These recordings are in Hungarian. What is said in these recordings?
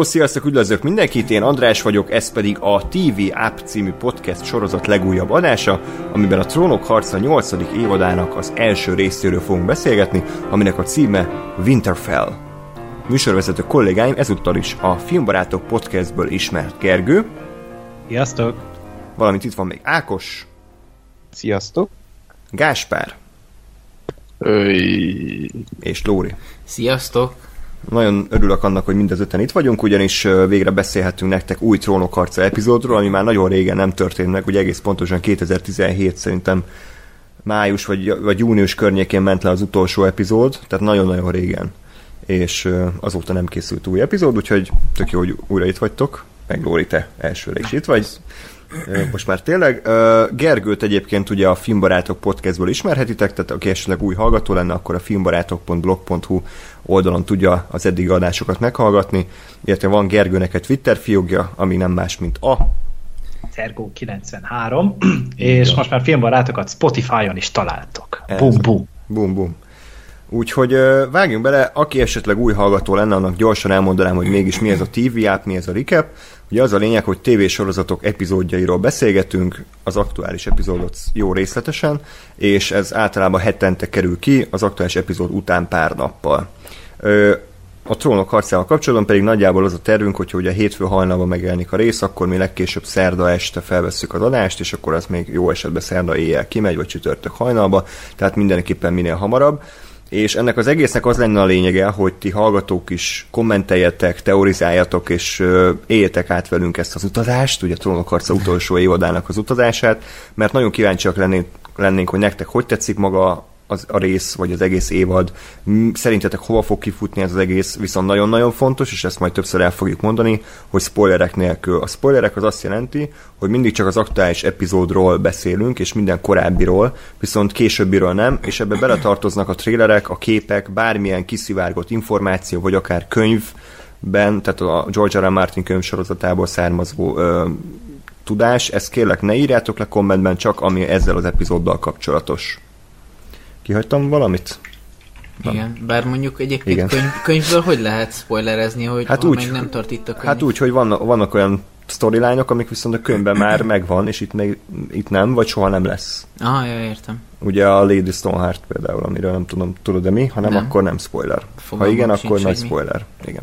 Hello, sziasztok, üdvözlök mindenkit, én András vagyok, ez pedig a TV App című podcast sorozat legújabb adása, amiben a Trónok harca 8. évadának az első részéről fogunk beszélgetni, aminek a címe Winterfell. Műsorvezető kollégáim ezúttal is a Filmbarátok podcastből ismert Gergő. Sziasztok! Valamint itt van még Ákos. Sziasztok! Gáspár. Öy. És Lóri. Sziasztok! Nagyon örülök annak, hogy mind az öten itt vagyunk, ugyanis végre beszélhetünk nektek új trónokharca epizódról, ami már nagyon régen nem történt meg, ugye egész pontosan 2017 szerintem május vagy, vagy június környékén ment le az utolsó epizód, tehát nagyon-nagyon régen. És azóta nem készült új epizód, úgyhogy tök jó, hogy újra itt vagytok. Meg Lóri, te elsőre is itt vagy. Most már tényleg. Gergőt egyébként ugye a Filmbarátok podcastból ismerhetitek, tehát aki esetleg új hallgató lenne, akkor a filmbarátok.blog.hu oldalon tudja az eddig adásokat meghallgatni, illetve van Gergőnek egy Twitter fiókja, ami nem más, mint a Tergó 93, és ja. most már filmbarátokat Spotify-on is találtok. Bum, bum. Bum, bum. Úgyhogy vágjunk bele, aki esetleg új hallgató lenne, annak gyorsan elmondanám, hogy mégis mi ez a TV app, mi ez a recap. Ugye az a lényeg, hogy tévésorozatok epizódjairól beszélgetünk, az aktuális epizódot jó részletesen, és ez általában hetente kerül ki, az aktuális epizód után pár nappal. A trónok harcával kapcsolatban pedig nagyjából az a tervünk, hogyha ugye hétfő hajnalban megjelenik a rész, akkor mi legkésőbb szerda este felvesszük az adást, és akkor az még jó esetben szerda éjjel kimegy, vagy csütörtök hajnalba, tehát mindenképpen minél hamarabb és ennek az egésznek az lenne a lényege, hogy ti hallgatók is kommenteljetek, teorizáljatok, és éljetek át velünk ezt az utazást, ugye Trónokharca utolsó évadának az utazását, mert nagyon kíváncsiak lennénk, lennénk, hogy nektek hogy tetszik maga az, a rész, vagy az egész évad. Szerintetek hova fog kifutni ez az egész, viszont nagyon-nagyon fontos, és ezt majd többször el fogjuk mondani, hogy spoilerek nélkül. A spoilerek az azt jelenti, hogy mindig csak az aktuális epizódról beszélünk, és minden korábbiról, viszont későbbiről nem, és ebbe beletartoznak a trélerek, a képek, bármilyen kiszivárgott információ, vagy akár könyvben, tehát a George R. R. Martin könyv sorozatából származó ö, tudás, ezt kérlek ne írjátok le kommentben, csak ami ezzel az epizóddal kapcsolatos. Kihagytam valamit? Igen, bár mondjuk egyébként Igen. Könyv, könyvből hogy lehet spoilerezni, hogy hát úgy, még nem tart itt a könyv? Hát úgy, hogy vannak, vannak olyan storyline amik viszont a könyvben már megvan, és itt, még, itt nem, vagy soha nem lesz. Ah, ja, értem. Ugye a Lady Stoneheart például, amiről nem tudom, tudod de mi, ha nem, nem. akkor nem spoiler. Fogalmam ha igen, akkor nagy spoiler. Igen.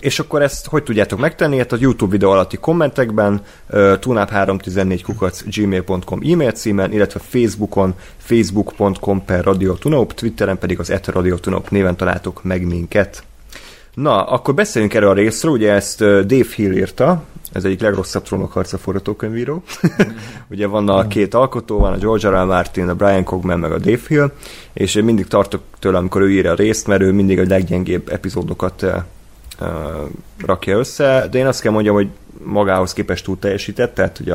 És akkor ezt hogy tudjátok megtenni? Hát a YouTube videó alatti kommentekben, tunap314 kukac gmail.com e-mail címen, illetve Facebookon facebook.com per radiotunop, Twitteren pedig az etradiotunop néven találtok meg minket. Na, akkor beszéljünk erről a részről, ugye ezt Dave Hill írta, ez egyik legrosszabb trónokharca forgatókönyvíró. ugye van a két alkotó, van a George R. R. Martin, a Brian Cogman, meg a Dave Hill, és én mindig tartok tőle, amikor ő írja a részt, mert ő mindig a leggyengébb epizódokat uh, rakja össze, de én azt kell mondjam, hogy magához képest túl teljesített, tehát ugye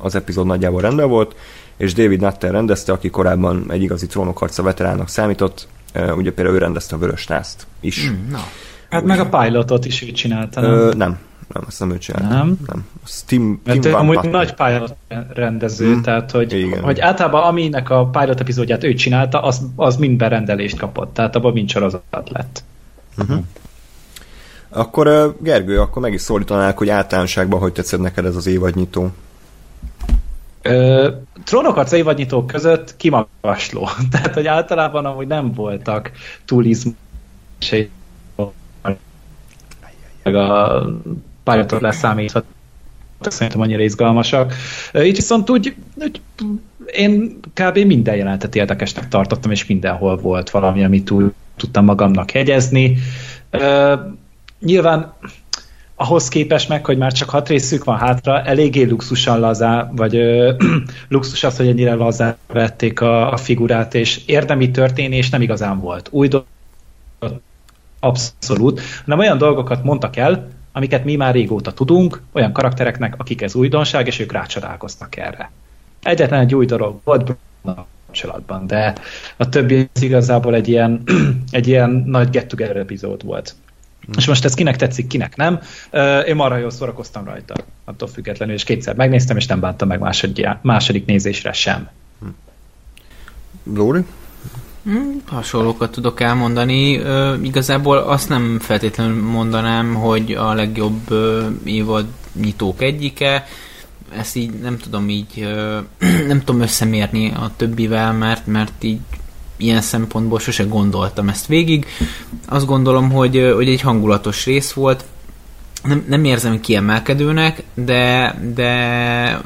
az epizód nagyjából rendben volt, és David Nutter rendezte, aki korábban egy igazi trónokharca veteránnak számított, uh, ugye például ő rendezte a Vörös Nászt is. Mm, no. Hát meg a pilotot is ő csinálta, nem? Ö, nem, nem, azt nem ő csinálta. Nem? Nem. Steam, Mert Tim amúgy nagy pilot rendező, mm. tehát hogy, Igen. hogy általában aminek a pilot epizódját ő csinálta, az, az mind berendelést kapott, tehát abban mind sorozat lett. Uh-huh. Akkor Gergő, akkor meg is szólítanák, hogy általánosságban hogy tetszett neked ez az évadnyitó? Trónokharca évadnyitók között kimagasló. Tehát, hogy általában amúgy nem voltak túl izmosai meg a pilot leszámíthat szerintem annyira izgalmasak. Így viszont úgy, úgy én kb. minden jelentet érdekesnek tartottam, és mindenhol volt valami, amit túl tudtam magamnak hegyezni. Nyilván ahhoz képest meg, hogy már csak hat részük van hátra, eléggé luxusan lazá, vagy ö, luxus az, hogy ennyire lazá vették a, a figurát, és érdemi történés nem igazán volt. Új dolog, abszolút, hanem olyan dolgokat mondtak el, amiket mi már régóta tudunk, olyan karaktereknek, akik ez újdonság, és ők rácsodálkoznak erre. Egyetlen egy új dolog volt kapcsolatban, de a többi az igazából egy ilyen, egy ilyen nagy get together epizód volt. És most ez kinek tetszik, kinek nem. Én marha jól szórakoztam rajta, attól függetlenül, és kétszer megnéztem, és nem bántam meg második, második nézésre sem. Lóri? Hmm, hasonlókat tudok elmondani. Uh, igazából azt nem feltétlenül mondanám, hogy a legjobb uh, évad nyitók egyike. Ezt így nem tudom így uh, nem tudom összemérni a többivel, mert, mert így ilyen szempontból sose gondoltam ezt végig. Azt gondolom, hogy, hogy egy hangulatos rész volt. Nem, nem érzem kiemelkedőnek, de, de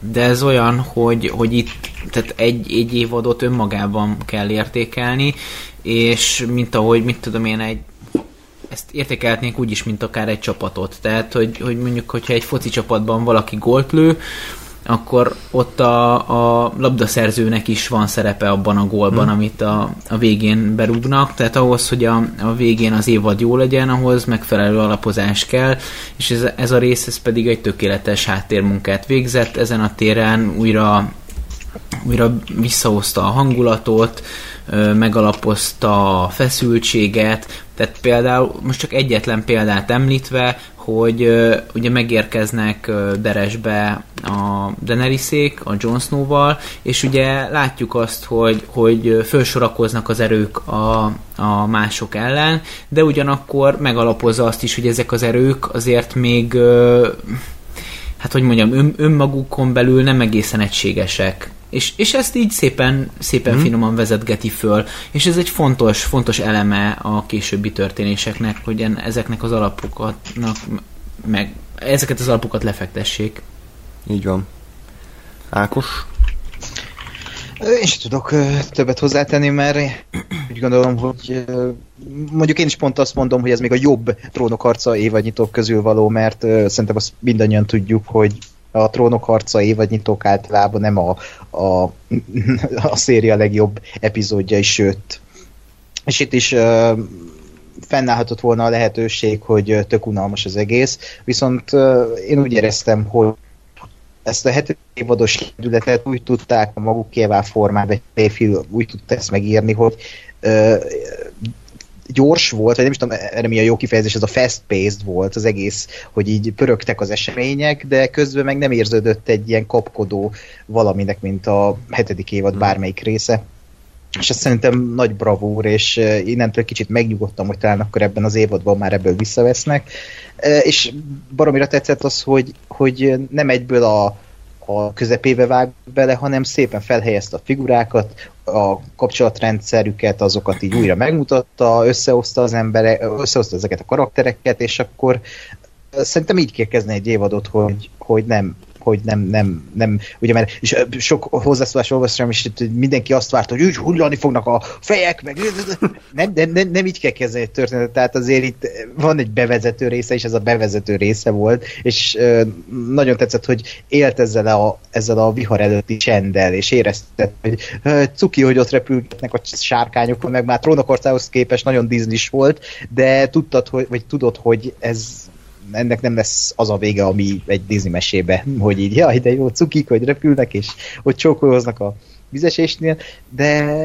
de ez olyan, hogy, hogy itt tehát egy, egy évadot önmagában kell értékelni, és mint ahogy, mit tudom én, egy ezt értékelhetnénk úgy is, mint akár egy csapatot. Tehát, hogy, hogy mondjuk, hogyha egy foci csapatban valaki gólt lő, akkor ott a, a labdaszerzőnek is van szerepe abban a gólban, hmm. amit a, a végén berúgnak, tehát ahhoz, hogy a, a végén az évad jó legyen, ahhoz megfelelő alapozás kell, és ez, ez a rész ez pedig egy tökéletes háttérmunkát végzett, ezen a téren újra újra visszahozta a hangulatot, megalapozta a feszültséget, tehát például most csak egyetlen példát említve, hogy uh, ugye megérkeznek uh, Deresbe a Daeneryszék, a Jon Snow-val, és ugye látjuk azt, hogy, hogy felsorakoznak az erők a, a mások ellen, de ugyanakkor megalapozza azt is, hogy ezek az erők azért még uh, hát hogy mondjam, ön, önmagukon belül nem egészen egységesek. És, és ezt így szépen, szépen mm. finoman vezetgeti föl, és ez egy fontos, fontos eleme a későbbi történéseknek, hogy en, ezeknek az alapokatnak meg ezeket az alapokat lefektessék. Így van. Ákos? Én sem tudok többet hozzátenni, mert úgy gondolom, hogy mondjuk én is pont azt mondom, hogy ez még a jobb trónok harca évadnyitók közül való, mert szerintem azt mindannyian tudjuk, hogy a trónok harca évadnyitók általában nem a, a, a széria legjobb epizódja, sőt. És itt is fennállhatott volna a lehetőség, hogy tök unalmas az egész, viszont én úgy éreztem, hogy ezt a hetedik évados kedületet úgy tudták a magukévá formában, egy úgy tudta ezt megírni, hogy gyors volt, vagy nem is tudom, erre mi a jó kifejezés, ez a fast-paced volt az egész, hogy így pörögtek az események, de közben meg nem érződött egy ilyen kapkodó valaminek, mint a hetedik évad hmm. bármelyik része. És ezt szerintem nagy bravúr, és innentől kicsit megnyugodtam, hogy talán akkor ebben az évadban már ebből visszavesznek. És baromira tetszett az, hogy, hogy nem egyből a, a közepébe vág bele, hanem szépen felhelyezte a figurákat, a kapcsolatrendszerüket, azokat így újra megmutatta, összehozta az emberek, összehozta ezeket a karaktereket, és akkor szerintem így kell kezdeni egy évadot, hogy, hogy nem hogy nem, nem, nem ugye mert és sok hozzászólás olvastam, és mindenki azt várta, hogy úgy hullani fognak a fejek, meg nem, nem, nem, nem így kell kezdeni egy történetet, tehát azért itt van egy bevezető része, és ez a bevezető része volt, és nagyon tetszett, hogy élt ezzel a, ezzel a vihar előtti csenddel, és érezted, hogy cuki, hogy ott repülgetnek a sárkányok, meg már trónokországhoz képest nagyon disney volt, de tudtad, hogy, vagy tudod, hogy ez ennek nem lesz az a vége, ami egy Disney mesébe, hogy így, jaj, de jó, cukik, hogy repülnek, és hogy csókolóznak a vizesésnél, de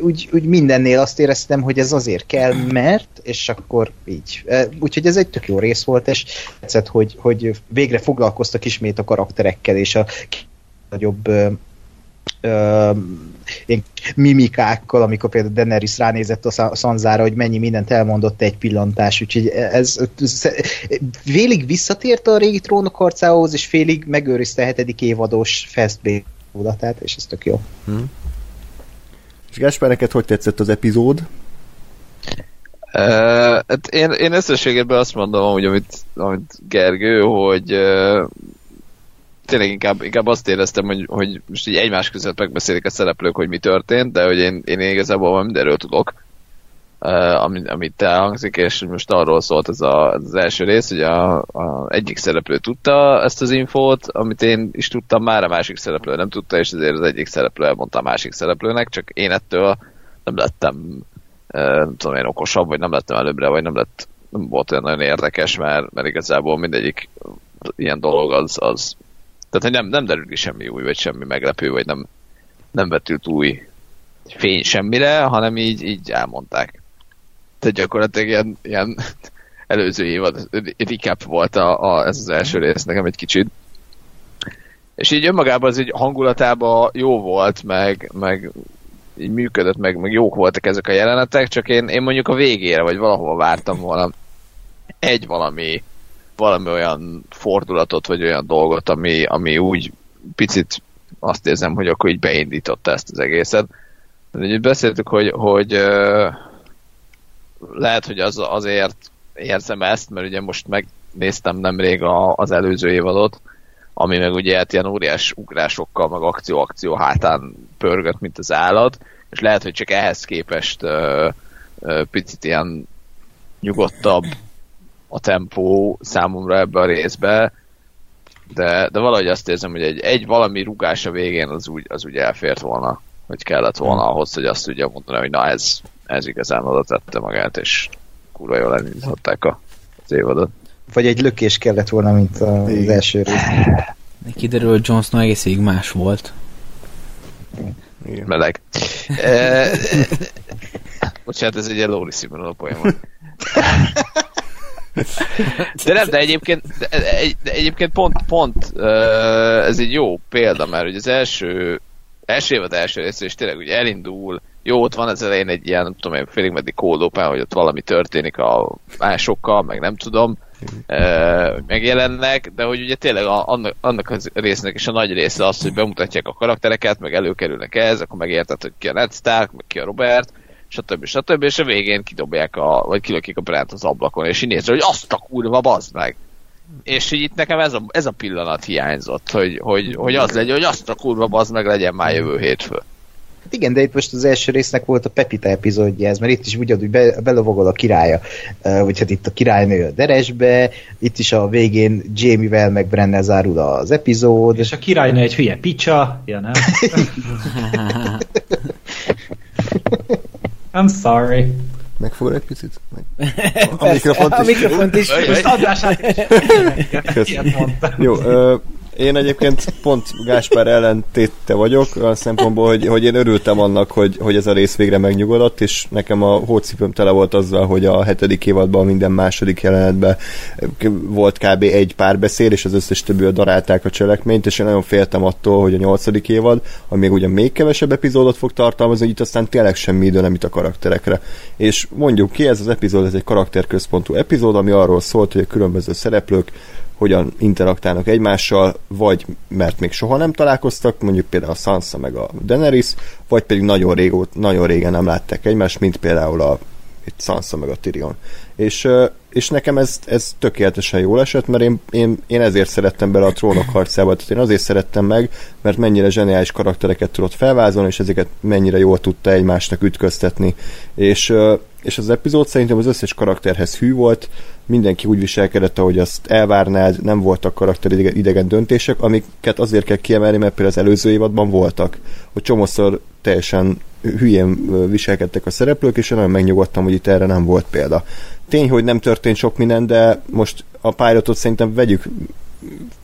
úgy, úgy mindennél azt éreztem, hogy ez azért kell, mert, és akkor így. E, úgyhogy ez egy tök jó rész volt, és tetszett, hogy, hogy végre foglalkoztak ismét a karakterekkel, és a nagyobb ilyen mimikákkal, amikor például Daenerys ránézett a Sanzára, hogy mennyi mindent elmondott egy pillantás, úgyhogy ez, ez félig visszatért a régi trónok harcához, és félig megőrizte a hetedik évados festbé tudatát, és ez tök jó. Hmm. És Gáspár, neked hogy tetszett az epizód? Uh, hát én, én összességében azt mondom, hogy amit, amit Gergő, hogy uh, tényleg inkább, inkább azt éreztem, hogy, hogy most így egymás között megbeszélik a szereplők, hogy mi történt, de hogy én, én igazából mindenről tudok, amit, amit elhangzik, és most arról szólt ez, a, az első rész, hogy a, a egyik szereplő tudta ezt az infót, amit én is tudtam már, a másik szereplő nem tudta, és ezért az egyik szereplő elmondta a másik szereplőnek, csak én ettől nem lettem uh, nem tudom én okosabb, vagy nem lettem előbbre, vagy nem lett nem volt olyan nagyon érdekes, mert, mert igazából mindegyik ilyen dolog az, az tehát, hogy nem, nem derül ki semmi új, vagy semmi meglepő, vagy nem, nem vetült új fény semmire, hanem így, így elmondták. Tehát gyakorlatilag ilyen, ilyen előző évad recap volt a, a, ez az első rész nekem egy kicsit. És így önmagában az egy hangulatában jó volt, meg, meg így működött, meg, meg jók voltak ezek a jelenetek, csak én, én mondjuk a végére, vagy valahol vártam volna egy valami, valami olyan fordulatot, vagy olyan dolgot, ami, ami úgy picit azt érzem, hogy akkor így beindította ezt az egészet. Úgy beszéltük, hogy, hogy lehet, hogy az, azért érzem ezt, mert ugye most megnéztem nemrég a, az előző évadot, ami meg ugye hát ilyen óriás ugrásokkal, meg akció-akció hátán pörgött, mint az állat, és lehet, hogy csak ehhez képest uh, uh, picit ilyen nyugodtabb a tempó számomra ebbe a részbe, de, de valahogy azt érzem, hogy egy, egy valami rugás a végén az úgy, az úgy elfért volna, hogy kellett volna ahhoz, hogy azt tudja mondani, hogy na ez, ez igazán oda tette magát, és kurva jól elindították a, az évadot. Vagy egy lökés kellett volna, mint az Igen. első rész. Kiderül, hogy Jon Snow egész végig más volt. Igen. Meleg. e, bocsánat, ez egy ilyen Lóri színvonalú poén De nem, de egyébként, de, egyébként pont, pont ez egy jó példa, mert hogy az első, első évad első rész, és tényleg ugye elindul, jó, ott van az elején egy ilyen, nem tudom én, félig meddig kódópán, hogy ott valami történik a másokkal, meg nem tudom, megjelennek, de hogy ugye tényleg annak, annak a résznek is a nagy része az, hogy bemutatják a karaktereket, meg előkerülnek ez, akkor megérted, hogy ki a Ned Stark, meg ki a Robert, stb. stb. és a végén kidobják a, vagy kilökik a Brent az ablakon, és így nézve, hogy azt a kurva, bazd meg! És így itt nekem ez a, ez a pillanat hiányzott, hogy, hogy, hogy az legyen, hogy azt a kurva, bazd meg legyen már jövő hétfő. Hát igen, de itt most az első résznek volt a Pepita epizódja ez, mert itt is ugyanúgy be, belovogol a királya, vagy hát itt a királynő a deresbe, itt is a végén Jamie-vel meg Brenne zárul az epizód. És a királynő egy hülye picsa, ja nem? I'm sorry. Megfogod egy picit? Meg. A, a mikrofont is. A mikrofont is. Most adását is. Jó, ö, én egyébként pont Gáspár ellentéte vagyok, a szempontból, hogy, hogy én örültem annak, hogy, hogy ez a rész végre megnyugodott, és nekem a hócipőm tele volt azzal, hogy a hetedik évadban minden második jelenetben volt kb. egy párbeszéd, és az összes többi darálták a cselekményt, és én nagyon féltem attól, hogy a nyolcadik évad, ami még ugye még kevesebb epizódot fog tartalmazni, itt aztán tényleg semmi idő nem itt a karakterekre. És mondjuk ki, ez az epizód, ez egy karakterközpontú epizód, ami arról szólt, hogy a különböző szereplők hogyan interaktálnak egymással, vagy mert még soha nem találkoztak, mondjuk például a Sansa meg a Daenerys, vagy pedig nagyon, régót, nagyon régen nem látták egymást, mint például a itt Sansa meg a Tyrion. És, és nekem ez, ez tökéletesen jól esett, mert én, én, én ezért szerettem bele a trónok harcába, tehát én azért szerettem meg, mert mennyire zseniális karaktereket tudott felvázolni, és ezeket mennyire jól tudta egymásnak ütköztetni. És, és az epizód szerintem az összes karakterhez hű volt, mindenki úgy viselkedett, ahogy azt elvárnád, nem voltak karakter idegen, idegen döntések, amiket azért kell kiemelni, mert például az előző évadban voltak, hogy csomószor teljesen hülyén viselkedtek a szereplők, és én nagyon megnyugodtam, hogy itt erre nem volt példa. Tény, hogy nem történt sok minden, de most a pilotot szerintem vegyük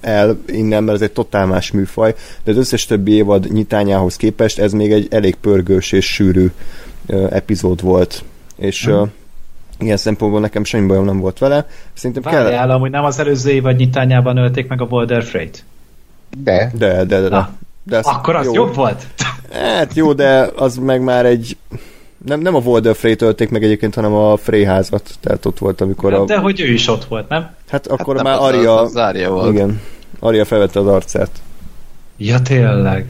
el innen, mert ez egy totál más műfaj, de az összes többi évad nyitányához képest ez még egy elég pörgős és sűrű epizód volt. És hmm ilyen szempontból nekem semmi bajom nem volt vele. Szerintem Várjál, kell... hogy nem az előző évad nyitányában ölték meg a Boulder Freight? De. De, de, de. de. De az akkor az jó. jobb volt? Hát jó, de az meg már egy nem, nem a Boulder Freight ölték meg egyébként, hanem a Frey házat. Tehát ott volt, amikor hát, a... De hogy ő is ott volt, nem? Hát akkor hát már Aria... Az, az volt. Igen. Aria felvette az arcát. Ja, tényleg.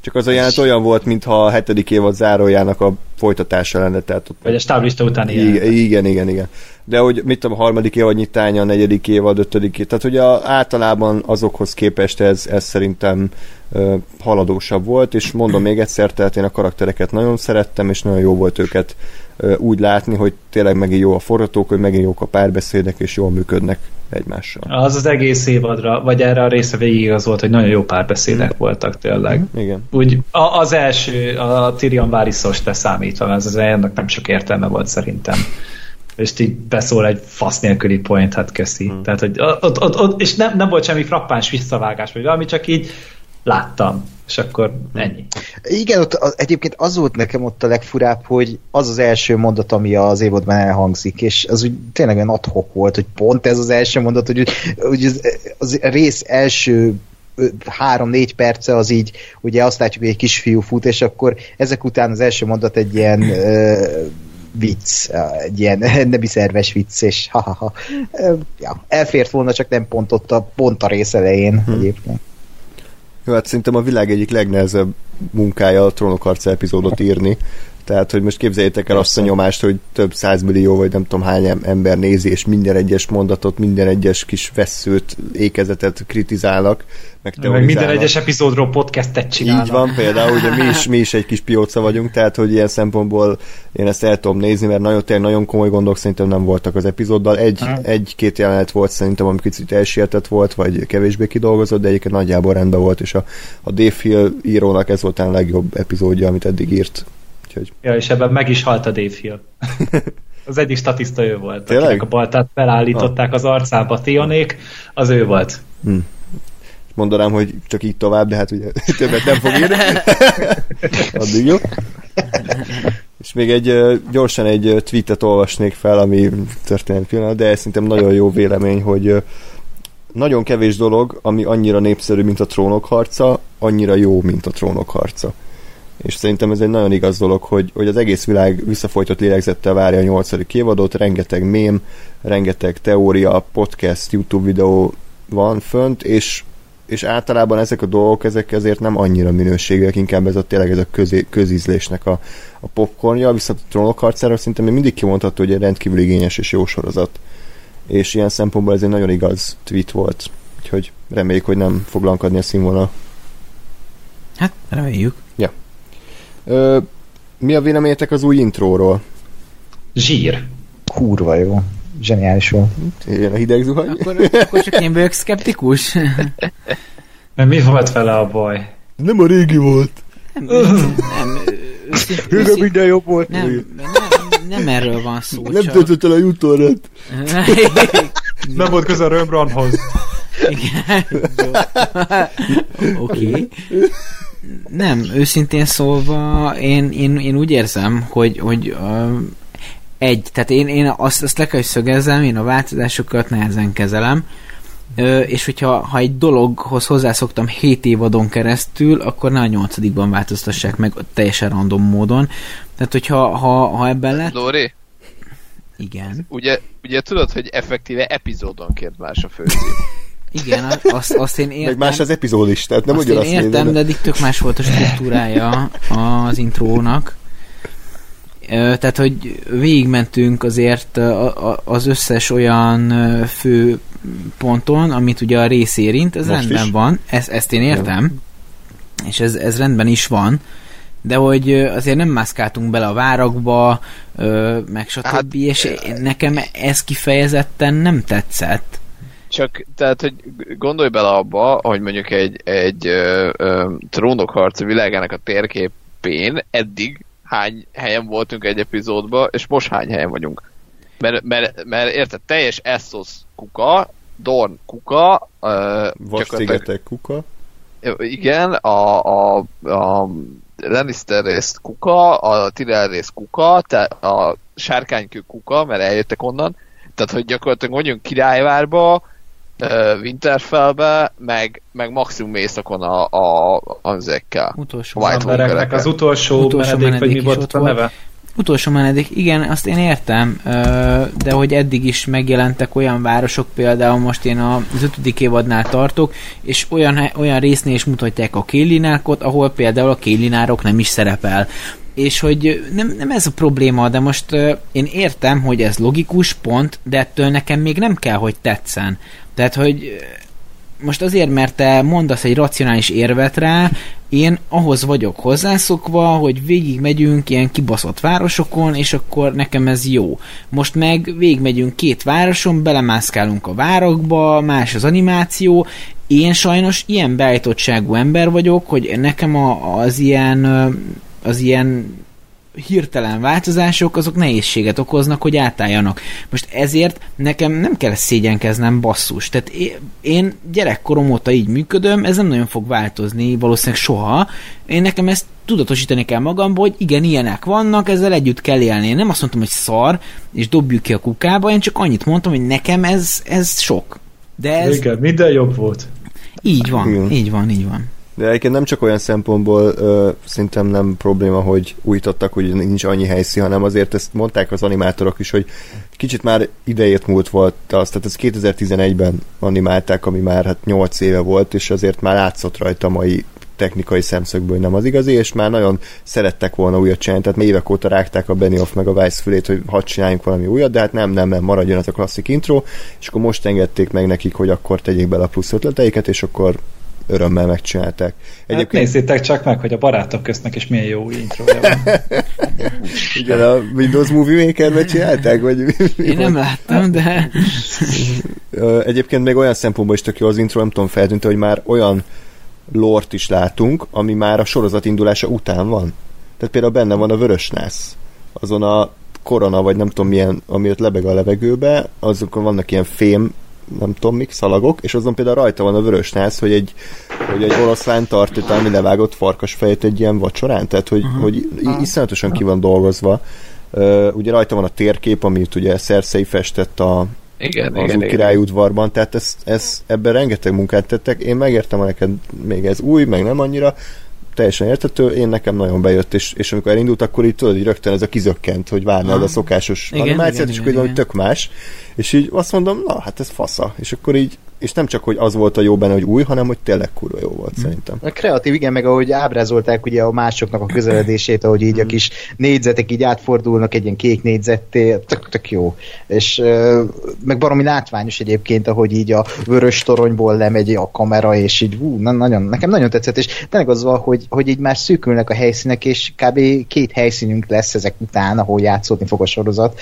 Csak az a jelenet olyan volt, mintha a hetedik évad zárójának a folytatása lenne. Tehát ott Vagy a stáblista utáni igen, igen, igen, igen. De hogy mit tudom, a harmadik évad nyitánya, a negyedik évad, ötödik évad, tehát ugye a, általában azokhoz képest ez, ez szerintem haladósabb volt, és mondom még egyszer, tehát én a karaktereket nagyon szerettem, és nagyon jó volt őket úgy látni, hogy tényleg megint jó a forgatók, hogy megint jók a párbeszédek, és jól működnek egymással. Az az egész évadra, vagy erre a része végig az volt, hogy nagyon jó párbeszédek mm. voltak tényleg. Mm, igen. Úgy a, az első, a Tyrion Varys-os te számítva, ez az ennek nem sok értelme volt szerintem és így beszól egy fasz nélküli point, hát köszi. Hmm. Tehát, hogy ott, ott, ott, és nem, nem volt semmi frappáns visszavágás, vagy valami, csak így láttam, és akkor ennyi. Igen, ott az, egyébként az volt nekem ott a legfurább, hogy az az első mondat, ami az évadban elhangzik, és az úgy tényleg olyan adhok volt, hogy pont ez az első mondat, hogy, hogy az, az rész első három-négy perce az így, ugye azt látjuk, hogy egy kisfiú fut, és akkor ezek után az első mondat egy ilyen ö, vicc, egy ilyen nemi szerves vicc, és ha-ha-ha. Ja, elfért volna, csak nem pont ott a, pont a rész elején hmm. egyébként. Hát szerintem a világ egyik legnehezebb munkája a trónokharca epizódot írni. Tehát, hogy most képzeljétek el azt a nyomást, hogy több százmillió, vagy nem tudom hány ember nézi, és minden egyes mondatot, minden egyes kis veszőt, ékezetet kritizálnak, meg Meg minden egyes epizódról podcastet csinálnak. Így van, például, ugye mi is, mi is egy kis pióca vagyunk, tehát, hogy ilyen szempontból én ezt el tudom nézni, mert nagyon, tényleg nagyon komoly gondok szerintem nem voltak az epizóddal. Egy, egy-két jelenet volt szerintem, ami kicsit elsietett volt, vagy kevésbé kidolgozott, de egyébként nagyjából rendben volt, és a, a Dave Hill írónak ez volt a legjobb epizódja, amit eddig írt. Úgyhogy... Ja, és ebben meg is halt a Dave Hill. az egyik statiszta ő volt, Tényleg? akinek a baltát felállították az arcába Tionék, az ő volt. Hmm. Mondanám, hogy csak így tovább, de hát ugye többet nem fog írni. Addig jó. És még egy gyorsan egy tweetet olvasnék fel, ami történt pillanat, de szerintem nagyon jó vélemény, hogy nagyon kevés dolog, ami annyira népszerű, mint a trónok harca, annyira jó, mint a trónok harca és szerintem ez egy nagyon igaz dolog, hogy, hogy az egész világ visszafolytott lélegzettel várja a nyolcadik évadot, rengeteg mém, rengeteg teória, podcast, YouTube videó van fönt, és, és általában ezek a dolgok, ezek ezért nem annyira minőségűek, inkább ez a tényleg ez a közé, közízlésnek a, a popcornja, viszont a trónok harcára szinte még mindig kimondható, hogy egy rendkívül igényes és jó sorozat. És ilyen szempontból ez egy nagyon igaz tweet volt. Úgyhogy reméljük, hogy nem fog lankadni a színvonal. Hát, reméljük. Ja. Ö, mi a véleményetek az új intróról? Zsír. Kurva jó. Zseniális volt. Ilyen a hideg zuhany. Akkor, akkor csak én vagyok szkeptikus. Mert mi volt vele a baj? Nem a régi volt. Nem, nem, nem minden jobb volt. Nem, nem, nem erről van szó. Nem csak... töltött el a jutorret. nem volt közel Rembrandthoz. Igen. Oké. Okay. Nem, őszintén szólva én, én, én úgy érzem, hogy, hogy uh, egy, tehát én, én azt, azt le kell, hogy szögezzem, én a változásokat nehezen kezelem, uh, és hogyha ha egy dologhoz hozzászoktam 7 évadon keresztül, akkor ne a nyolcadikban változtassák meg teljesen random módon. Tehát, hogyha ha, ha ebben lett... Lóri? Igen. Ugye, ugye tudod, hogy effektíve epizódonként más a főcím. Igen, azt, azt én értem. Meg más az epizód is, tehát nem azt ugyanazt én értem, nézem. de eddig tök más volt a struktúrája az intrónak. Tehát, hogy végigmentünk azért az összes olyan fő ponton, amit ugye a rész érint, ez Most rendben is. van, ezt, ezt én értem, ja. és ez, ez rendben is van, de hogy azért nem mászkáltunk bele a várakba, meg stb. Hát, és nekem ez kifejezetten nem tetszett. Csak, tehát, hogy gondolj bele abba, hogy mondjuk egy, egy ö, ö, trónokharc világának a térképén eddig hány helyen voltunk egy epizódban, és most hány helyen vagyunk. Mert, mert, mert érted, teljes Essos kuka, Dorn kuka, uh, Vasszigetek kuka. Igen, a, a, a Lannister rész kuka, a Tyrell rész kuka, a sárkánykő kuka, mert eljöttek onnan, tehát hogy gyakorlatilag mondjunk királyvárba, Winterfellbe, meg, maximum éjszakon a, a, a ezekkel. Utolsó embereknek az utolsó, utolsó menedék, menedék, vagy mi volt a neve? Utolsó menedék, igen, azt én értem, de hogy eddig is megjelentek olyan városok, például most én az ötödik évadnál tartok, és olyan, olyan résznél is mutatják a kélinákot, ahol például a kélinárok nem is szerepel és hogy nem, nem ez a probléma, de most uh, én értem, hogy ez logikus pont, de ettől nekem még nem kell, hogy tetszen. Tehát, hogy most azért, mert te mondasz egy racionális érvet rá, én ahhoz vagyok hozzászokva, hogy végig megyünk ilyen kibaszott városokon, és akkor nekem ez jó. Most meg végig két városon, belemászkálunk a várokba, más az animáció, én sajnos ilyen beállítottságú ember vagyok, hogy nekem a, az ilyen az ilyen hirtelen változások, azok nehézséget okoznak, hogy átálljanak. Most ezért nekem nem kell szégyenkeznem basszus. Tehát én gyerekkorom óta így működöm, ez nem nagyon fog változni valószínűleg soha. Én nekem ezt tudatosítani kell magamból, hogy igen, ilyenek vannak, ezzel együtt kell élni. Én nem azt mondtam, hogy szar, és dobjuk ki a kukába, én csak annyit mondtam, hogy nekem ez, ez sok. De ez... Igen, minden jobb volt. Így van, Igen. így van, így van. De egyébként nem csak olyan szempontból ö, szerintem nem probléma, hogy újítottak, hogy nincs annyi helyszín, hanem azért ezt mondták az animátorok is, hogy kicsit már idejét múlt volt az, tehát ez 2011-ben animálták, ami már hát 8 éve volt, és azért már látszott rajta a mai technikai szemszögből, nem az igazi, és már nagyon szerettek volna újat csinálni, tehát évek óta rágták a Benioff meg a Weiss fülét, hogy hadd csináljunk valami újat, de hát nem, nem, nem, maradjon az a klasszik intro, és akkor most engedték meg nekik, hogy akkor tegyék bele a plusz ötleteiket, és akkor örömmel megcsinálták. Hát nézzétek csak meg, hogy a barátok köznek is milyen jó intrója van. Igen, a Windows Movie Maker-ben csinálták? Vagy mi, mi Én nem láttam, de Egyébként még olyan szempontból is tök jó az intro, nem tudom, feltűnt, hogy már olyan lort is látunk, ami már a sorozat indulása után van. Tehát például benne van a vörös nász. Azon a korona, vagy nem tudom milyen, ami ott lebeg a levegőbe, azokon vannak ilyen fém, nem tudom mik, szalagok, és azon például rajta van a vörös nász, hogy egy, hogy egy oroszlán tart valami levágott farkas fejet egy ilyen vacsorán, tehát hogy, uh-huh. hogy i- iszonyatosan ki van dolgozva. Uh, ugye rajta van a térkép, amit ugye Cersei festett a, Igen, az igen, új igen. király udvarban, tehát ez, ez, ebben rengeteg munkát tettek. Én megértem, hogy neked még ez új, meg nem annyira, teljesen értető, én nekem nagyon bejött, és, és amikor elindult, akkor így tudod, hogy rögtön ez a kizökkent, hogy várnád a szokásos Igen, animációt, igen, és igen, akkor így valami igen. tök más, és így azt mondom, na, hát ez fasza, és akkor így, és nem csak, hogy az volt a jó benne, hogy új, hanem, hogy tényleg kurva jó volt Hm. szerintem. A kreatív, igen, meg ahogy ábrázolták ugye a másoknak a közeledését, ahogy így a kis négyzetek így átfordulnak egy ilyen kék négyzetté, tök, tök jó. És meg baromi látványos egyébként, ahogy így a vörös toronyból lemegy a kamera, és így hú, na, nagyon, nekem nagyon tetszett, és tényleg az van, hogy, hogy így már szűkülnek a helyszínek, és kb. két helyszínünk lesz ezek után, ahol játszódni fog a sorozat,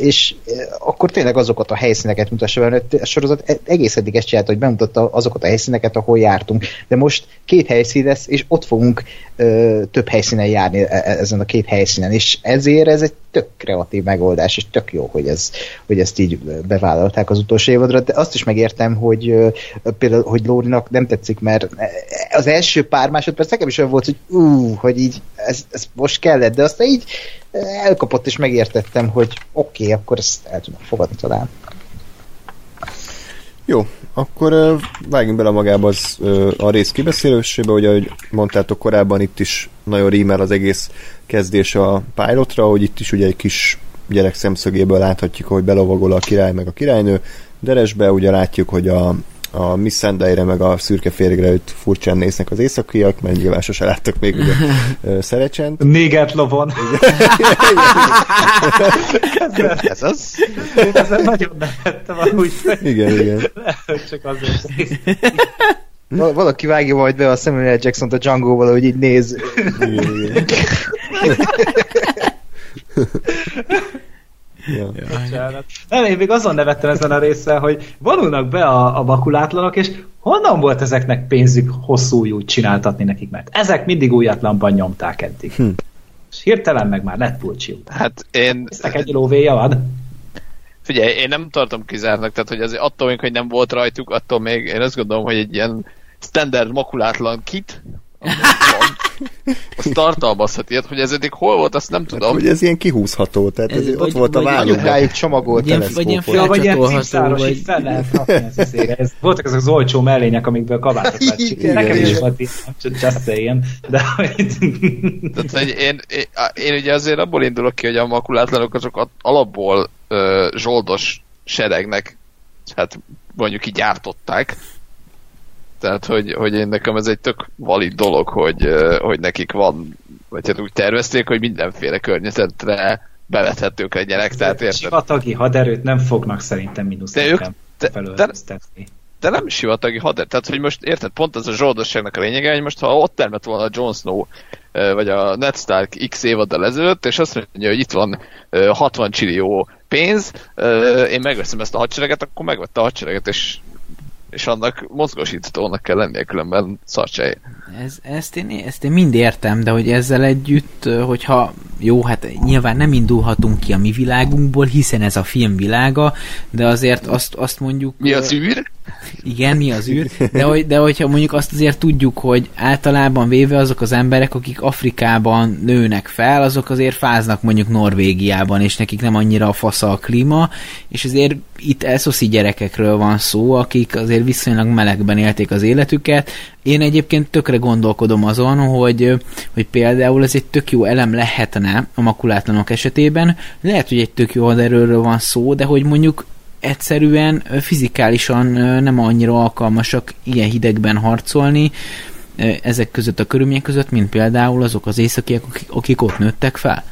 és akkor tényleg azokat a helyszíneket mutassa mert a sorozat e- egész eddig ezt csinálta, hogy bemutatta azokat a helyszíneket, ahol jártunk, de most két helyszín lesz, és ott fogunk ö, több helyszínen járni e- e- ezen a két helyszínen, és ezért ez egy tök kreatív megoldás, és tök jó, hogy, ez, hogy ezt így bevállalták az utolsó évadra, de azt is megértem, hogy ö, például, hogy Lórinak nem tetszik, mert az első pár másodperc nekem is olyan volt, hogy ú, hogy így ez, ez most kellett, de aztán így elkapott, és megértettem, hogy oké, okay, akkor ezt el tudom fogadni talán. Jó, akkor vágjunk bele magába az, a rész kibeszélésébe, ugye, ahogy mondtátok korábban, itt is nagyon rímel az egész kezdés a pilotra, hogy itt is ugye egy kis gyerek szemszögéből láthatjuk, hogy belovagol a király meg a királynő, Deresbe ugye látjuk, hogy a, a Miss Sunday-re meg a szürke férgre őt furcsán néznek az északiak, mert nyilván sose láttak még ugye Szerecsent. Négert lovon. Ez az? Én ezen nagyon nevettem amúgy, Igen, igen. csak azért Val- Valaki vágja majd be a Samuel L. Jackson-t a Django-val, hogy így néz. igen, igen. ja. Nem, én még azon nevettem ezen a résszel, hogy vonulnak be a, a makulátlanok, és honnan volt ezeknek pénzük hosszú újút csináltatni nekik, mert ezek mindig újatlanban nyomták eddig. Hm. És hirtelen meg már lett pulcsi után. Hát én, Eztek egy lóvéja van. figyelj, én nem tartom kizárnak, tehát hogy azért attól még, hogy nem volt rajtuk, attól még én azt gondolom, hogy egy ilyen standard makulátlan kit, az tartalmazhat ilyet, hogy ez eddig hol volt, azt nem tudom. Hogy ez ilyen kihúzható, tehát ez, Ez ez ott vagy- volt a vagy- vállóban. Mondjuk rájuk csomagolt Vagy ilyen- vagy ilyen Ja, vagy ilyen cipzáros, vagy- így fel lehet rakni az. Ez, voltak ezek az olcsó mellények, amikből csinálni. Nekem is volt így, just saying. De Tehát, hogy én, én, én ugye azért abból indulok ki, hogy a makulátlanok azok alapból ö, zsoldos seregnek hát mondjuk így gyártották. Tehát, hogy, hogy én nekem ez egy tök valid dolog, hogy, hogy nekik van, vagy hát úgy tervezték, hogy mindenféle környezetre bevethetők legyenek, tehát érted? Sivatagi haderőt nem fognak szerintem mínusz De ők- de- felöltöztetni. de nem sivatagi hader. Tehát, hogy most érted, pont az a zsoldosságnak a lényege, hogy most ha ott termett volna a Jon Snow, vagy a Ned Stark x évaddal ezelőtt, és azt mondja, hogy itt van ö, 60 csillió pénz, én megveszem ezt a hadsereget, akkor megvette a hadsereget, és és annak mozgósítatónak kell lennie, különben szarcsej. Ez, ezt, én, ezt én mind értem, de hogy ezzel együtt, hogyha jó, hát nyilván nem indulhatunk ki a mi világunkból, hiszen ez a film világa, de azért azt, azt mondjuk... Mi az űr? Igen, mi az űr, de, hogy, de hogyha mondjuk azt azért tudjuk, hogy általában véve azok az emberek, akik Afrikában nőnek fel, azok azért fáznak mondjuk Norvégiában, és nekik nem annyira a fasza a klíma, és azért itt elszoszi gyerekekről van szó, akik azért viszonylag melegben élték az életüket. Én egyébként tökre gondolkodom azon, hogy, hogy például ez egy tök jó elem lehetne a makulátlanok esetében. Lehet, hogy egy tök jó erőről van szó, de hogy mondjuk egyszerűen fizikálisan nem annyira alkalmasak ilyen hidegben harcolni, ezek között a körülmények között, mint például azok az északiak, akik, akik ott nőttek fel.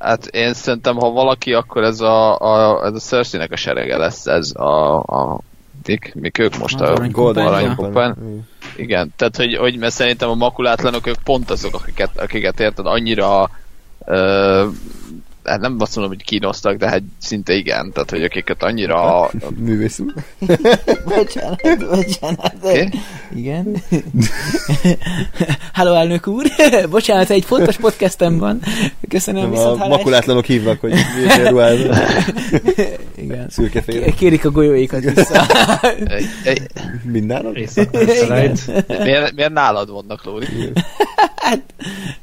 Hát én szerintem, ha valaki, akkor ez a, a, ez a cersei a serege lesz, ez a, a Dick, mik ők most Az a aranykumpán, aranykumpán. Igen, tehát hogy, hogy mert szerintem a makulátlanok ők pont azok, akiket, akiket érted, annyira ö, hát nem azt mondom, hogy kínosztak, de hát szinte igen, tehát hogy akiket annyira Művész. Bocsánat, bocsánat. Oké. Igen. Halló, elnök úr! bocsánat, egy fontos podcastem van. Köszönöm, Nem, viszont a hallás. makulátlanok hívnak, hogy miért ruházol. Igen. Szürkeféle. Kérik a golyóikat vissza. felejt. miért, miért nálad vannak, Lóri?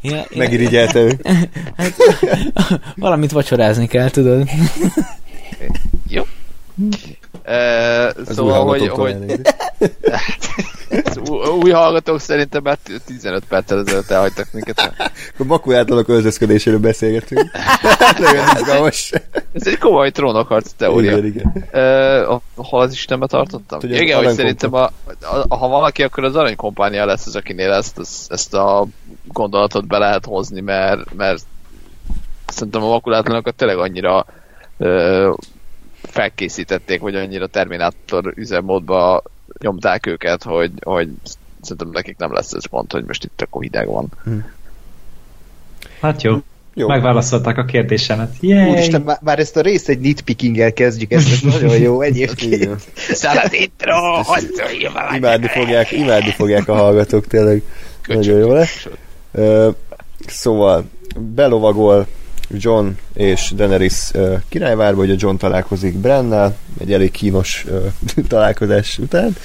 Ja, én- Megirigyelte ő. Hát, valamit vacsorázni kell, tudod. Jó. E, Az szóval, új hogy, hogy az új, hallgatók szerintem már 15 perccel ezelőtt elhagytak minket. A makulátlanok öltözködéséről beszélgetünk. Nagyon izgalmas. Ez egy komoly trónokharc teória. Igen, igen. Uh, hol az Istenbe tartottam? Ugye, Igen, hogy szerintem a, a, ha valaki, akkor az aranykompánia lesz az, akinél ezt, ezt, ezt a gondolatot be lehet hozni, mert, mert szerintem a makulátlanokat tényleg annyira uh, felkészítették, vagy annyira Terminátor üzemmódba nyomták őket, hogy, hogy szerintem nekik nem lesz ez gond, hogy most itt akkor hideg van. Hát jó. Jó. Megválaszolták a kérdésemet. Yay! Úristen, bár, bár ezt a részt egy nitpickinggel kezdjük, ez nagyon jó egyébként. Az intro, Imádni fogják, imádni fogják a hallgatók, tényleg. Nagyon jó lesz. Ö, Szóval belovagol John és Daenerys ö, királyvárba, hogy a John találkozik Brennel, egy elég kínos ö, találkozás után,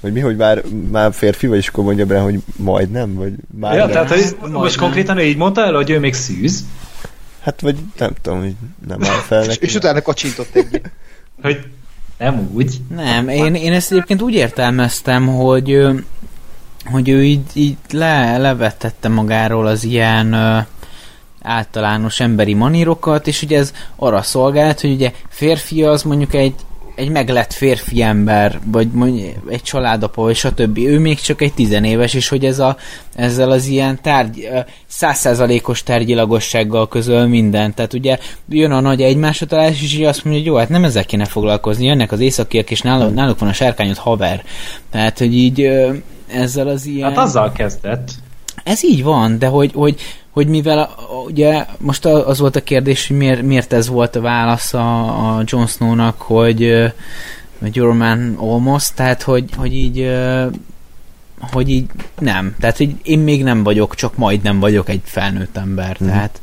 hogy mi, hogy már, már férfi, vagy és akkor mondja Bren, hogy majdnem, vagy már Ja, nem. tehát hogy most Majdnem. konkrétan ő így mondta el, hogy ő még szűz, Hát vagy nem tudom, hogy nem áll fel És, neki. és utána kacsintott egyet. hogy nem úgy. Nem, én, én ezt egyébként úgy értelmeztem, hogy hogy ő így, így le, levetette magáról az ilyen ö, általános emberi manírokat, és ugye ez arra szolgált, hogy ugye férfi az mondjuk egy, egy meglett férfi ember, vagy mondjuk egy családapa, vagy stb. Ő még csak egy tizenéves, és hogy ez a, ezzel az ilyen tárgy, százszázalékos tárgyilagossággal közöl mindent. Tehát ugye jön a nagy egymásra találás, és így azt mondja, hogy jó, hát nem ezzel kéne foglalkozni, jönnek az északiak, és náluk, náluk van a sárkányod haver. Tehát, hogy így ezzel az ilyen... Hát azzal kezdett. Ez így van, de hogy, hogy, hogy mivel a- ugye most az volt a kérdés, hogy miért, miért ez volt a válasz a, a Jon Snow-nak, hogy, hogy Your Man Almost, tehát hogy, hogy így hogy így nem. Tehát, hogy én még nem vagyok, csak majd nem vagyok egy felnőtt ember. Mhm. Tehát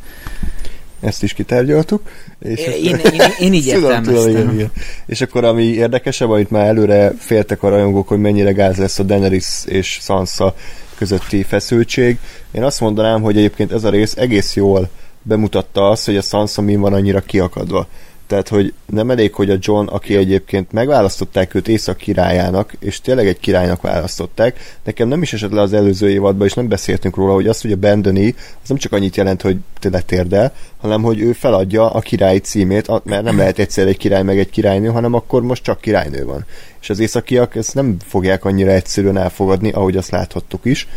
Ezt is kitárgyaltuk. És én, én, én így tudom, igen, értelmeztem. igen. És akkor ami érdekesebb, amit már előre féltek a rajongók, hogy mennyire gáz lesz a Daenerys és Sansa közötti feszültség. Én azt mondanám, hogy egyébként ez a rész egész jól bemutatta azt, hogy a Sansa mi van annyira kiakadva. Tehát, hogy nem elég, hogy a John, aki egyébként megválasztották őt észak királyának, és tényleg egy királynak választották, nekem nem is esett le az előző évadban, és nem beszéltünk róla, hogy az, hogy a Bandony, az nem csak annyit jelent, hogy te letérdel, hanem hogy ő feladja a királyi címét, mert nem lehet egyszer egy király meg egy királynő, hanem akkor most csak királynő van. És az északiak ezt nem fogják annyira egyszerűen elfogadni, ahogy azt láthattuk is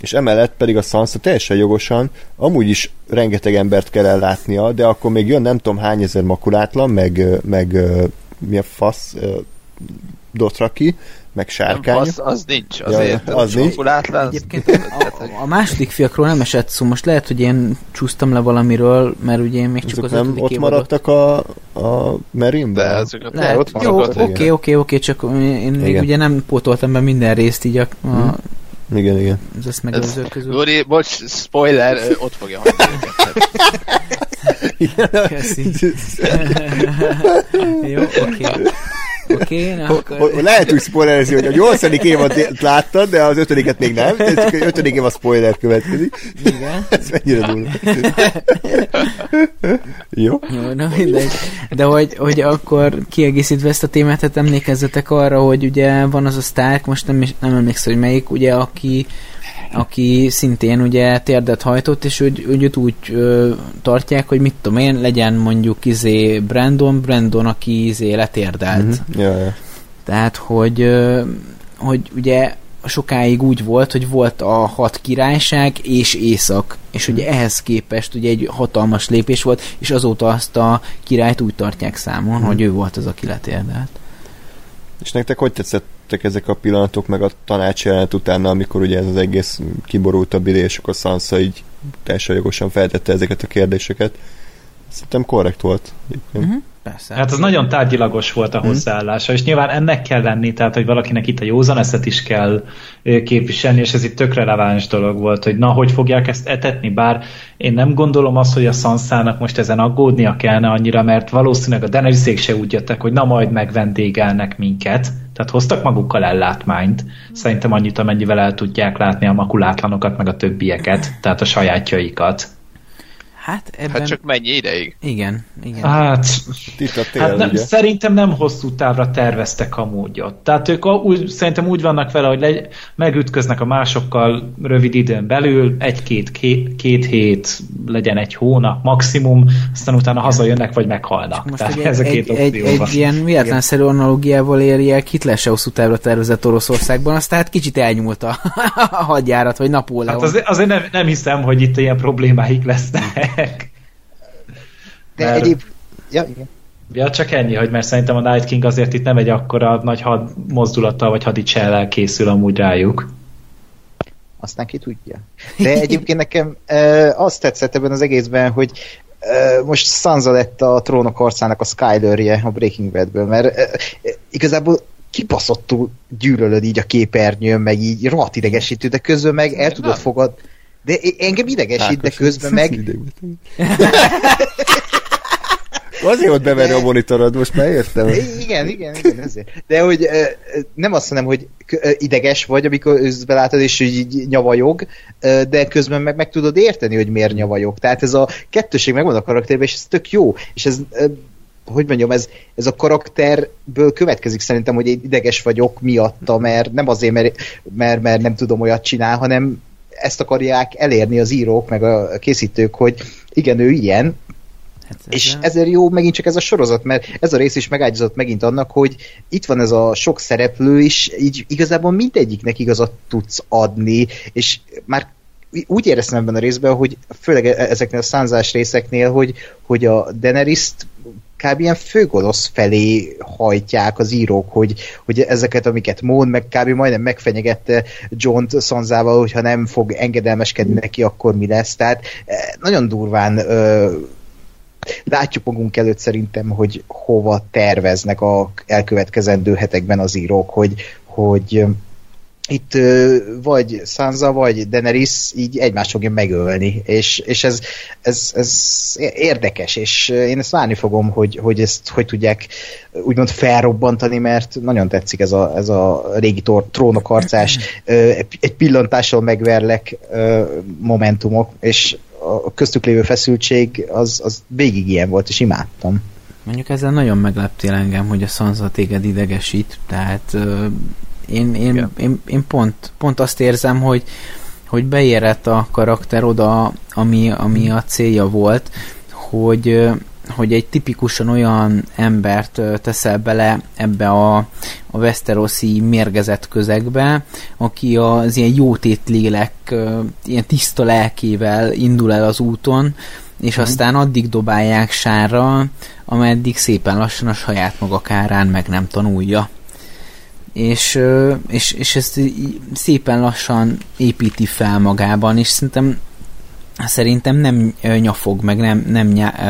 és emellett pedig a Sansa teljesen jogosan amúgy is rengeteg embert kell ellátnia, de akkor még jön nem tudom hány ezer makulátlan, meg, meg mi a fasz, Dotraki, meg sárkány. Az, az nincs, Ja, azért. az nincs. Látlan, Egyébként a, a, második fiakról nem esett szó, most lehet, hogy én csúsztam le valamiről, mert ugye én még csak Azok az nem ott évadot- maradtak a, a de Merinben? ezeket Lehet, ott jó, maradtak. oké, oké, oké, csak én még Igen. ugye nem pótoltam be minden részt így a, a Igen, igen. Az ezt megelőzők közül. Lori, bocs, spoiler, ott fogja hagyni. Köszi. Jó, oké. Oké, Ho- akkor... ho- Lehet úgy spoilerezni, hogy a nyolcadik évad láttad, de az ötödiket még nem. Csak egy ötödik évad spoiler következik. Igen. Ez mennyire durva. Jó. Jó, na mindegy. De hogy, hogy akkor kiegészítve ezt a témát, hát emlékezzetek arra, hogy ugye van az a Stark, most nem, is- nem emlékszem, hogy melyik, ugye, aki aki szintén ugye térdet hajtott, és úgy, őt úgy ö, tartják, hogy mit tudom én, legyen mondjuk izé Brandon, Brandon, aki izé letérdelt. Mhm. Ja, ja. Tehát, hogy, ö, hogy ugye sokáig úgy volt, hogy volt a hat királyság és észak, és ugye ehhez képest ugye egy hatalmas lépés volt, és azóta azt a királyt úgy tartják számon, hogy ő volt az, aki letérdelt. És nektek hogy tetszettek ezek a pillanatok, meg a tanács jelenet utána, amikor ugye ez az egész kiborult a bili, és akkor Sansa így teljesen jogosan feltette ezeket a kérdéseket. Szerintem korrekt volt. Uh-huh. Persze. Hát az nagyon tárgyilagos volt a hozzáállása, és nyilván ennek kell lenni, tehát hogy valakinek itt a józan eszet is kell képviselni, és ez itt tök releváns dolog volt, hogy na, hogy fogják ezt etetni, bár én nem gondolom azt, hogy a Sansának most ezen aggódnia kellene annyira, mert valószínűleg a Daenerys se úgy jöttek, hogy na majd megvendégelnek minket, tehát hoztak magukkal ellátmányt, szerintem annyit, amennyivel el tudják látni a makulátlanokat, meg a többieket, tehát a sajátjaikat. Hát ebben... Hát csak mennyi ideig? Igen, igen. Hát, Itt a tél, Hát nem, ugye? szerintem nem hosszú távra terveztek amúgy ott. Tehát ők a- úgy, szerintem úgy vannak vele, hogy legy, megütköznek a másokkal rövid időn belül, egy-két két, két hét, legyen egy hónap maximum, aztán utána hazajönnek, vagy meghalnak. Most Tehát egy, ez a egy, két egy, van. egy ilyen véletlenszerű analógiával érjek, Hitler se hosszú távra tervezett Oroszországban, aztán hát kicsit elnyúlt a, a hadjárat, vagy Napóleon. Hát azért, azért nem, nem hiszem, hogy itt ilyen problémáik lesznek. De Mert- egyéb... Ja, igen. Ja, csak ennyi, hogy mert szerintem a Night King azért itt nem egy akkora nagy had mozdulattal vagy hadicsellel készül amúgy rájuk. Aztán ki tudja. De egyébként nekem e, azt tetszett ebben az egészben, hogy e, most Sansa lett a trónok arcának a Skylerje a Breaking Badből, mert e, e, igazából kibaszottul gyűlölöd így a képernyőn, meg így rohadt idegesítő, de közben meg el tudod fogad. De engem idegesít, de közben meg. Azért volt beverni a monitorod, most már értem. Igen, igen, igen, ezért. De hogy nem azt mondom, hogy ideges vagy, amikor őszbe látod, és hogy így nyavajog, de közben meg, meg tudod érteni, hogy miért nyavajog. Tehát ez a kettőség megvan a karakterben, és ez tök jó. És ez, hogy mondjam, ez, ez a karakterből következik szerintem, hogy én ideges vagyok miatta, mert nem azért, mert, mert, mert nem tudom olyat csinál, hanem ezt akarják elérni az írók, meg a készítők, hogy igen, ő ilyen, Hát és ezzel- ezért jó megint csak ez a sorozat, mert ez a rész is megágyazott megint annak, hogy itt van ez a sok szereplő is, így igazából mindegyiknek igazat tudsz adni, és már úgy éreztem ebben a részben, hogy főleg e- ezeknél a szánzás részeknél, hogy, hogy a Daenerys-t kb. ilyen főgonosz felé hajtják az írók, hogy, hogy ezeket, amiket mond, meg kb. majdnem megfenyegette John Sanzával, hogyha nem fog engedelmeskedni neki, akkor mi lesz. Tehát eh, nagyon durván ö, látjuk magunk előtt szerintem, hogy hova terveznek a elkövetkezendő hetekben az írók, hogy, hogy itt vagy Sansa, vagy Daenerys így egymást fogja megölni, és, és ez, ez, ez érdekes, és én ezt várni fogom, hogy, hogy ezt hogy tudják úgymond felrobbantani, mert nagyon tetszik ez a, ez a régi tor- trónokarcás, ö, egy- pillantással megverlek momentumok, és a köztük lévő feszültség az, az végig ilyen volt, és imádtam. Mondjuk ezzel nagyon megleptél engem, hogy a Sansa téged idegesít, tehát én, én, én, én pont, pont azt érzem, hogy, hogy beérett a karakter oda, ami, ami a célja volt, hogy, hogy egy tipikusan olyan embert teszel bele ebbe a, a Westerosi mérgezett közegbe, aki az ilyen jótét lélek, ilyen tiszta lelkével indul el az úton, és aztán addig dobálják sárra, ameddig szépen lassan a saját maga kárán meg nem tanulja. És, és, és ezt szépen lassan építi fel magában, és szerintem szerintem nem nyafog, meg nem, nem, nyá-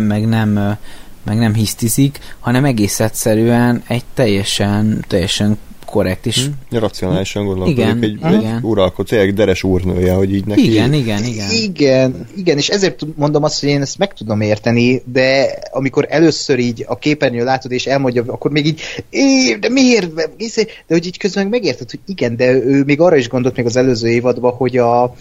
meg nem, meg nem hisztizik, hanem egész egyszerűen egy teljesen, teljesen korrekt, és Hm? Racionálisan gondolkodik. Igen, egy, igen. egy uralkodó, tényleg deres úrnője, hogy így neki... igen, igen, igen. Igen, igen, és ezért tud- mondom azt, hogy én ezt meg tudom érteni, de amikor először így a képernyő látod, és elmondja, akkor még így, "É, de miért? De hogy így közben meg megérted, hogy igen, de ő még arra is gondolt még az előző évadban, hogy a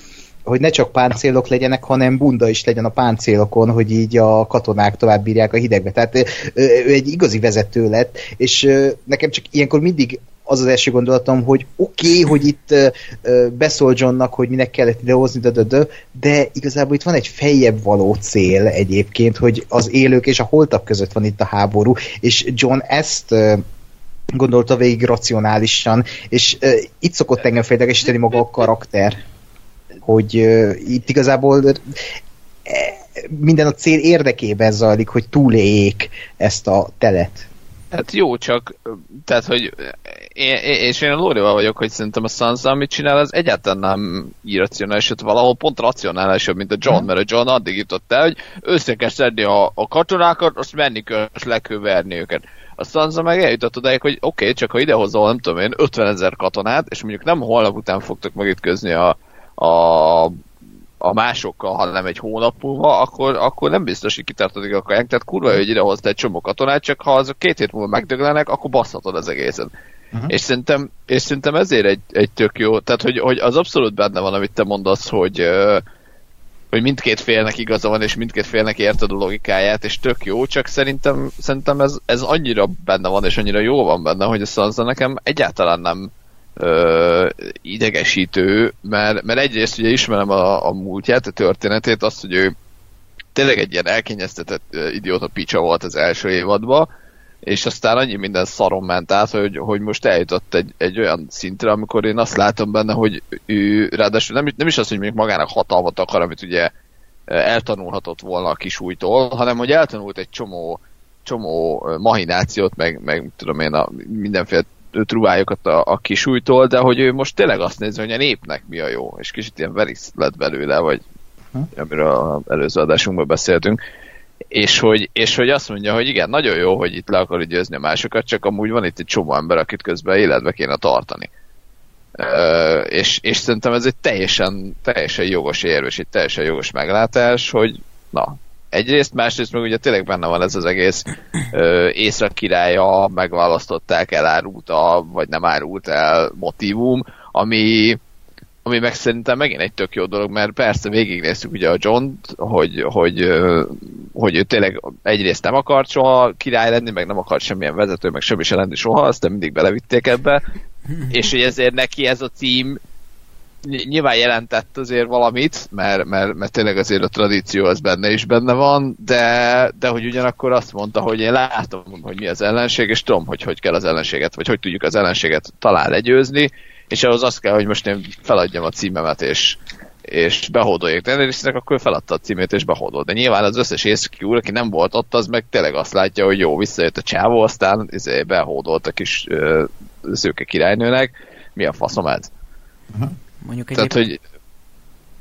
hogy ne csak páncélok legyenek, hanem bunda is legyen a páncélokon, hogy így a katonák tovább bírják a hidegbe. Tehát ő egy igazi vezető lett, és nekem csak ilyenkor mindig az az első gondolatom, hogy oké, okay, hogy itt ö, beszól Johnnak, hogy minek kellett idehozni, de, de, de, de igazából itt van egy feljebb való cél egyébként, hogy az élők és a holtak között van itt a háború, és John ezt ö, gondolta végig racionálisan, és uh, itt szokott engem fejlegesíteni maga a karakter, hogy uh, itt igazából uh, minden a cél érdekében zajlik, hogy túléljék ezt a telet. Hát jó, csak tehát, hogy én, és én a Lórival vagyok, hogy szerintem a Sansa, amit csinál, az egyáltalán nem irracionális, sőt valahol pont racionálisabb, mint a John, mert a John addig jutott el, hogy össze kell szedni a, a katonákat, azt menni kell, azt le kell verni őket. A Sansa meg eljutott odáig, hogy oké, okay, csak ha idehozol, nem tudom én, 50 ezer katonát, és mondjuk nem holnap után fogtok megütközni a, a a másokkal, hanem egy hónap múlva, akkor, akkor nem biztos, hogy kitartodik a kaják. Tehát kurva, hogy idehozta egy csomó katonát, csak ha azok két hét múlva megdöglenek, akkor basszhatod az egészet. Uh-huh. És, szerintem, és szerintem ezért egy, egy tök jó, tehát hogy, hogy az abszolút benne van, amit te mondasz, hogy, hogy mindkét félnek igaza van, és mindkét félnek érted a logikáját, és tök jó, csak szerintem, szerintem ez, ez annyira benne van, és annyira jó van benne, hogy a Sansa nekem egyáltalán nem ö, idegesítő, mert, mert egyrészt ugye ismerem a, a múltját, a történetét, azt, hogy ő tényleg egy ilyen elkényeztetett idióta picsa volt az első évadban, és aztán annyi minden szarom ment át, hogy, hogy most eljutott egy, egy olyan szintre, amikor én azt látom benne, hogy ő ráadásul nem, nem is az, hogy még magának hatalmat akar, amit ugye eltanulhatott volna a kisújtól, hanem hogy eltanult egy csomó, csomó mahinációt, meg, meg tudom én, a mindenféle trubályokat a, a kisújtól, de hogy ő most tényleg azt nézi, hogy a népnek mi a jó, és kicsit ilyen verisz lett belőle, vagy amiről az előző adásunkban beszéltünk, és hogy, és hogy azt mondja, hogy igen, nagyon jó, hogy itt le akarod győzni a másokat, csak amúgy van itt egy csomó ember, akit közben életbe kéne tartani. Uh, és, és szerintem ez egy teljesen, teljesen jogos érv, és egy teljesen jogos meglátás, hogy na, egyrészt, másrészt meg ugye tényleg benne van ez az egész ö, észak királya, megválasztották, elárulta, vagy nem árult el motivum, ami, ami meg szerintem megint egy tök jó dolog, mert persze végignéztük ugye a john hogy, hogy, hogy ő tényleg egyrészt nem akart soha király lenni, meg nem akart semmilyen vezető, meg semmi se lenni soha, aztán mindig belevitték ebbe, és hogy ezért neki ez a cím nyilván jelentett azért valamit, mert, mert, mert tényleg azért a tradíció az benne is benne van, de, de hogy ugyanakkor azt mondta, hogy én látom, hogy mi az ellenség, és tudom, hogy hogy kell az ellenséget, vagy hogy tudjuk az ellenséget talán legyőzni, és ahhoz az kell, hogy most én feladjam a címemet, és, és behódoljék Daenerysnek, akkor feladta a címét, és behódol. De nyilván az összes északi úr, aki nem volt ott, az meg tényleg azt látja, hogy jó, visszajött a csávó, aztán izé, behódolt a kis ö, szőke királynőnek. Mi a faszom ez? Uh-huh. Mondjuk Tehát, hogy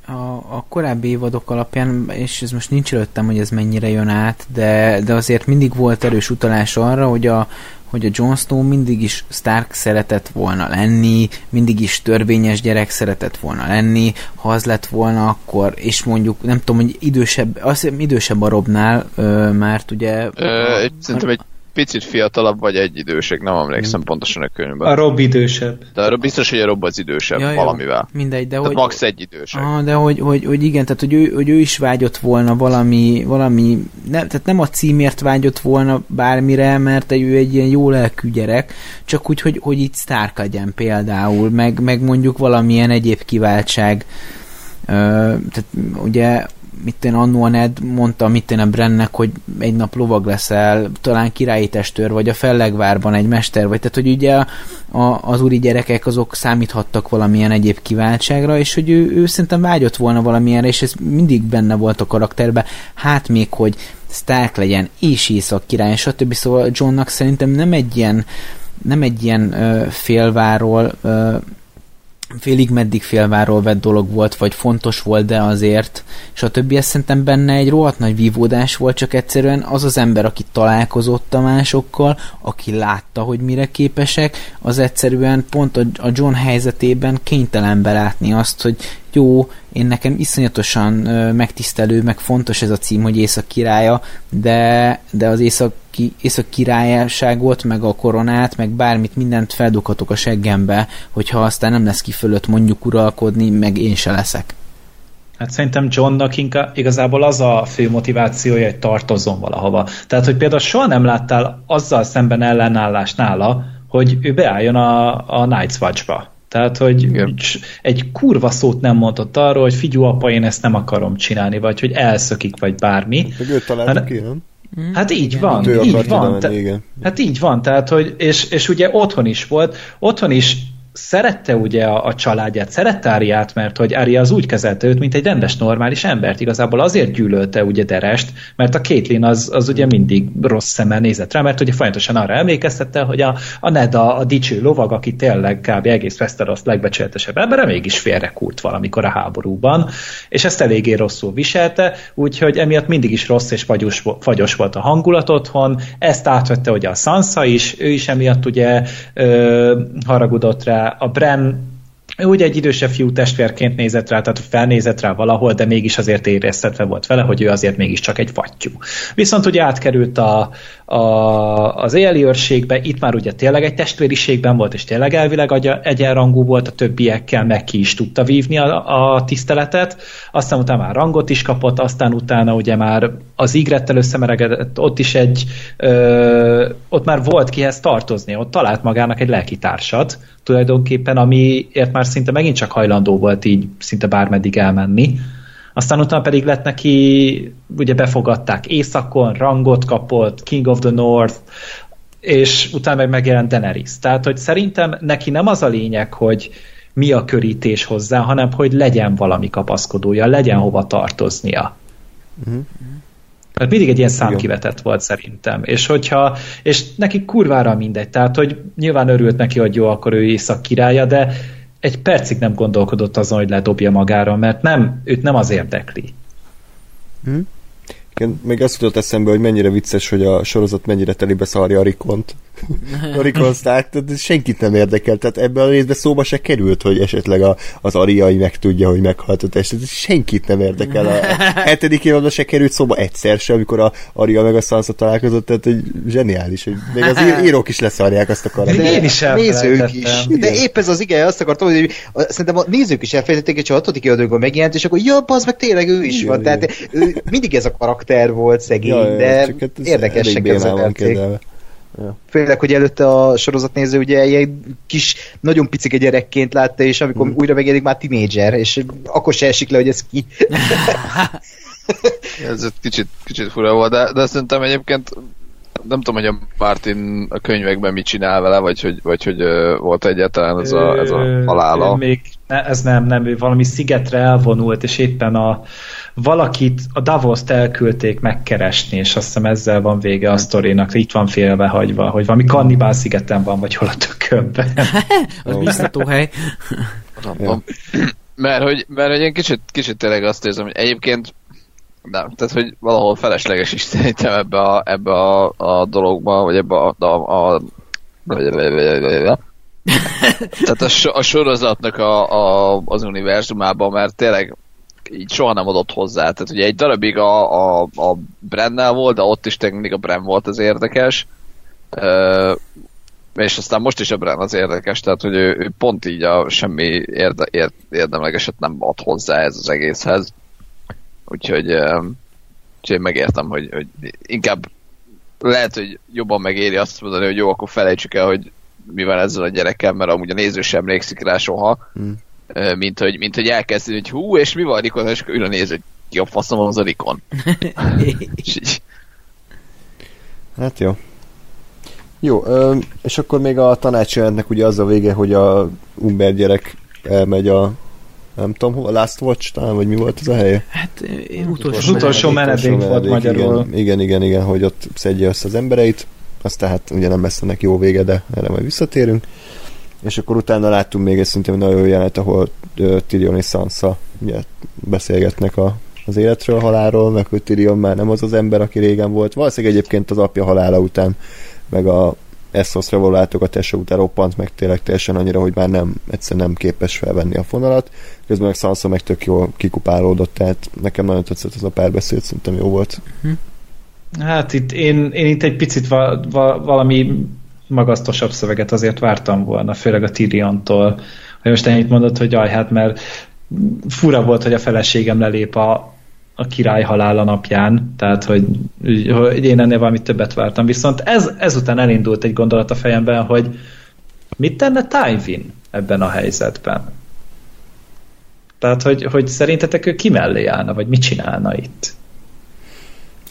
a, a korábbi évadok alapján, és ez most nincs előttem, hogy ez mennyire jön át, de, de azért mindig volt erős utalás arra, hogy a, hogy a Jon Snow mindig is Stark szeretett volna lenni, mindig is törvényes gyerek szeretett volna lenni, ha az lett volna, akkor, és mondjuk, nem tudom, hogy idősebb, azt hiszem idősebb a Robnál, mert ugye... Ö, szerintem egy picit fiatalabb, vagy egy idősek, nem emlékszem hmm. pontosan a könyvben. A Rob idősebb. De arra biztos, hogy a Rob az idősebb ja, valamivel. Mindegy, de tehát hogy... max egy idősebb. Ah, de hogy, hogy, hogy, igen, tehát hogy ő, hogy ő is vágyott volna valami, valami ne, tehát nem a címért vágyott volna bármire, mert ő egy ilyen jó lelkű gyerek, csak úgy, hogy, hogy itt Stark legyen például, meg, meg mondjuk valamilyen egyéb kiváltság. Uh, tehát ugye mit én annó a Ned mondta, mit én a Brennek, hogy egy nap lovag leszel, talán királyi testőr, vagy a Fellegvárban egy mester, vagy tehát, hogy ugye a, az úri gyerekek azok számíthattak valamilyen egyéb kiváltságra, és hogy ő, ő szerintem vágyott volna valamilyenre, és ez mindig benne volt a karakterben, hát még, hogy Stark legyen, és Észak király, stb. Szóval Johnnak szerintem nem egy ilyen nem egy ilyen ö, félváról ö, félig meddig félváról vett dolog volt, vagy fontos volt, de azért, és a többi szerintem benne egy rohadt nagy vívódás volt, csak egyszerűen az az ember, aki találkozott a másokkal, aki látta, hogy mire képesek, az egyszerűen pont a John helyzetében kénytelen belátni azt, hogy jó, én nekem iszonyatosan megtisztelő, meg fontos ez a cím, hogy Észak királya, de, de az Észak, Észak királyságot, meg a koronát, meg bármit, mindent feldughatok a seggembe, hogyha aztán nem lesz ki fölött mondjuk uralkodni, meg én se leszek. Hát szerintem Johnnak inkább igazából az a fő motivációja, hogy tartozzon valahova. Tehát, hogy például soha nem láttál azzal szemben ellenállást nála, hogy ő beálljon a, a Night's Watch-ba. Tehát, hogy Igen. egy kurva szót nem mondott arról, hogy figyú apa, én ezt nem akarom csinálni, vagy hogy elszökik, vagy bármi. Meg őt találtuk hát, ki, nem? Hát így van, így van. Te, igen. Hát így van, tehát, hogy, és, és ugye otthon is volt, otthon is szerette ugye a, a családját, szerette Áriát, mert hogy Ária az úgy kezelte őt, mint egy rendes, normális embert. Igazából azért gyűlölte ugye Derest, mert a Caitlyn az, az ugye mindig rossz szemmel nézett rá, mert ugye folyamatosan arra emlékeztette, hogy a, a Ned a, a dicső lovag, aki tényleg kb. egész Westeros legbecsületesebb embere, mégis félrekúrt valamikor a háborúban, és ezt eléggé rosszul viselte, úgyhogy emiatt mindig is rossz és fagyos, fagyos volt a hangulat otthon, ezt átvette ugye a Sansa is, ő is emiatt ugye ö, haragudott rá, a Bren ugye egy idősebb fiú testvérként nézett rá, tehát felnézett rá valahol, de mégis azért éreztetve volt vele, hogy ő azért mégiscsak egy fattyú. Viszont ugye átkerült a, a, az éjjeli őrségbe, itt már ugye tényleg egy testvériségben volt, és tényleg elvileg egyenrangú volt, a többiekkel meg ki is tudta vívni a, a tiszteletet, aztán utána már rangot is kapott, aztán utána ugye már az ígrettel összemeregedett, ott is egy, ö, ott már volt kihez tartozni, ott talált magának egy lelkitársat, tulajdonképpen, amiért már szinte megint csak hajlandó volt így szinte bármeddig elmenni. Aztán utána pedig lett neki, ugye befogadták északon, rangot kapott, King of the North, és utána meg megjelent Daenerys. Tehát, hogy szerintem neki nem az a lényeg, hogy mi a körítés hozzá, hanem hogy legyen valami kapaszkodója, legyen hova tartoznia. Mert mindig egy ilyen számkivetett volt szerintem. És hogyha, és neki kurvára mindegy, tehát hogy nyilván örült neki, hogy jó, akkor ő észak királya, de egy percig nem gondolkodott azon, hogy ledobja magára, mert nem, őt nem az érdekli. Hm? Igen, még azt jutott eszembe, hogy mennyire vicces, hogy a sorozat mennyire telibe szarja a Rikont. a Rikon Stark, tehát senkit nem érdekel, tehát ebben a részben szóba se került, hogy esetleg a, az Ariai meg tudja, hogy meghalt a test. Senkit nem érdekel. A, a hetedik évadban se került szóba egyszer se, amikor a Aria meg a Sansa találkozott, tehát egy zseniális, hogy még az írók is leszarják azt a karaktert. Én is nézők is. De épp ez az igen, azt akartam, hogy szerintem a nézők is elfelejtették, hogy csak a hatodik évadban megjelent, és akkor jobb, az meg tényleg ő is van. Tehát ő, mindig ez a karakter volt szegény, ja, de hát érdekesek kezelték. Ja. Főleg, hogy előtte a sorozatnéző ugye ilyen kis, nagyon picike gyerekként látta, és amikor hmm. újra megjelenik már tinédzser, és akkor se esik le, hogy ez ki. ez egy kicsit, kicsit fura volt, de, de szerintem egyébként nem tudom, hogy a Martin a könyvekben mit csinál vele, vagy hogy, vagy hogy volt egyáltalán ez a, ez a halála. Még ne, ez nem, nem, ő valami szigetre elvonult, és éppen a valakit, a Davos-t elküldték megkeresni, és azt hiszem ezzel van vége a sztorinak, itt van félve hagyva, hogy valami kannibál szigeten van, vagy hol a tökönben. az biztató hely. mert hogy, mert hogy én kicsit, kicsit tényleg azt érzem, hogy egyébként nem, tehát hogy valahol felesleges is szerintem ebbe a, ebbe a, a dologba, vagy ebbe a, a, a tehát a, so, a sorozatnak a, a, az univerzumában, mert tényleg így soha nem adott hozzá. Tehát ugye egy darabig a, a, a Brennel volt, de ott is tényleg a Brenn volt az érdekes. Uh, és aztán most is a Brenn az érdekes, tehát hogy ő, ő pont így a semmi érde, érd, érdemlegeset nem ad hozzá ez az egészhez. Úgyhogy, úgyhogy megértem, hogy, hogy inkább lehet, hogy jobban megéri azt mondani, hogy jó, akkor felejtsük el, hogy mi van ezzel a gyerekkel, mert amúgy a néző sem emlékszik rá soha. Hmm mint hogy, mint hogy elkezdeni, hogy hú, és mi van Rikon, és akkor ül a néz, hogy ki a faszom az a Rikon. hát jó. Jó, és akkor még a tanácsjelentnek ugye az a vége, hogy a Umber gyerek elmegy a nem tudom, hol, a Last Watch talán, vagy mi volt ez a helye? Hát utolsó, az utolsó menedék, menedék volt magyarul. Igen, igen, igen, igen, hogy ott szedje össze az embereit, aztán hát ugye nem lesz ennek jó vége, de erre majd visszatérünk És akkor utána láttunk még egy szintén nagyon jó jelenet, ahol uh, Tyrion és Sansa ugye, beszélgetnek a, az életről, halálról, meg hogy Tyrion már nem az az ember, aki régen volt. Valószínűleg egyébként az apja halála után, meg a Essos való látogatása után roppant meg tényleg teljesen annyira, hogy már nem, egyszerűen nem képes felvenni a fonalat. Közben meg Sansa meg tök jól kikupálódott, tehát nekem nagyon tetszett ez a párbeszéd, szerintem jó volt. Hát itt én, én itt egy picit va, va, valami magasztosabb szöveget azért vártam volna, főleg a Tyrion-tól. Hogy most ennyit mondott, hogy jaj, hát mert fura volt, hogy a feleségem lelép a, a király halála napján, tehát hogy, hogy én ennél valami többet vártam. Viszont ez, ezután elindult egy gondolat a fejemben, hogy mit tenne Tywin ebben a helyzetben? Tehát, hogy, hogy szerintetek ő ki mellé állna, vagy mit csinálna itt?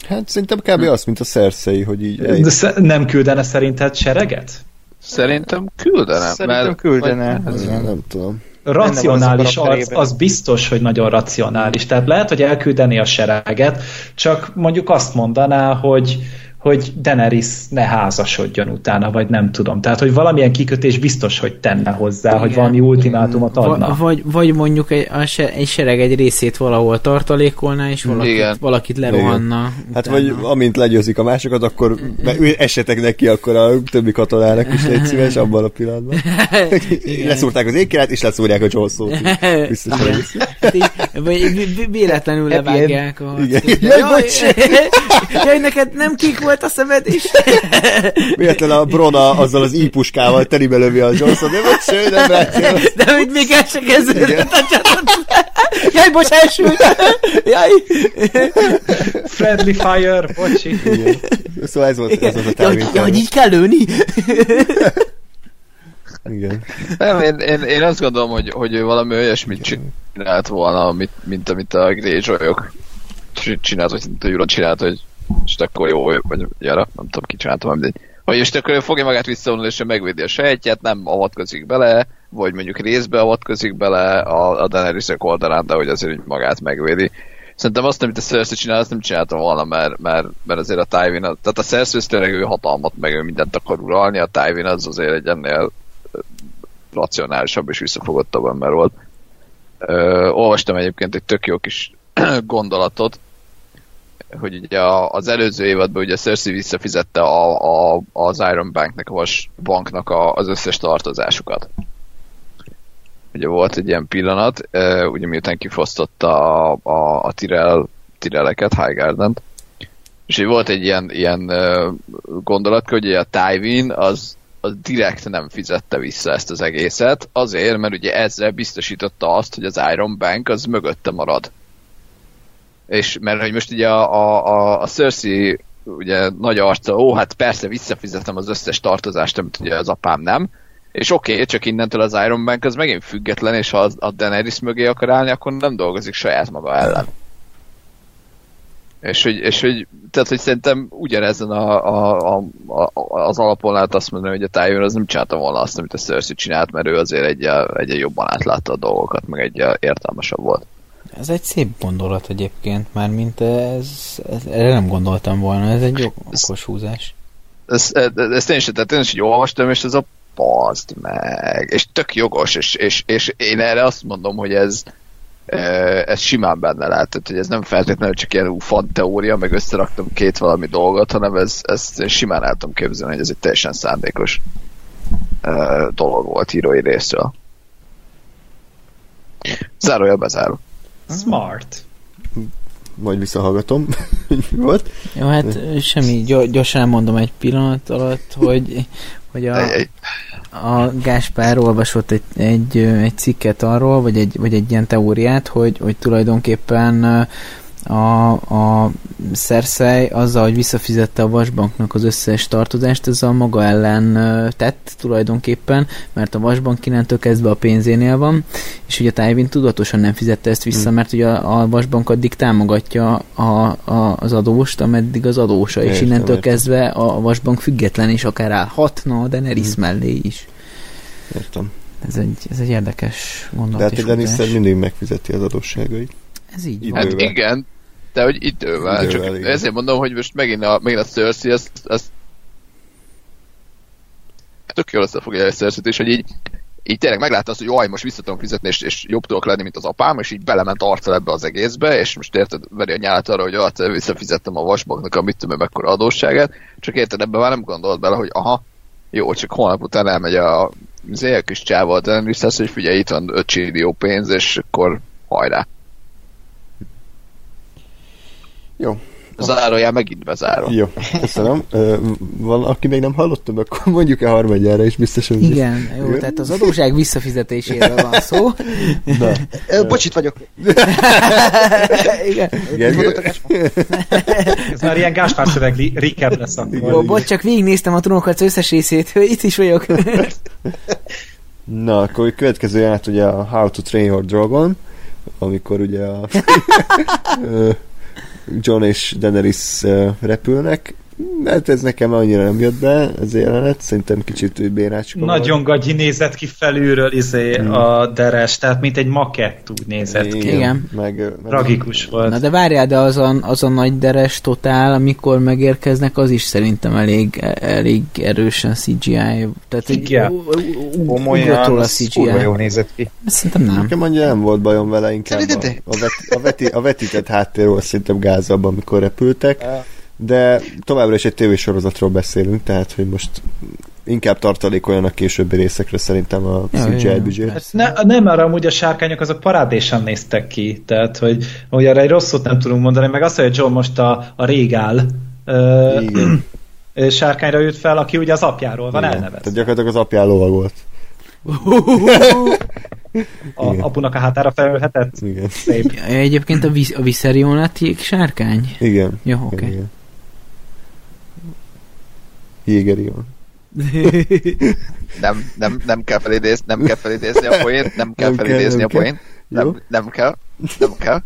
Hát szerintem kb. azt, mint a Cersei, hogy így... De sze- nem küldene szerinted sereget? Szerintem küldene. Szerintem mert, küldene. Ez nem tudom. Racionális arc, az biztos, hogy nagyon racionális. Tehát lehet, hogy elküldeni a sereget, csak mondjuk azt mondaná, hogy hogy Daenerys ne házasodjon utána, vagy nem tudom. Tehát, hogy valamilyen kikötés biztos, hogy tenne hozzá, Igen. hogy valami ultimátumot adna. Va- vagy, vagy mondjuk egy, a se, egy sereg egy részét valahol tartalékolná, és valakit, Igen. valakit lerohanna. Hát vagy amint legyőzik a másokat, akkor essetek neki akkor a többi katonának is egy szíves abban a pillanatban. Leszúrták az ékkerát, és leszúrják a Johnson-t. Biztos, hogy Hát véletlenül levágják a Igen. Jaj, Jaj, neked nem kék volt a szemed is? Véletlen a Brona azzal az ípuskával telibe lövi a Johnson, de vagy ső, nem látja. De hogy még el se kezdődött a csapat. Jaj, bocs, elsült! Jaj! Friendly fire, bocsi. Igen. Szóval ez volt, ez volt a Jaj, Tywin jaj, terve. így kell lőni? Igen. Nem, én, én, én azt gondolom, hogy, hogy ő valami olyasmit csinált volna, amit, mint amit a Greyjoyok csinált, vagy mint a Euron csinált, hogy és akkor jó, vagy gyere, nem tudom, ki csinálta, már mindegy. Hogy és akkor fogja magát visszavonulni, és megvédi a sejtjét, nem avatkozik bele, vagy mondjuk részbe avatkozik bele a, a daenerys oldalán, de hogy azért úgy magát megvédi. Szerintem azt, amit a Cersei csinál, azt nem csináltam volna, mert, mert, mert azért a Tywin, tehát a Cersei tényleg ő hatalmat, meg ő mindent akar uralni, a Tywin az azért egy ennél racionálisabb és visszafogottabb ember volt. Ö, olvastam egyébként egy tök jó kis gondolatot, hogy ugye az előző évadban ugye Cersei visszafizette a, a, az Iron Banknek, a Vas banknak a, az összes tartozásukat. Ugye volt egy ilyen pillanat, ugye miután kifosztotta a, a, a Tyrell, Tyrelleket, Highgarden-t, és így volt egy ilyen, ilyen gondolat, hogy ugye a Tywin az, az direkt nem fizette vissza ezt az egészet, azért, mert ugye ezzel biztosította azt, hogy az Iron Bank az mögötte marad és mert hogy most ugye a, a, a, a Cersei ugye nagy arca, ó, hát persze visszafizetem az összes tartozást, amit ugye az apám nem, és oké, okay, csak innentől az Iron Bank az megint független, és ha az, a Daenerys mögé akar állni, akkor nem dolgozik saját maga ellen. És hogy, és hogy, tehát, hogy szerintem ugyanezen a, a, a, a, az alapon lehet azt mondani, hogy a Tywin az nem csinálta volna azt, amit a Cersei csinált, mert ő azért egy, egy jobban átlátta a dolgokat, meg egy értelmesebb volt. Ez egy szép gondolat egyébként, már mint ez, ez erre nem gondoltam volna, ez egy jó, okos húzás. ezt, ezt, ezt én is, tehát én is így olvastam, és ez a pazd meg, és tök jogos, és, és, és én erre azt mondom, hogy ez eh, ez simán benne tehát hogy ez nem feltétlenül csak ilyen fan teória, meg összeraktam két valami dolgot, hanem ez, ezt én simán el tudom képzelni, hogy ez egy teljesen szándékos dolog volt írói részről. Zárója bezáró. Smart. Majd visszahallgatom, hogy mi volt. Jó, hát semmi, gy- gyorsan elmondom egy pillanat alatt, hogy, hogy a, a Gáspár olvasott egy, egy, egy cikket arról, vagy egy, vagy egy ilyen teóriát, hogy, hogy tulajdonképpen a, a Cersei azzal, hogy visszafizette a Vasbanknak az összes tartozást, ez a maga ellen tett tulajdonképpen, mert a Vasbank innentől kezdve a pénzénél van, és ugye Tywin tudatosan nem fizette ezt vissza, Hmm. mert ugye a, a Vasbank addig támogatja a, a, az adóst, ameddig az adósa, és Értem, innentől értem. kezdve a Vasbank független, és akár állhatna a Daenerys mellé is. Értem. Ez egy, ez egy érdekes gondolat De hát és futás. mindig megfizeti az adósságait. Ez így Idővel. van. Hát igen, de hogy idővel, Idővel, csak igen. ezért mondom, hogy most megint a, megint a Cersei, ezt, ezt tök jól összefogja a cersei és hogy így így tényleg meglátta azt, hogy jaj, most vissza tudom fizetni, és, és jobb tudok lenni, mint az apám, és így belement arccal ebbe az egészbe, és most érted, veri a nyálat arra, hogy hát visszafizettem a vasbanknak a mit tudom, mekkora adósságát, csak érted, ebben már nem gondolt bele, hogy aha, jó, csak holnap után elmegy a az kis csával Dennis, hogy figyelj, itt van 5 csillió pénz, és akkor hajrá. Jó. Zárójel megint bezárom. Jó, köszönöm. Van, aki még nem hallottam, akkor mondjuk-e harmadjára is biztosan. Igen, jó, tehát az adóság visszafizetéséről van szó. Na, Ö, Bocsit vagyok. Igen. Gergő? Ez már ilyen Gáspár szöveg recap lesz akkor. bocs, csak végignéztem a trónokharc összes részét, hogy itt is vagyok. Na, akkor a következő jelenet ugye a How to Train Your Dragon, amikor ugye a John és Daenerys repülnek. Hát ez nekem annyira nem jött be, ez a jelenet, szerintem kicsit bénácska volt. Nagyon gagyi nézett ki felülről izé Hmm. a deres, tehát mint egy makett úgy nézett ki. Igen. Meg, meg Tragikus volt. Na de várjál, de az a, az a nagy deres totál, amikor megérkeznek, az is szerintem elég, elég erősen CGI. Tehát egy Igen. Komolyan, a az CGI. jól nézett ki. Szerintem nem. Nekem annyira nem volt bajom vele, inkább a, a, veti, a vetített háttér volt szerintem gázabb, amikor repültek, de továbbra is egy tévésorozatról beszélünk, tehát hogy most inkább tartalékoljon a későbbi részekre szerintem a Ja, CGI büdzsét. Ne, nem, arra amúgy a sárkányok azok parádésan néztek ki, tehát hogy, hogy arra egy rosszot nem tudunk mondani, meg azt, hogy John most a, a régál ö, sárkányra jött fel, aki ugye az apjáról van Igen. elnevezve. Tehát gyakorlatilag az apján lovag volt. A, Igen. apunak a hátára felülhetett. Igen. Szép. Egyébként a, vis- a Viserion lett jég sárkány? Igen. Jó, oké. Igen. Jégerion. Nem, nem, nem kell felidézni, nem kell felidézni a poént, nem kell Nem kell, felidézni nem a poént. Jó. Nem, nem kell, nem kell.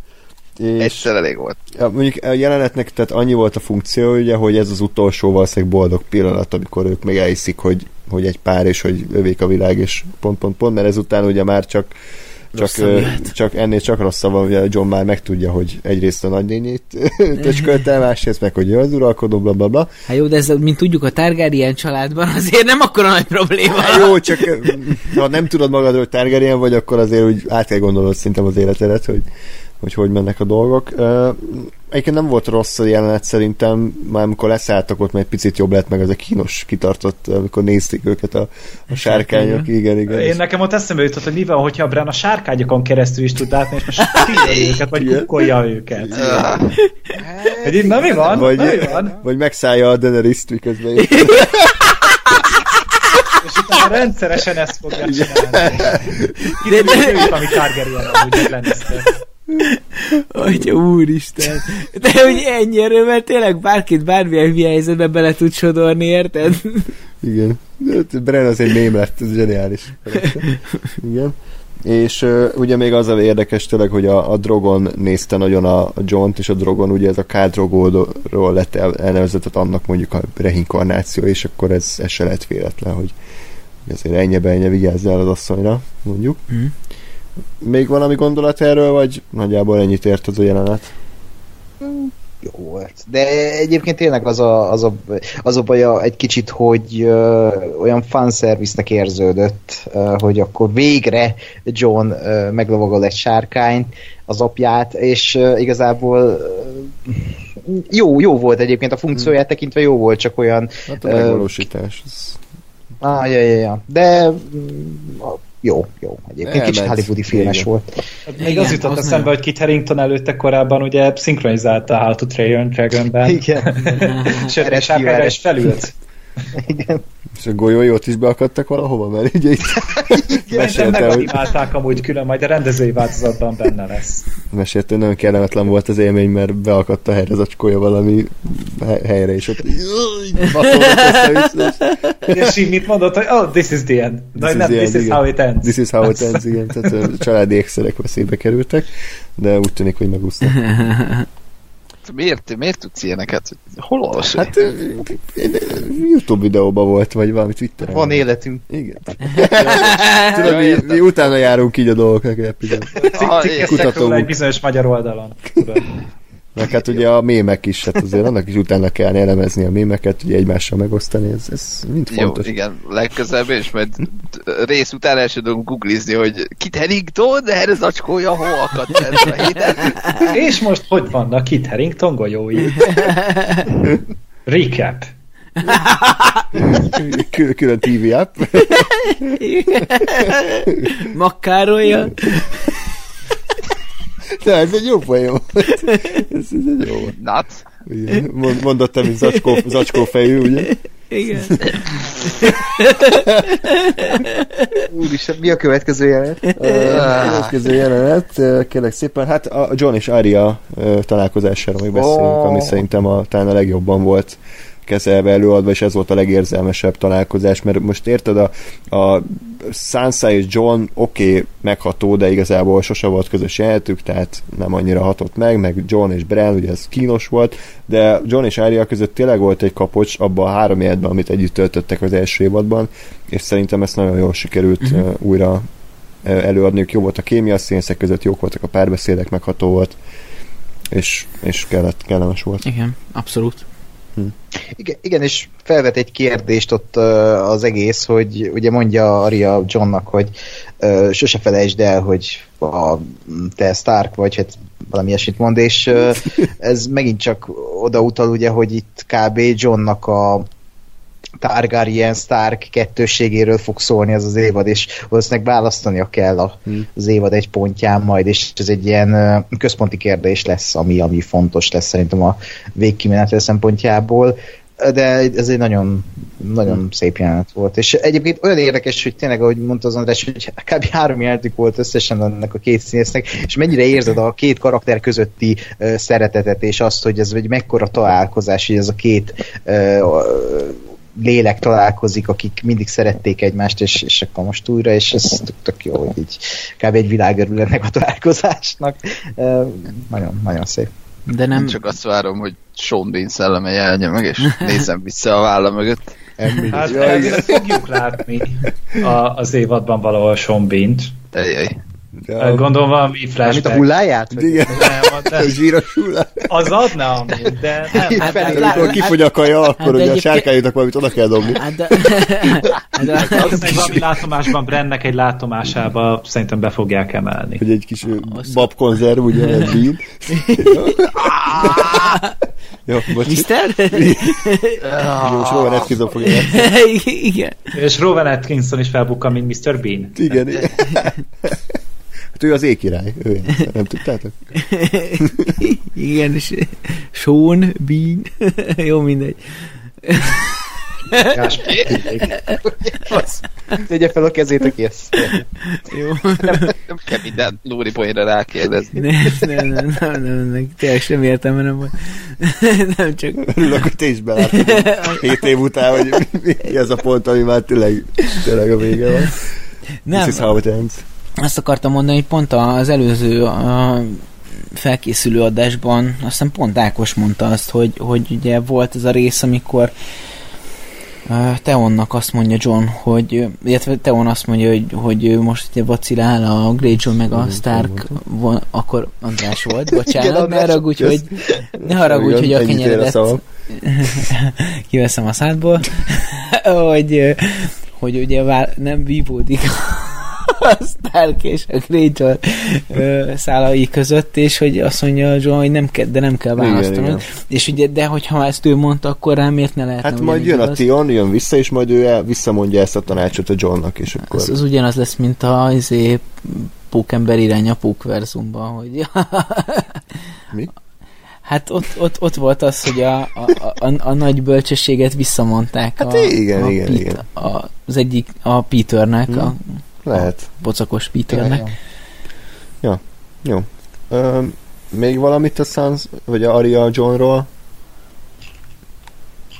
És Egyszer elég volt. ja, mondjuk a jelenetnek tehát annyi volt a funkció, ugye, hogy ez az utolsó valószínűleg boldog pillanat, amikor ők még elhiszik, hogy, hogy egy pár, és hogy övék a világ, és pont, pont, pont, mert ezután ugye már csak csak, csak ennél csak rosszabb ugye John már megtudja, hogy egyrészt a nagynényét töcskölte, másrészt meg, hogy az uralkodó, bla bla bla. Hát jó, de ez, mint tudjuk, a Targaryen családban azért nem akkora nagy probléma. Hát jó, csak ha nem tudod magadról, hogy Targaryen vagy, akkor azért úgy át kell gondolnod szerintem az életedet, hogy hogy hogy mennek a dolgok. Egyébként nem volt rossz a jelenet szerintem, már amikor leszálltak ott, mert egy picit jobb lett meg az a kínos kitartott, amikor nézték őket a, a sárkányok. Igen, igen. Én nekem ott eszembe jutott, hogy mi van, hogyha a Bran a sárkányokon keresztül is tud látni, és most figyelj őket, vagy Igen. kukkolja őket. Hogy így, na mi van? vagy, Na mi van? vagy megszállja a Daenerys-t, miközben És utána rendszeresen ezt fogja csinálni. Kiderül, hogy ő is valami Targaryen amúgy Lannister. Atya úristen. De hogy ennyi erővel tényleg bárkit bármilyen hülye helyzetbe bele tud sodorni, érted? Igen. De Bren az egy mém lett, ez zseniális. Igen. És uh, ugye még az a érdekes tényleg, hogy a, a Drogon nézte nagyon a, a John-t, és a Drogon ugye ez a K-Drogóról lett el, elnevezett, tehát annak mondjuk a reinkarnáció, és akkor ez, ez se lett véletlen, hogy azért ennyi ennyi vigyázzál az asszonyra, mondjuk. Mm. Még valami gondolat erről, vagy nagyjából ennyit ért az a jelenet? Jó volt. De egyébként tényleg az a, az a, az a baja egy kicsit, hogy ö, olyan fanszerviznek érződött, ö, hogy akkor végre John ö, meglovagol egy sárkányt, az apját, és ö, igazából ö, jó, jó volt egyébként a funkcióját tekintve jó volt, csak olyan Hát a Ö, megvalósítás. Ez... ah, ja, ja, ja. de mm, jó, jó. Egyébként Elment. kicsit hollywoodi filmes Igen. volt. Még Igen, az jutott az eszembe, hogy Kit Harington előtte korábban ugye szinkronizálta a How to Train Dragonben. Igen. Sőt, is felült. Igen. És a golyójót is beakadtak valahova, mert ugye itt Szerintem mesélte, hogy, meganimálták amúgy külön, majd a rendezői változatban benne lesz. mesélte, hogy nagyon kellemetlen volt az élmény, mert beakadt a helyre zacskója valami he- helyre, és ott és így mit mondott, hogy oh, this is the end. This No, is nem, the this end, is igen. how it ends. This is how it ends, igen. Tehát a családi ékszerek veszélybe kerültek, de úgy tűnik, hogy megúsztak. Miért, miért tudsz ilyeneket? Hol olvasod? Hát YouTube videóban volt, vagy valami Twitteren. Van életünk. Igen. Tudod, mi, mi utána járunk így a dolgoknak kutató egy bizonyos magyar oldalon. Meg hát ugye a mémek is, hát azért annak is utána kell elemezni a mémeket, ugye egymással megosztani, ez, ez mind fontos. Jó, igen, legközelebb és majd rész után el tudom googlizni, hogy Kit Harington, de erre zacskója, hol akadt ez a héten. És most hogy vannak Kit Harington golyói? Recap. Kül- külön TV app. Makkárolja. De ez egy jó volt. Ez, ez egy jó volt. Mond, mondottam, hogy zacskó, zacskó fejű, ugye? Igen. Úristen, mi a következő jelenet? Következő jelenet, kérlek szépen, hát a John és Arya ö, találkozásáról még beszélünk, Oh. ami szerintem a, talán a legjobban volt kezelve előadva, és ez volt a legérzelmesebb találkozás, mert most érted, a, a Sansa és John oké, okay, megható, de igazából sose volt közös jelenetük, tehát nem annyira hatott meg, meg John és Bran, ugye ez kínos volt, de John és Arya között tényleg volt egy kapocs abban a három életben, amit együtt töltöttek az első évadban, és szerintem ezt nagyon jól sikerült uh-huh. újra előadniuk, jó volt a kémia a színészek között, jók voltak a párbeszédek, megható volt, és, és kellett, kellemes volt. Igen, abszolút. Igen, igen, és felvet egy kérdést ott uh, az egész, hogy ugye mondja Arya Johnnak, hogy uh, sose felejtsd el, hogy a, te Stark vagy, hát valami ilyesmit mond, és uh, ez megint csak oda utal ugye, hogy itt kb. Johnnak a Targaryen Stark kettőségéről fog szólni ez az évad, és valószínűleg választania kell a, az évad egy pontján majd, és ez egy ilyen központi kérdés lesz, ami, ami fontos lesz szerintem a végkimenetel szempontjából, de ez egy nagyon, nagyon szép jelenet volt. És egyébként olyan érdekes, hogy tényleg, ahogy mondta az András, hogy kb. három jelenetük volt összesen ennek a két színésznek, és mennyire érzed a két karakter közötti uh, szeretetet, és azt, hogy ez egy mekkora találkozás, hogy ez a két uh, lélek találkozik, akik mindig szerették egymást, és, és akkor most újra, és ez tök, tök jó, hogy így kb. egy világ örül ennek a találkozásnak. Uh, nagyon, nagyon szép. De nem... Nem csak azt várom, hogy Sean Bean szelleme jelje meg, és nézem vissza a válla mögött. Hát fogjuk látni a, az évadban valahol Sean Bean-t. De, Gondolom valami Mármint a flashback. hulláját? Igen, Nem, de zsíros hullá. az adna de nem. Hát, Felé, hát, Amikor kifogy a kaja, akkor hát ugye a egyébként- sárkányoknak valamit oda kell dobni. Hát de, hát de, Az valami látomásban, Brennek egy látomásába szerintem be fogják emelni. Hogy egy kis babkonzerv, ugye, egy bín. Jó, bocs. Mister? Most Rowan Atkinson fogja. Igen. És Rowan Atkinson is felbukkan, mint Mr. Bean. Igen. Hát ő az ékirály. Ő, nem tudtátok? Igen, és Sean Bean. Jó, mindegy. Tegye fel a kezét, aki ezt. Jó. Nem kell minden Lúri poénra rákérdezni. Nem, nem, nem, nem, nem, nem, tényleg sem értem, nem volt. Nem csak... Örülök, hogy te is belátod. Hét év után, hogy mi ez a pont, ami már tényleg, tényleg a vége van. Nem, This is how it ends. Azt akartam mondani, hogy pont az előző a felkészülő adásban, azt hiszem pont Ákos mondta azt, hogy, hogy ugye volt ez a rész, amikor Teonnak azt mondja John, hogy, illetve Teon azt mondja, hogy, hogy most ugye vacilál a Greyjoy meg a Stark, von, akkor András volt, bocsánat, ne András, haragudj, hogy ne haragudj, hogy a kenyeredet kiveszem a szádból, hogy, hogy ugye vál, nem vívódik Stark és a Greyjoy szálai között, és hogy azt mondja John, hogy nem kell, de nem kell választanod. És ugye, de hogyha ezt ő mondta, akkor rá miért ne lehetne Hát majd jön a? Tion, jön vissza, és majd ő el, visszamondja ezt a tanácsot a Johnnak, és akkor... Az, az ugyanaz lesz, mint a izé, pókember irány a pókverzumban, hogy Mi? Hát ott, ott, ott volt az, hogy a, a, a, a nagy bölcsességet visszamondták Hát a, igen, a igen, igen. A, az egyik, a Peternek, Hmm. a Lehet. pocakos Peternek. Jó. Ö, még valamit a Sans, vagy a Aria Johnról?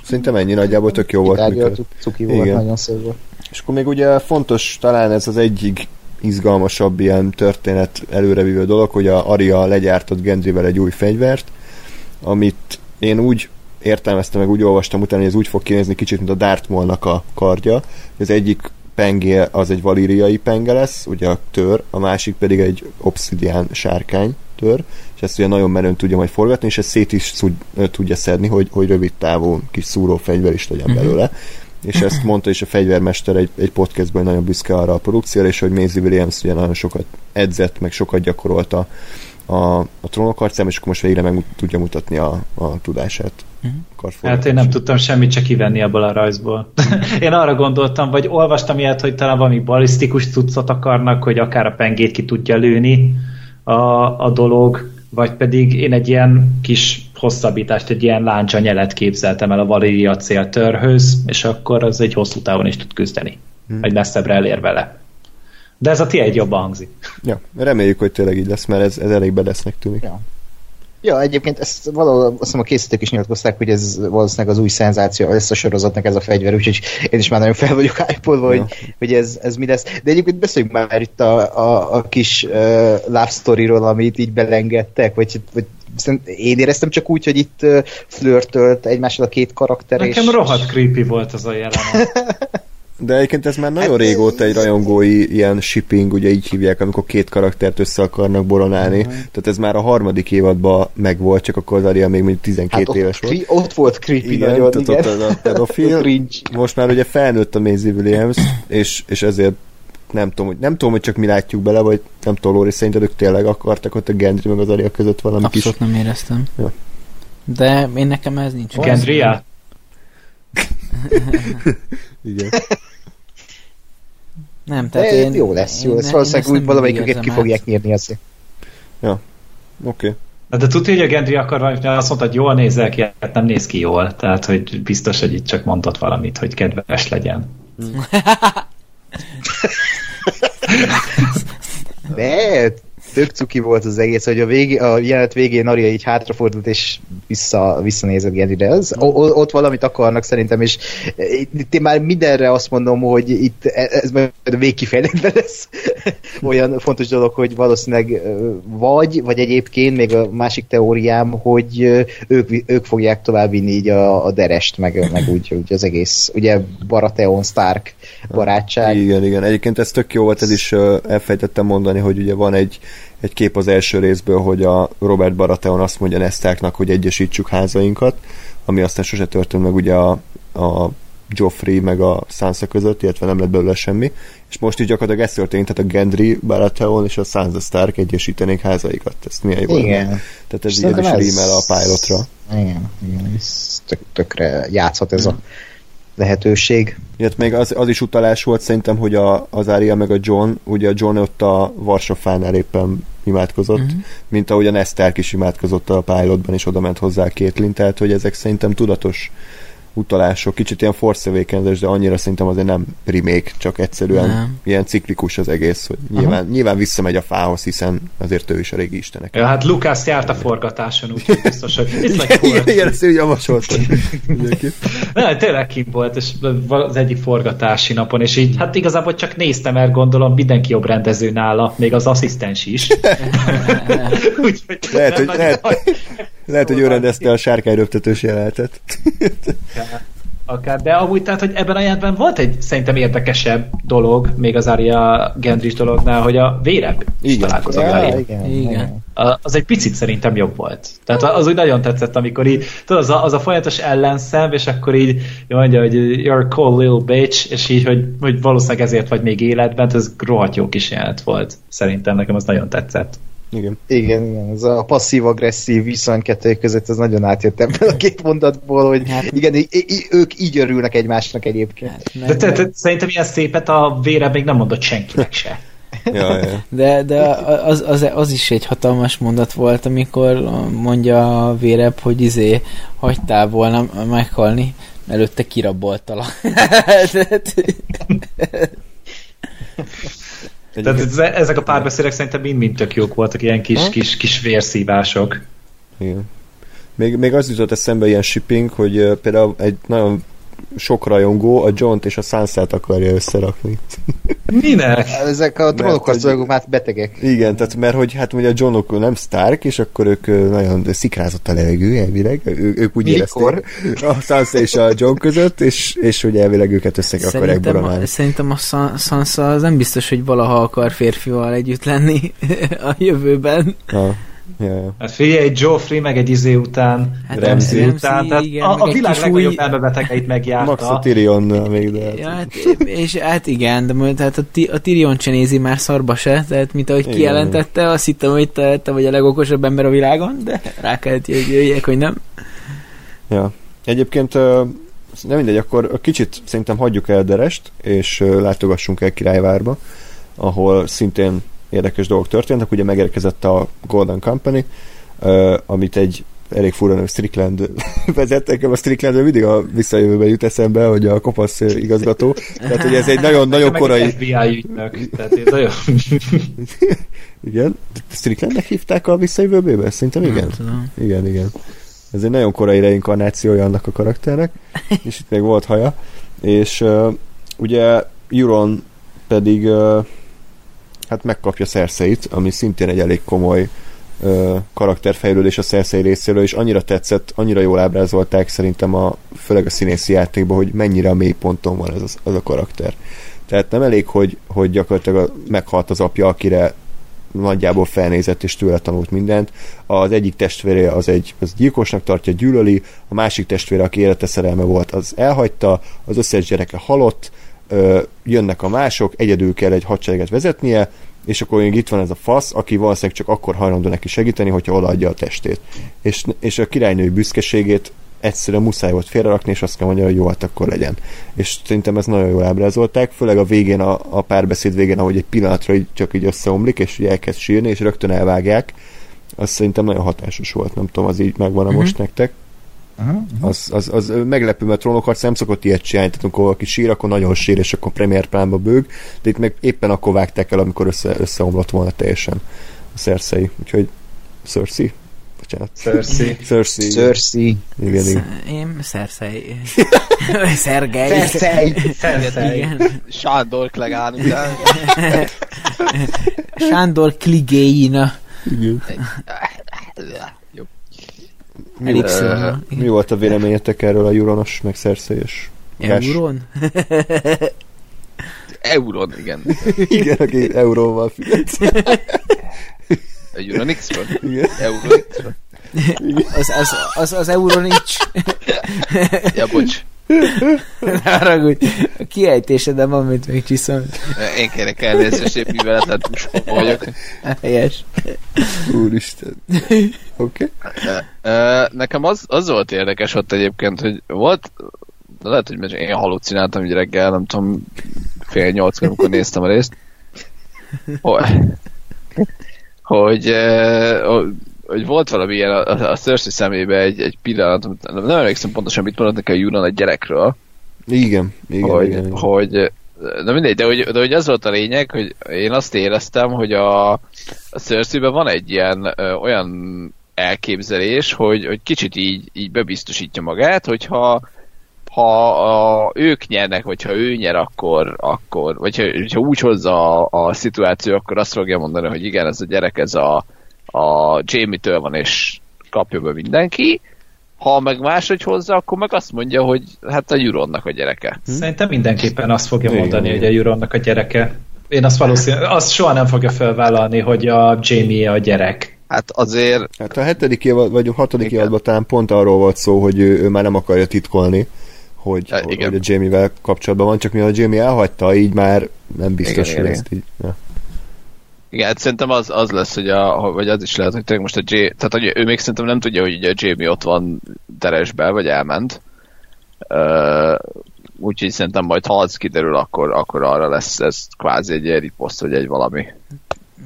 Szerintem ennyi nagyjából tök jó volt. Mikor... cuki volt, Igen. nagyon szép volt. És akkor még ugye fontos, talán ez az egyik izgalmasabb ilyen történet előrevívő dolog, hogy a Aria legyártott Gendryvel egy új fegyvert, amit én úgy értelmeztem, meg úgy olvastam utána, hogy ez úgy fog kinézni kicsit, mint a Darth Maul-nak a kardja. Az egyik pengé az egy valíriai penge lesz, ugye a tör, a másik pedig egy obszidián sárkány, tör, és ezt ugye nagyon menőn tudja majd forgatni, és ezt szét is tudja szedni, hogy, hogy rövid távú kis szúrófegyver is legyen uh-huh. belőle és ezt mondta is a fegyvermester egy, egy podcastban, nagyon büszke arra a produkcióra, és hogy Maisie Williams ugye nagyon sokat edzett, meg sokat gyakorolta a, a trónok és akkor most végre meg tudja mutatni a, a tudását. Uh-huh. Hát én nem tudtam semmit csak kivenni abból a rajzból. én arra gondoltam, vagy olvastam ilyet, hogy talán valami balisztikus cuccot akarnak, hogy akár a pengét ki tudja lőni a, a dolog, vagy pedig én egy ilyen kis hosszabbítást, egy ilyen láncsa nyelet képzeltem el a Valéria céltörhöz, és akkor az egy hosszú távon is tud küzdeni. Hmm. Egy messzebbre elér vele. De ez a ti egy jobban hangzik. Ja, reméljük, hogy tényleg így lesz, mert ez, ez elég bedesznek tűnik. Ja. Ja, egyébként ezt valahol azt hiszem a készítők is nyilatkozták, hogy ez valószínűleg az új szenzáció lesz a sorozatnak ez a fegyver, úgyhogy én is már nagyon fel vagyok hype ja. hogy, hogy ez, ez mi lesz. De egyébként beszéljünk már itt a, a, a kis uh, love story-ról, amit így belengedtek, vagy, vagy én éreztem csak úgy, hogy itt uh, flörtölt egymással a két karakter. Nekem és... rohadt creepy volt az a jelenet. De egyébként ez már nagyon hát, régóta egy rajongói ilyen shipping, ugye így hívják, amikor két karaktert össze akarnak boronálni. Uh-huh. Tehát ez már a harmadik évadban megvolt, csak akkor az Aria még mondjuk 12 hát éves volt. Ott volt creepy igen, nagyon, tehát igen. Ott a pedofil. most már ugye felnőtt a Maisie Williams, és, és ezért nem tudom, hogy, nem tudom, hogy csak mi látjuk bele, vagy nem tudom, Lóri, szerinted ők tényleg akartak ott a Gendry meg az Aria között valami Abszolút kis... nem éreztem. Ja. De én nekem ez nincs. Gendry Igen. Nem, tehát én, jó lesz, jó lesz. Valószínűleg úgy valamelyik őket ki fogják nyírni azért. Ja, oké. Okay. De tudja, hogy a Gendry akar valamit, mert azt mondta, hogy jól nézel ki, hát nem néz ki jól. Tehát, hogy biztos, hogy itt csak mondott valamit, hogy kedves legyen. De, tök cuki volt az egész, hogy a, végé, a jelenet végén Aria így hátrafordult, és vissza, visszanézett Gendryre. Az, ott valamit akarnak szerintem, és itt én már mindenre azt mondom, hogy itt e, ez majd a végkifejletben lesz olyan fontos dolog, hogy valószínűleg vagy, vagy egyébként még a másik teóriám, hogy ők, ők fogják továbbvinni így a, a derest, meg, meg úgy, úgy az egész, ugye Baratheon Stark barátság. Igen, igen. Egyébként ez tök jó volt, ez is elfejtettem mondani, hogy ugye van egy egy kép az első részből, hogy a Robert Baratheon azt mondja Nestáknak, hogy egyesítsük házainkat, ami aztán sose történt meg ugye a, a Joffrey meg a Sansa között, illetve nem lett belőle semmi, és most így gyakorlatilag ez történt, tehát a Gendry, Baratheon és a Sansa Stark egyesítenék házaikat. Ezt milyen jó. Igen. Tehát ez ilyen is rímel a pilotra. Igen, igen, ez tök, tökre játszhat ez a lehetőség. Ilyet még az, az is utalás volt szerintem, hogy a, az Arya meg a John, ugye a John ott a Varsofánál éppen imádkozott, uh-huh. mint ahogy a Nestark is imádkozott a pilotban, és oda ment hozzá a Kétlin, tehát hogy ezek szerintem tudatos utalások, kicsit ilyen force de annyira szerintem azért nem primék, csak egyszerűen nem. ilyen ciklikus az egész, hogy nyilván, nyilván visszamegy a fához, hiszen azért ő is a régi istenek. Ja, hát Lukász járt a forgatáson, úgyhogy biztos, hogy itt like igen, igen, ezt ő javasolta. Nem, tényleg kim volt, és az egyik forgatási napon, és így, hát igazából csak néztem, mert gondolom mindenki jobb rendező nála, még az asszisztens is. úgyhogy lehet, hogy, lehet, lehet, hogy ő rendezte a sárkányröptetős jelenetet. Akár, de amúgy tehát, hogy ebben a jelentben volt egy szerintem érdekesebb dolog, még az Arya Gendrich dolognál, hogy a vérebb is találkozott ja, igen, igen. igen. Az egy picit szerintem jobb volt. Tehát az úgy nagyon tetszett, amikor így, tudod, az a, az a folyamatos ellenszem, és akkor így mondja, hogy you're a cool little bitch, és így, hogy, hogy valószínűleg ezért vagy még életben, ez rohadt jó kis jelent volt. Szerintem nekem az nagyon tetszett. Igen. Igen, igen, ez a passzív-agresszív viszony kettő között, ez nagyon átjött ebből a két mondatból, hogy hát, igen, í- í- ők így örülnek egymásnak egyébként. Hát, nem, de te, te, szerintem ilyen szépet a vére még nem mondott senkinek se. ja, ja. De, de az, az, az, is egy hatalmas mondat volt, amikor mondja a vérebb, hogy izé hagytál volna meghalni, előtte kiraboltalak. Tehát ezek a párbeszédek szerintem mind-mind tök jók voltak, ilyen kis, kis, kis vérszívások. Igen. Még, még az jutott eszembe ilyen shipping, hogy például egy nagyon sok rajongó a John-t és a Sansát akarja összerakni. Minek? Ezek a trónokharcolók már betegek. Igen, tehát mert hogy hát ugye a Johnok nem Stark, és akkor ők nagyon szikrázott a levegő elvileg, ő, ők úgy Mikor? érezték a Sansa és a John között, és, és hogy elvileg őket össze akarják boronálni. Szerintem a Sansa az nem biztos, hogy valaha akar férfival együtt lenni a jövőben. Ha. Ja, ja. Hát figyelj, egy Joffrey meg egy izé után, Hát Ramsay Ramsay után, tehát igen, a, a világ legnagyobb új- elmebetegeit Max a megjárta. Tyrion még, de... Ja, hát, és hát igen, de mondjuk, tehát a, a Tyrion se nézi már szarba se, tehát mint ahogy Igen. kijelentette, azt hittem, hogy te, te vagy a legokosabb ember a világon, de rá kellett jöjjek, hogy nem. Ja. Egyébként nem mindegy, akkor kicsit szerintem hagyjuk el Derest, és látogassunk el Királyvárba, ahol szintén érdekes dolgok történtek. Ugye megérkezett a Golden Company, ö, amit egy elég fura nő Strickland vezet, nekem a Strickland mindig a visszajövőben jut eszembe, hogy a kopasz igazgató. Tehát, hogy ez egy nagyon-nagyon Meg korai... FBI ügynök. Tehát ez olyan... Igen? Stricklandnek hívták a visszajövőbébe? Szerintem igen. Igen, igen. Ez egy nagyon korai reinkarnációja annak a karakternek, és itt még volt haja. És uh, ugye Euron pedig uh, hát megkapja Cersei-t, ami szintén egy elég komoly uh, karakterfejlődés a Cersei részéről, és annyira tetszett, annyira jól ábrázolták szerintem a, főleg a színészi játékban, hogy mennyire a mélyponton van ez az, az a karakter. Tehát nem elég, hogy, hogy gyakorlatilag a, meghalt az apja, akire nagyjából felnézett és tőle tanult mindent. Az egyik testvére az egy az gyilkosnak tartja, gyűlöli, a másik testvére, aki élete szerelme volt, az elhagyta, az összes gyereke halott, ö, jönnek a mások, egyedül kell egy hadsereget vezetnie, és akkor még itt van ez a fasz, aki valószínűleg csak akkor hajlandó neki segíteni, hogyha odaadja a testét. És, és a királynői büszkeségét egyszerűen muszáj volt félrerakni, és azt kell mondja, hogy jó, hát akkor legyen. És szerintem ez nagyon jól ábrázolták, főleg a végén, a, a párbeszéd végén, ahogy egy pillanatra így, csak így összeomlik, és ugye elkezd sírni, és rögtön elvágják. Az szerintem nagyon hatásos volt, nem tudom, az így megvan a Mhm. most nektek. Az, az, az meglepő, mert trónokharc nem szokott ilyet csinálni, tehát amikor valaki sír, akkor nagyon sír, és akkor premier plánba bőg, de itt meg éppen akkor vágták el, amikor össze, összeomlott volna teljesen a Cersei. Úgyhogy Cersei? Bocsánat. Cersei. Cersei. Cersei. Igen, igen. Én Szerszei. Szergej. Cersei. Cersei. Sándor Klegán. Sándor Kligéina. igen. Mi, volt, Elipszilonnal. mi volt a véleményetek erről a Juronos, meg Cersei-es? Euron? Euron, igen. Igen, aki euróval fizet. A Euronixról? Igen. Euronixról? Az, az, az, az Euron nincs. Ja, bocs. Ne haragudj. A kiejtéseden van, mint még csiszom. Én kérek elnézést, épp műveletlen puskó vagyok. Helyes. Úristen. Oké. Okay. Nekem az, az volt érdekes ott egyébként, hogy volt, lehet, hogy én halucináltam így reggel, nem tudom, fél nyolckor, amikor néztem a részt, hogy, hogy, hogy volt valami ilyen a, a Cersei szemébe egy, egy pillanat, nem emlékszem pontosan, mit mondott neki a Euron a gyerekről, Igen, igen, hogy, igen, igen. hogy na mindegy, de hogy, de hogy az volt a lényeg, hogy én azt éreztem, hogy a, a cersei van egy ilyen ö, olyan elképzelés, hogy, hogy kicsit így, így bebiztosítja magát, hogyha ha a, ők nyernek, vagy ha ő nyer, akkor, akkor vagy ha, ha úgy hozza a, a szituáció, akkor azt fogja mondani, hogy igen, ez a gyerek, ez a, a Jamie-től van, és kapja be mindenki. Ha meg máshogy hozza, akkor meg azt mondja, hogy hát a Euronnak a gyereke. Szerintem mindenképpen azt fogja mondani, hogy a Euronnak a gyereke. Én azt valószínűleg, azt soha nem fogja felvállalni, hogy a Jamie a gyerek. Hát azért Hát a hetedik évad, vagy a hatodik Igen. évadban talán pont arról volt szó, hogy ő, ő már nem akarja titkolni, hogy, Ja, hogy igen. a Jamie-vel kapcsolatban van, csak mivel a Jamie elhagyta, így már nem biztos, Igen, hogy igen, ezt így... Ja. Igen, hát szerintem az, az lesz, hogy a, vagy az is lehet, hogy tényleg most a J, tehát hogy ő még szerintem nem tudja, hogy ugye a Jamie ott van teresbe, vagy elment. Uh, úgyhogy szerintem majd ha az kiderül, akkor, akkor arra lesz ez kvázi egy ilyen riposzt, vagy egy valami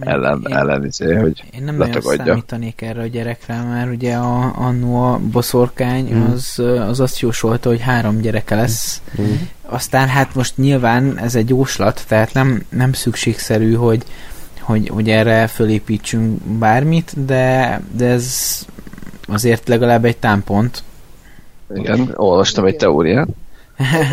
ellen, Én- ellen izé, hogy Én nem nagyon letagadja. számítanék erre a gyerekre, mert ugye a, annó a boszorkány Mm. az, az azt jósolta, hogy három gyereke lesz. Mm. Aztán hát most nyilván ez egy jóslat, tehát nem, nem szükségszerű, hogy, hogy, hogy erre fölépítsünk bármit, de, de ez azért legalább egy támpont. Igen, olvastam egy teóriát.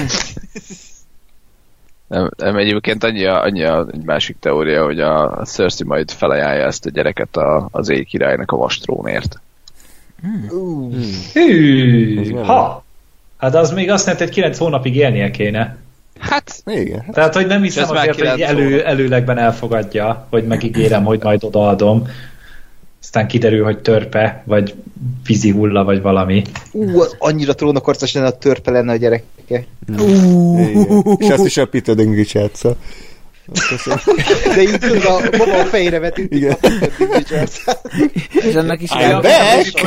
Nem, nem egyébként annyi, a, annyi a, egy másik teória, hogy a Cersei majd felajánlja ezt a gyereket a, az éj királynak a vastrónért. Hmm. Ez Hű, ha! Hát az még azt jelenti, hogy 9 hónapig élnie kéne. Hát, Igen, hát Tehát, hogy nem hiszem azért, hogy elő, előlegben elfogadja, hogy megígérem, hogy majd odaadom. aztán kiderül, hogy törpe, vagy vízi hulla, vagy valami. Ú, az annyira trónokarcos lenne, a törpe lenne a gyereke. Igen. És azt is a Peter Dinklage játsza. De így tudod, a baba a fejére vetít. Igen. És ennek is I'm back!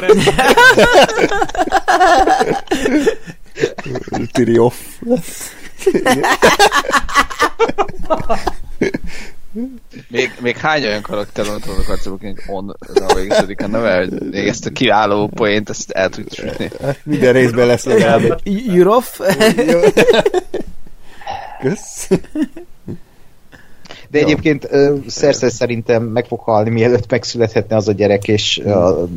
Tiri off. Még, még hány olyan karakter van a trónokharcokban, hogy on végződik a neve, hogy még ezt a kiváló poént, ezt el tudjuk sütni. Minden részben lesz legalább egy. Jurof? Kösz. De egyébként uh, Cersei szerintem meg fog halni, mielőtt megszülethetne az a gyerek, és uh,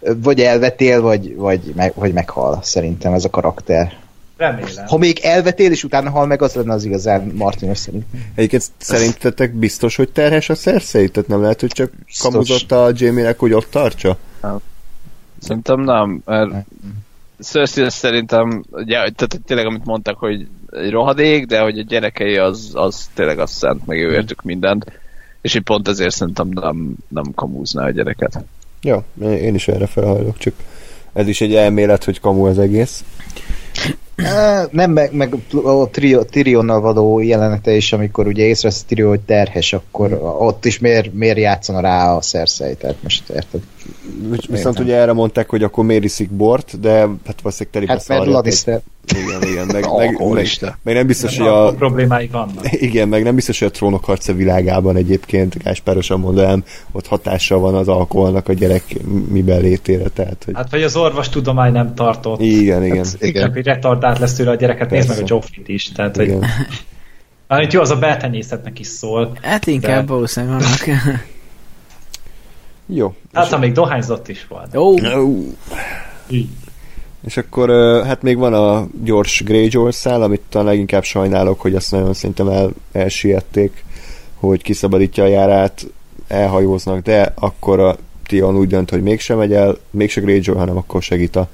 vagy elvetél, vagy, vagy, meg, vagy meghal, szerintem ez a karakter. Remélem. Ha még elvetél, és utána hal meg, az lenne az igazán Martinos szerint. Egyébként szerintetek biztos, hogy terhes a Cersei? Tehát nem lehet, hogy csak Biztos. kamuzott a Jamie-nek, hogy ott tartsa? Szerintem nem, mert Cersei szerintem, ugye, tehát tényleg amit mondtak, hogy egy rohadék, de hogy a gyerekei az, az tényleg azt szent, meg ő értük mindent. És így pont ezért szerintem nem, nem kamúzná a gyereket. Ja, én is erre felhajlok, csak ez is egy elmélet, hogy kamu az egész. Nem, meg, meg a Tyrionnal való jelenete is, amikor ugye észrevesz Tyrion, hogy terhes, akkor ott is miért, miért játszana rá a Cersei, tehát most érted? Visz- Viszont Értem. ugye erre mondták, hogy akkor miért iszik bort, de hát valószínűleg telibe Hát mert. Lannister. Igen, igen, meg, meg, meg, meg, nem biztos, hogy a problémái vannak. igen, meg nem biztos, hogy a trónok harca világában egyébként, Gáspárosan mondanám, ott hatással van az alkoholnak a gyerek miben létére, tehát, hogy Hát, vagy az orvostudomány nem tartott. igen, igen. Hát, igen. Csak, hogy retardált lesz tőle a gyereket, nézd meg a. Joffrey-t is. Tehát, hogy, igen. amit jó, az a beltenyészetnek is szól. Hát inkább De- valószínűleg vannak. Jó. Hát, még dohányzott is volt. Ó. Így. És akkor hát még van a gyors Greyjoy szál, amit talán leginkább sajnálok, hogy azt nagyon szerintem el, elsiették, hogy kiszabadítja a járát, elhajóznak, de akkor a Tion úgy dönt, hogy mégsem megy el, mégse Greyjoy, hanem akkor segít a,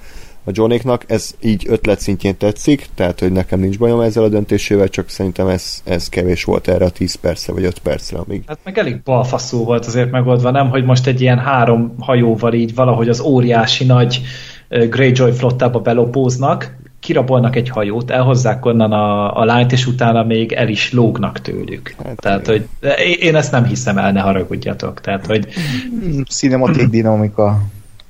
a Johnéknak. Ez így ötlet szintjén tetszik, tehát hogy nekem nincs bajom ezzel a döntésével, csak szerintem ez, ez kevés volt erre a 10 percre vagy 5 percre, amíg Hát meg elég balfaszú volt azért megoldva, nem, hogy most egy ilyen három hajóval így valahogy az óriási nagy Greyjoy flottába belopóznak, kirabolnak egy hajót, elhozzák onnan a, a lányt, és utána még el is lógnak tőlük. Hát, Tehát, hogy én ezt nem hiszem el, ne haragudjatok. Tehát, hogy Mm, Cinematic dinamika,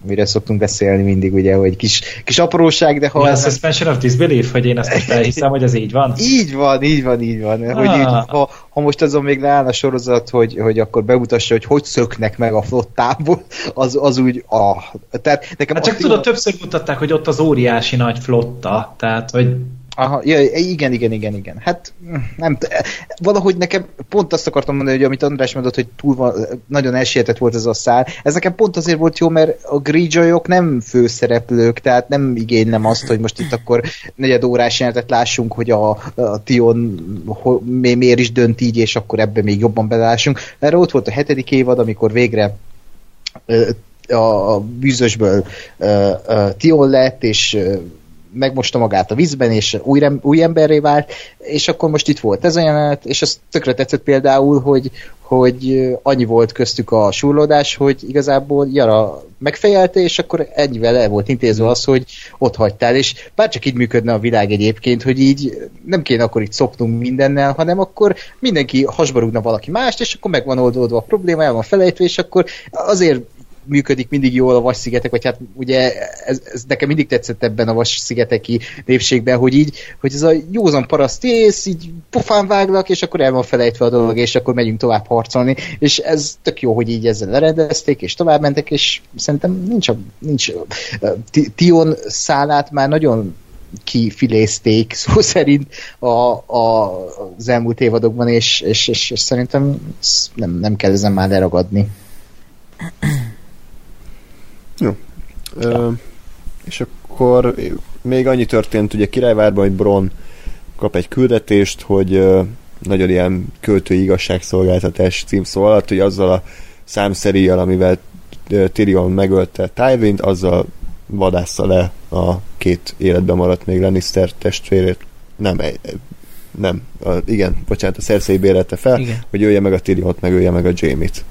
mire szoktunk beszélni mindig, ugye, hogy kis, kis apróság, de ha ha ez ez suspension of disbelief, hogy én ezt most elhiszem, hogy ez így van. Így van, így van, így van. Ah. Hogy így, ha, ha most azon még leáll a sorozat, hogy, hogy akkor bemutassa, hogy hogy szöknek meg a flottából, az, az úgy, ah. Tehát nekem Hát csak tudod, többször mutatták, hogy ott az óriási nagy flotta, tehát, hogy Aha, ja, igen, igen, igen, igen. Hát nem, valahogy nekem pont azt akartam mondani, hogy amit András mondott, hogy túl van, nagyon elsietett volt ez a szál. Ez nekem pont azért volt jó, mert a Greyjoyok nem főszereplők, tehát nem igénylem azt, hogy most itt akkor negyed órás jelenetet lássunk, hogy a, a Tion ho, mi, miért is dönt így, és akkor ebbe még jobban belássunk. Erre ott volt a hetedik évad, amikor végre ö, a, bűzösből ö, ö, Tion lett, és ö, megmosta magát a vízben, és új, új emberré vált, és akkor most itt volt ez a jelenet, és az tökre tetszett például, hogy, hogy annyi volt köztük a súrlódás, hogy igazából Jara megfejelte, és akkor ennyivel el volt intézve az, hogy ott hagytál, és bárcsak így működne a világ egyébként, hogy így nem kéne akkor itt szopnunk mindennel, hanem akkor mindenki hasba rúgna valaki mást, és akkor meg van oldódva a probléma, el van felejtve, és akkor azért működik mindig jól a Vas-szigetek, vagy hát ugye ez, ez nekem mindig tetszett ebben a Vas-szigeteki népségben, hogy így, hogy ez a józan paraszt ész, így pofán váglak, és akkor el van felejtve a dolog, és akkor megyünk tovább harcolni, és ez tök jó, hogy így ezzel lerendezték, és tovább mentek, és szerintem nincs, a, nincs a, Ti- Tion szálát már nagyon kifilézték szó szerint a, a, az elmúlt évadokban, és, és, és, és szerintem nem, nem kell ezen már leragadni. Ö, és akkor még annyi történt ugye Királyvárban, hogy Bron kap egy küldetést, hogy ö, nagyon ilyen költői igazságszolgáltatás címszó alatt, hogy azzal a számszeríjjal, amivel Tyrion megölte Tywin-t, azzal vadásza le a két életben maradt még Lannister testvérét. Nem, egy- nem, a, igen, bocsánat, a Cersei bérelte fel, Igen. hogy ölje meg a Tyrion-t, meg ölje meg a Jaime-t.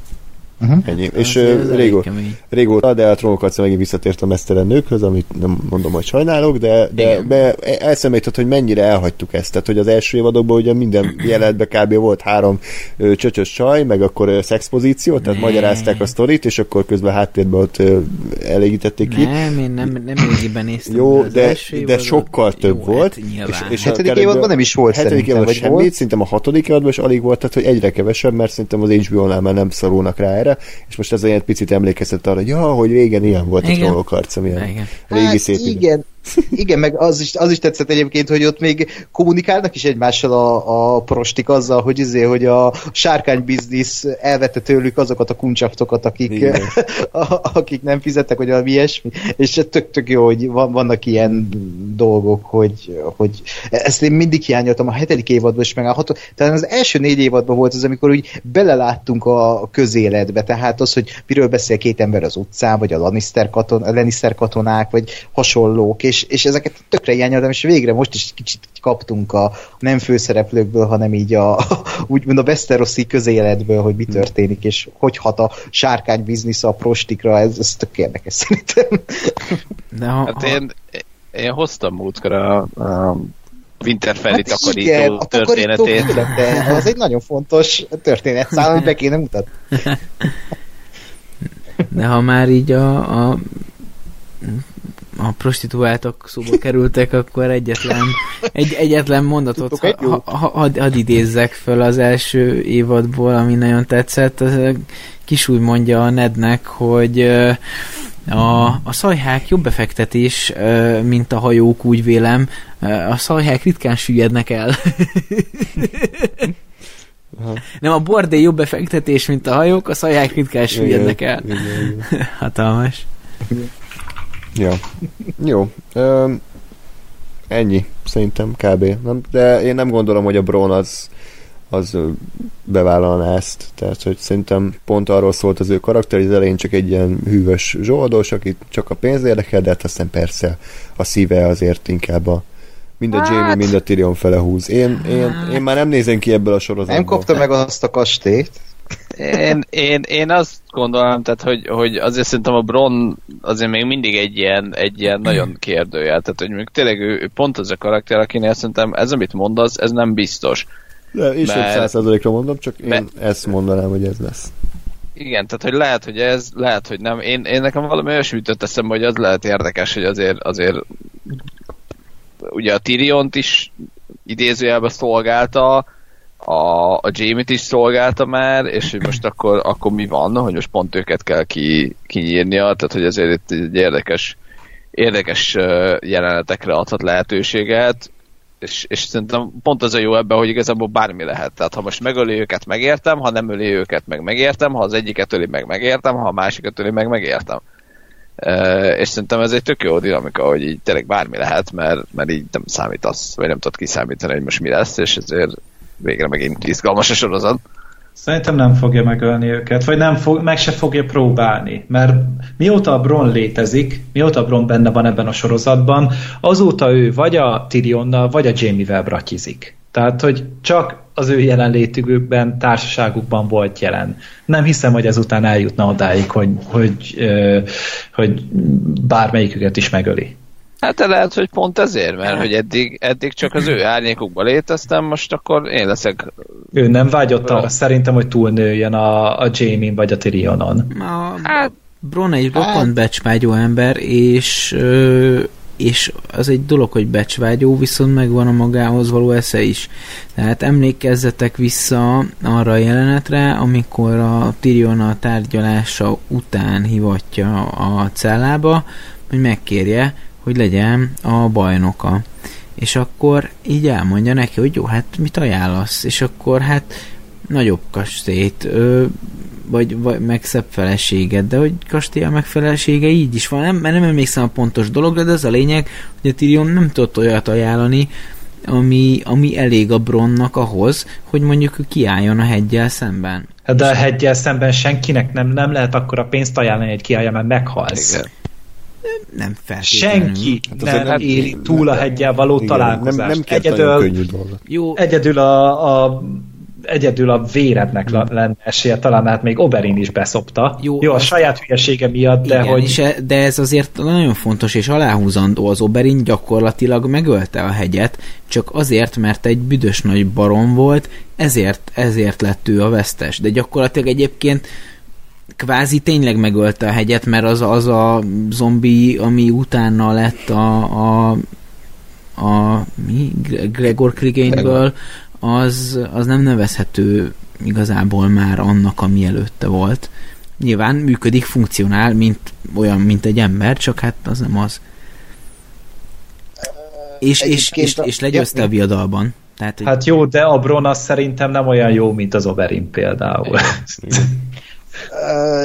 Uh-huh. Ennyi. És uh, régó, régóta, de a trónokharca megint visszatért a mesztelen nőkhöz, amit nem mondom, hogy sajnálok, de, de, de eszembe jutott, hogy mennyire elhagytuk ezt. Tehát, hogy az első évadokban ugye minden jelenetben kb. volt három ö, csöcsös csaj, meg akkor ö, szexpozíció, tehát ne. magyarázták a sztorit, és akkor közben háttérben ott ö, elégítették ki. Nem, én nem, nem régiben néztem. Jó, de, de sokkal több jó, volt. Hát, és, és hetedik évadban nem is volt hetedik évadban semmit, volt? szerintem a hatodik évadban is alig volt, tehát hogy egyre kevesebb, mert szerintem az HBO-nál már nem szorulnak rá erre, és most ez egy picit emlékeztet arra, hogy ja, hogy régen ilyen volt igen. a trónok harca, milyen igen. régi hát, szép igen. Igen, meg az is, az is tetszett egyébként, hogy ott még kommunikálnak is egymással a, a prostik azzal, hogy izé, hogy a sárkány biznisz elvette tőlük azokat a kuncsaftokat, akik, a, akik nem fizettek, vagy valami ilyesmi. És tök, tök jó, hogy van, vannak ilyen dolgok, hogy, hogy ezt én mindig hiányoltam a hetedik évadban is, meg a hat, tehát az első négy évadban volt az, amikor úgy beleláttunk a közéletbe, tehát az, hogy miről beszél két ember az utcán, vagy a Lannister, katon, a Lannister katonák, vagy hasonlók, és és, és ezeket tökre hiányoltam, és végre most is kicsit kaptunk a nem főszereplőkből, hanem így a, úgymond a Westeroszi közéletből, hogy mi történik, és hogy hat a sárkány biznisz a prostikra, ez, ez tök érdekes szerintem. Ha, hát én, én hoztam múltkor a, a Winterfelli hát takarító igen, történetét. Takarító az egy nagyon fontos történet szám, amit be kéne mutatni. De ha már így a, a a prostituáltak szóba kerültek, akkor egyetlen, egy, egyetlen mondatot ha, ha, ha, had, had idézzek föl az első évadból, ami nagyon tetszett. Az kisúly mondja a Nednek, hogy a, a szajhák jobb befektetés, mint a hajók, úgy vélem. A szajhák ritkán süllyednek el. Aha. Nem, a bordé jobb befektetés, mint a hajók, a szajhák ritkán süllyednek el. Igen, igen. Hatalmas. Ja. Jó. Ö, ennyi, szerintem kb. Nem? De én nem gondolom, hogy a Bron az az bevállalná ezt. Tehát, hogy szerintem pont arról szólt az ő karakter, hogy az elején csak egy ilyen hűvös zsoldos, aki csak a pénz érdekel, de hát aztán persze a szíve azért inkább a mind a Jamie, hát... mind a Tyrion fele húz. Én, én, én már nem nézem ki ebből a sorozatból. Nem kapta meg azt a kastélyt. Én, én, én azt gondolom, tehát, hogy, hogy azért szerintem a Bron azért még mindig egy ilyen, egy ilyen nagyon kérdőjel. Tehát, hogy még tényleg ő, ő pont az a karakter, akinél szerintem ez, amit mondasz, ez nem biztos. De én mert... százszerzalékra mondom, csak én mert... ezt mondanám, hogy ez lesz. Igen, tehát hogy lehet, hogy ez, lehet, hogy nem. Én, én nekem valami olyasmi jutott eszembe, hogy az lehet érdekes, hogy azért, azért ugye a Tyriont is idézőjelben szolgálta, a, a Jamie-t is szolgálta már, és hogy most akkor, akkor mi van, hogy most pont őket kell ki, kinyírnia, tehát hogy ezért itt egy érdekes, érdekes jelenetekre adhat lehetőséget, és, és szerintem pont az a jó ebben, hogy igazából bármi lehet. Tehát ha most megöli őket, megértem, ha nem öli őket, meg megértem, ha az egyiket öli, meg megértem, ha a másikat öli, meg megértem. Uh, és szerintem ez egy tök jó dinamika, hogy így tényleg bármi lehet, mert, mert így nem számítasz, vagy nem tudod kiszámítani, hogy most mi lesz, és ezért végre megint izgalmas a sorozat. Szerintem nem fogja megölni őket, vagy nem fog, meg se fogja próbálni, mert mióta a Bron létezik, mióta a Bron benne van ebben a sorozatban, azóta ő vagy a Tyrionnal, vagy a Jamie-vel bratyizik. Tehát, hogy csak az ő jelenlétükben, társaságukban volt jelen. Nem hiszem, hogy ezután eljutna odáig, hogy, hogy, hogy bármelyiküket is megöli. Hát lehet, hogy pont ezért, mert hogy eddig, eddig csak az ő árnyékukban léteztem, most akkor én leszek... Ő nem vágyott arra szerintem, hogy túlnőjön a, a Jamie vagy a Tyrionon. A, hát, Bron egy roppant hát... becsvágyó ember, és és az egy dolog, hogy becsvágyó, viszont megvan a magához való esze is. Tehát emlékezzetek vissza arra a jelenetre, amikor a Tyrion a tárgyalása után hivatja a cellába, hogy megkérje, hogy legyen a bajnoka. És akkor így elmondja neki, hogy jó, hát mit ajánlasz? És akkor hát nagyobb kastélyt, ö, vagy, vagy meg szebb feleséget, de hogy kastély meg felesége így is van, nem, mert nem emlékszem a pontos dologra, de az a lényeg, hogy a Tyrion nem tudott olyat ajánlani, ami, ami elég a Bronnak ahhoz, hogy mondjuk kiálljon a hegyel szemben. De a hegyel szemben senkinek nem, nem lehet akkor a pénzt ajánlani, hogy kiállja, mert meghalsz. Igen nem feltétlenül. Senki hát nem nem éri túl a heggyel való igen, találkozást. Nem, nem egyedül, könnyű dolgot. Jó. Egyedül a, a egyedül a vérednek lenne esélye, talán hát még Oberin is beszopta. Jó, Jó a saját hülyesége miatt, de igen, hogy... És e, de ez azért nagyon fontos és aláhúzandó. Az Oberin gyakorlatilag megölte a hegyet, csak azért, mert egy büdös nagy barom volt, ezért, ezért lett ő a vesztes. De gyakorlatilag egyébként kvázi tényleg megölte a hegyet, mert az, az a zombi, ami utána lett a, a, a mi? Gregor Krigainből, az, az nem nevezhető igazából már annak, ami előtte volt. Nyilván működik, funkcionál, mint olyan, mint egy ember, csak hát az nem az. És, és, és, és legyőzte a viadalban. Tehát, hát jó, de a Bronas szerintem nem olyan jó, mint az Oberyn például.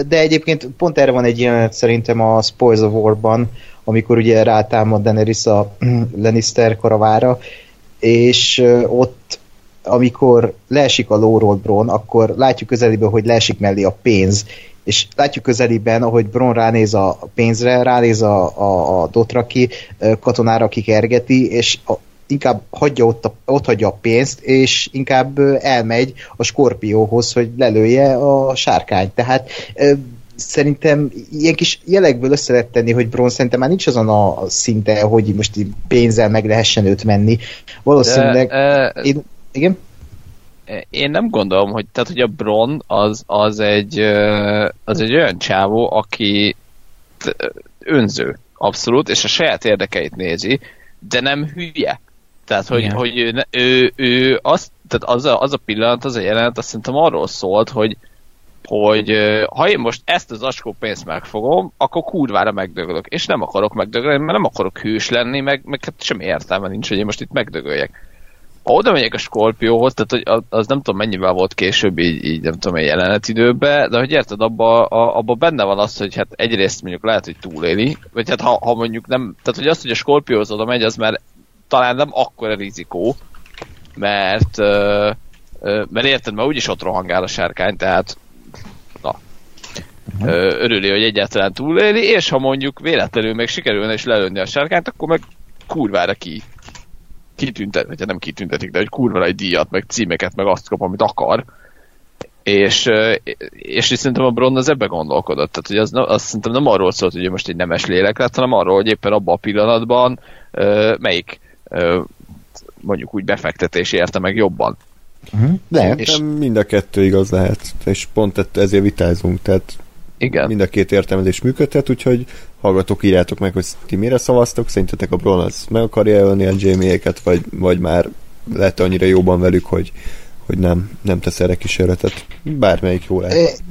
De egyébként pont erre van egy jelenet szerintem a Spoils of War-ban, amikor ugye rátámad Daenerys a Lannister karavára, és ott amikor leesik a lóról Bron, akkor látjuk közelében, hogy leesik mellé a pénz, és látjuk közelében, ahogy Bron ránéz a pénzre, ránéz a, a, a Dotraki katonára, aki kergeti, és a, inkább hagyja ott, a, ott hagyja a pénzt, és inkább elmegy a Skorpióhoz, hogy lelője a sárkányt. Tehát szerintem ilyen kis jelekből össze lehet tenni, hogy Bron szerintem már nincs azon a szinte, hogy most pénzzel meg lehessen őt menni. Valószínűleg... De, uh, én, igen? Én nem gondolom, hogy, tehát, hogy a Bron az, az, egy, az egy olyan csávó, aki önző, abszolút, és a saját érdekeit nézi, de nem hülye. Tehát, hogy, Igen. hogy ő, ő, ő azt, tehát az a, az a pillanat, az a jelenet, azt szerintem arról szólt, hogy, hogy ha én most ezt az askó pénzt megfogom, akkor kurvára megdögölök. És nem akarok megdögölni, mert nem akarok hős lenni, meg, meg hát sem értelme nincs, hogy én most itt megdögöljek. Ha oda megyek a Skorpióhoz, tehát hogy az nem tudom mennyivel volt később így, így nem tudom, egy jelenetidőben, de hogy érted, abba, a, abba benne van az, hogy hát egyrészt mondjuk lehet, hogy túléli, vagy hát ha, ha mondjuk nem, tehát hogy azt, hogy a Skorpióhoz oda megy, az már talán nem akkora rizikó, mert, mert érted, mert úgyis ott rohangál a sárkány, tehát na, uh-huh. örüli, hogy egyáltalán túléli, és ha mondjuk véletlenül meg sikerülne is lelőni a sárkányt, akkor meg kurvára ki kitüntet, vagy hát nem kitüntetik, de hogy kurvára egy díjat, meg címeket, meg azt kap, amit akar. És, és, és szerintem a Bron az ebbe gondolkodott. Tehát, hogy az, az szerintem nem arról szólt, hogy most egy nemes lélek lett, hanem arról, hogy éppen abban a pillanatban melyik mondjuk úgy befektetés érte meg jobban. De, és mind a kettő igaz lehet, és pont ezért vitázunk, tehát igen. mind a két értelmezés működhet, úgyhogy hallgatók, írjátok meg, hogy ti mire szavaztok, szerintetek a Bron az meg akarja ölni a Jamie-éket, vagy, vagy már lett annyira jóban velük, hogy, hogy nem, nem tesz erre kísérletet. Bármelyik jó lehet.